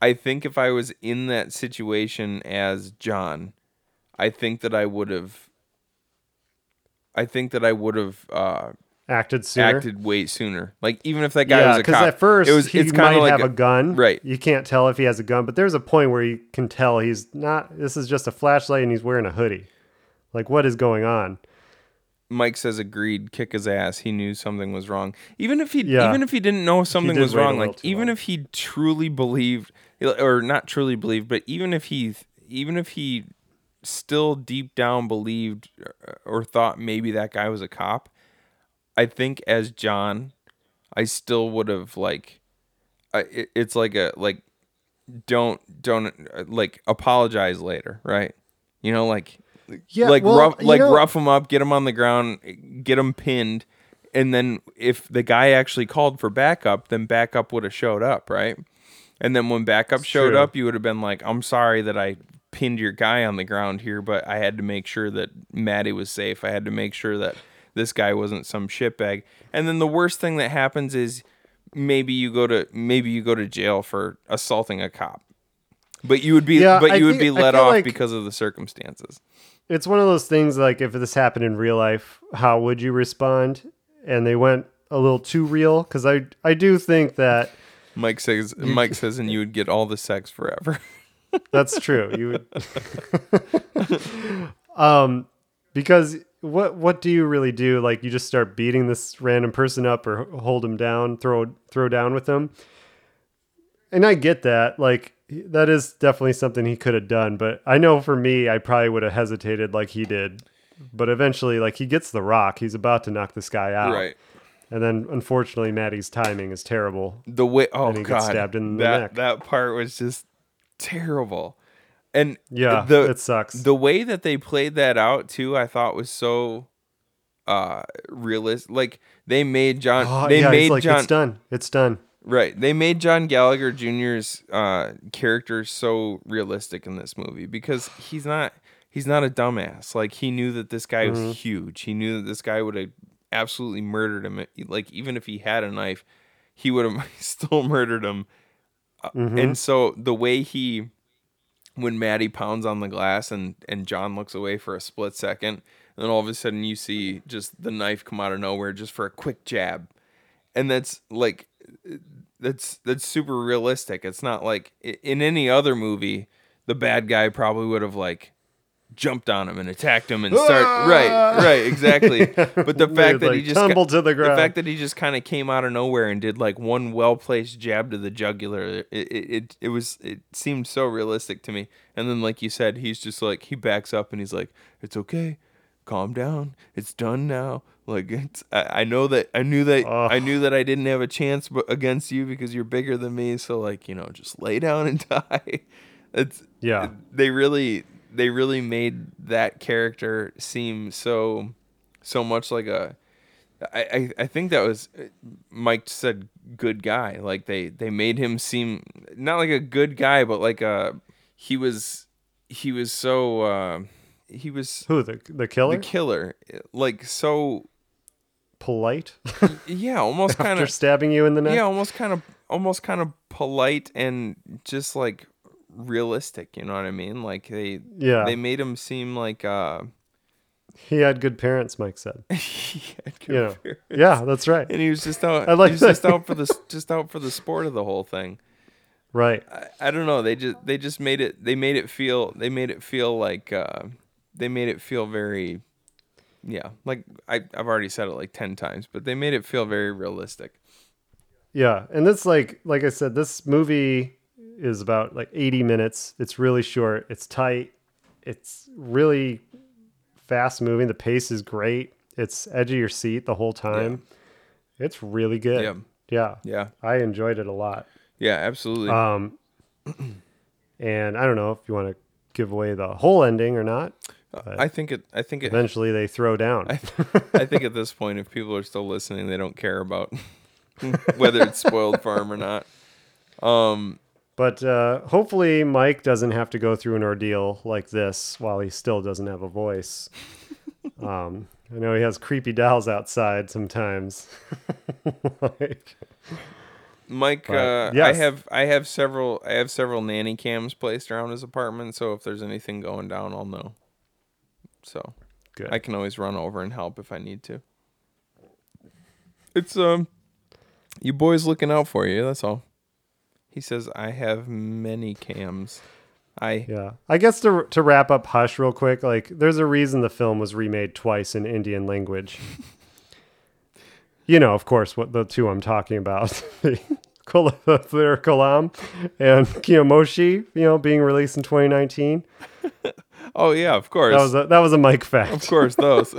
i think if i was in that situation as john i think that i would have i think that i would have uh acted sooner. acted way sooner. Like even if that guy yeah was a because cop at first it was he it's might kind of like have a, gun. Right. You can't tell if he has a gun but there's a point where you can tell he's not this is just a flashlight and he's wearing a hoodie. Like what is going on? Mike says agreed, kick his ass. He knew something was wrong. Even if he Yeah. even if he didn't know something was wrong, like even if he truly believed or not truly believed, but even if he even if he still deep down believed or- thought maybe that guy was a cop, I think as John, I still would have like I, it's like a like don't don't like apologize later, right? You know, like Yeah, like well, rough like know- rough him up, get him on the ground, get him pinned, and then if the guy actually called for backup, then backup would have showed up, right? And then when backup showed true. up, you would have been like, "I'm sorry that I pinned your guy on the ground here, but I had to make sure that Maddie was safe. I had to make sure that this guy wasn't some shitbag." And then the worst thing that happens is maybe you go to maybe you go to jail for assaulting a cop. But you would be Yeah, but I you would think- be let off like- because of the circumstances. it's one of those things like if this happened in real life, how would you respond? And they went a little too real because I I do think that Mike says Mike says and you would get all the sex forever. that's true. You would, um, because what what do you really do? Like you just start beating this random person up or hold him down, throw throw down with them. And I get that. Like that is definitely something he could have done. But I know for me, I probably would have hesitated like he did. But eventually, like he gets the rock, he's about to knock this guy out. Right. And then unfortunately, Maddie's timing is terrible. the way oh And he god gets stabbed in the that neck. that part was just terrible and Yeah, the it sucks. the way that they played that out too i thought was so uh realistic like they made john Oh, they yeah, made like, john it's done. It's done. right they made john gallagher jr's uh character so realistic in this movie because he's not he's not a dumbass like he knew that this guy Mhm. was huge he knew that this guy would have absolutely murdered him like even if he had a knife he would have still murdered him Uh, Mhm. and so the way he when Maddie pounds on the glass and and John looks away for a split second, and then all of a sudden you see just the knife come out of nowhere just for a quick jab. And that's like that's that's super realistic. It's not like in any other movie the bad guy probably would have like jumped on him and attacked him and start right right exactly but the fact that he just tumble to the ground the fact that he just kind of came out of nowhere and did like one well placed jab to the jugular. It, it it it was it seemed so realistic to me. And then like you said, he's just like he backs up and he's like, "It's okay, calm down. It's done now." Like it's I, I know that I knew that I knew that I didn't have a chance but against you because you're bigger than me. So like you know just lay down and die. It's Yeah. They really they really made that character seem so so much like a I, I, I think that was Mike said good guy. Like they, they made him seem not like a good guy, but like a he was he was so uh, he was Who the the killer? the killer like so Polite. yeah almost kind of stabbing you in the neck. yeah almost kind of almost kind of polite and just like realistic you know what I mean like they Yeah. they made him seem like uh He had good parents, Mike said. he had good Yeah. parents. Yeah, that's right. and he was just out I like he was that. just out for the just out for the sport of the whole thing Right. I, I don't know. They just they just made it. They made it feel. They made it feel like. Uh, they made it feel very. Yeah, like I I've already said it like ten times, but they made it feel very realistic. Yeah, and this like like I said, this movie is about like 80 minutes. It's really short. It's tight. It's really fast moving. The pace is great. It's edge of your seat the whole time. It's really good. Yeah. Yeah. Yeah. I enjoyed it a lot. Yeah, absolutely. Um, and I don't know if you want to give away the whole ending or not. I think it. I think it. eventually they throw down. I, I think at this point, if people are still listening, they don't care about whether it's spoiled farm or not. Um, But uh, hopefully, Mike doesn't have to go through an ordeal like this while he still doesn't have a voice. um, I know he has creepy dolls outside sometimes. like, Mike, But, uh, I have I have several I have several nanny cams placed around his apartment, so if there's anything going down, I'll know. So Good. I can always run over and help if I need to. It's um, you boys looking out for you. That's all. He says I have many cams. I yeah, I guess to to wrap up Hush real quick, like there's a reason the film was remade twice in Indian language. you know, of course, what the two I'm talking about. Thir Kalam and Khamoshi, you know, being released in 2019. oh yeah, of course. That was a, that was a Mike fact. Of course, those.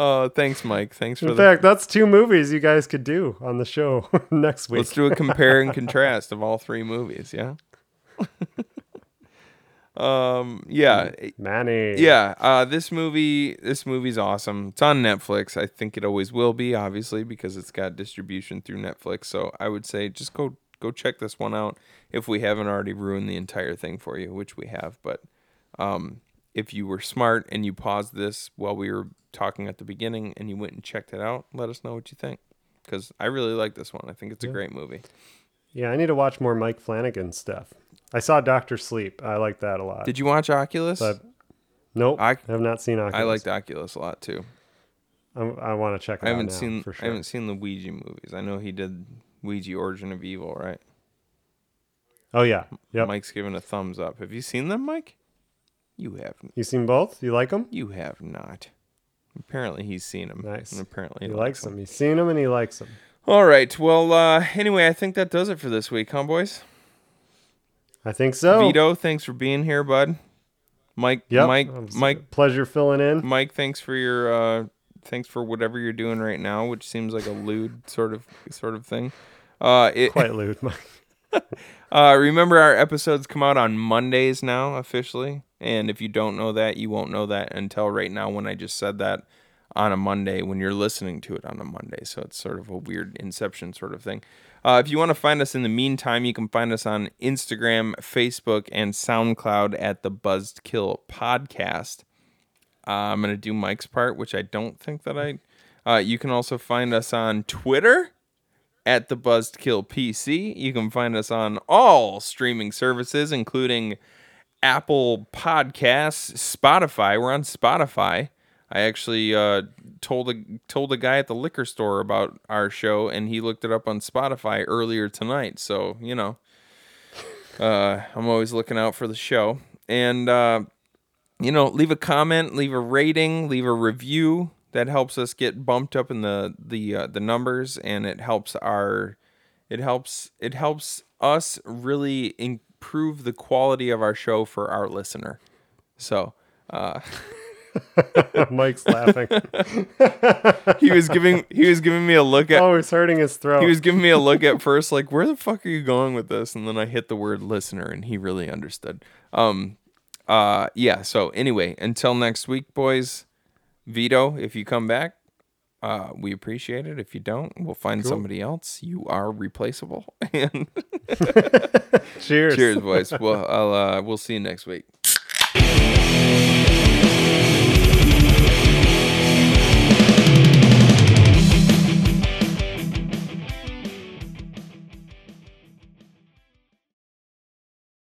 Oh, thanks, Mike. Thanks for that. In the. fact, that's two movies you guys could do on the show next week. Let's do a compare and contrast of all three movies. Yeah. Um, yeah, Manny. yeah. Uh, this movie, this movie's awesome. It's on Netflix. I think it always will be, obviously, because it's got distribution through Netflix. So I would say just go go check this one out if we haven't already ruined the entire thing for you, which we have. But um, if you were smart and you paused this while we were talking at the beginning and you went and checked it out, let us know what you think. Because I really like this one. I think it's a great movie. Yeah, I need to watch more Mike Flanagan stuff. I saw Doctor Sleep. I like that a lot. Did you watch Oculus? But nope, I have not seen Oculus. I liked Oculus a lot too. I, I want to check it I out haven't seen sure. I haven't seen the Ouija movies. I know he did Ouija Origin of Evil, right? Oh yeah, yep. Mike's giving a thumbs up. Have you seen them, Mike? You have. You seen both? You like them? You have not. Apparently, he's seen them. Nice. And apparently, He he likes them. He's seen them and he likes them. All right. Well, uh, anyway, I think that does it for this week, huh, boys? I think so. Vito, thanks for being here, bud. Mike, Yep. Mike, It was a Mike, pleasure filling in. Mike, thanks for your uh, thanks for whatever you're doing right now, which seems like a lewd sort of sort of thing. Uh, it, Quite lewd, Mike. Uh, remember, our episodes come out on Mondays now, officially. And if you don't know that, you won't know that until right now when I just said that on a Monday when you're listening to it on a Monday. So it's sort of a weird inception sort of thing. Uh, if you want to find us in the meantime, you can find us on Instagram, Facebook, and SoundCloud at the Buzzed Kill Podcast. Uh, I'm going to do Mike's part, which I don't think that I. Uh, you can also find us on Twitter at the Buzzed Kill PC. You can find us on all streaming services, including Apple Podcasts, Spotify. We're on Spotify. I actually uh, told a told a guy at the liquor store about our show, and he looked it up on Spotify earlier tonight. So you know, uh, I'm always looking out for the show, and uh, you know, leave a comment, leave a rating, leave a review. That helps us get bumped up in the the uh, the numbers, and it helps our it helps it helps us really improve the quality of our show for our listener. So. Uh, Mike's laughing. he was giving he was giving me a look at Oh, he's hurting his throat. he was giving me a look at first like where the fuck are you going with this and then I hit the word listener and he really understood. Um uh yeah, so anyway, until next week boys, Vito, if you come back, uh we appreciate it. If you don't, we'll find Cool. somebody else. You are replaceable. and Cheers. Cheers boys. Well, I'll uh we'll see you next week.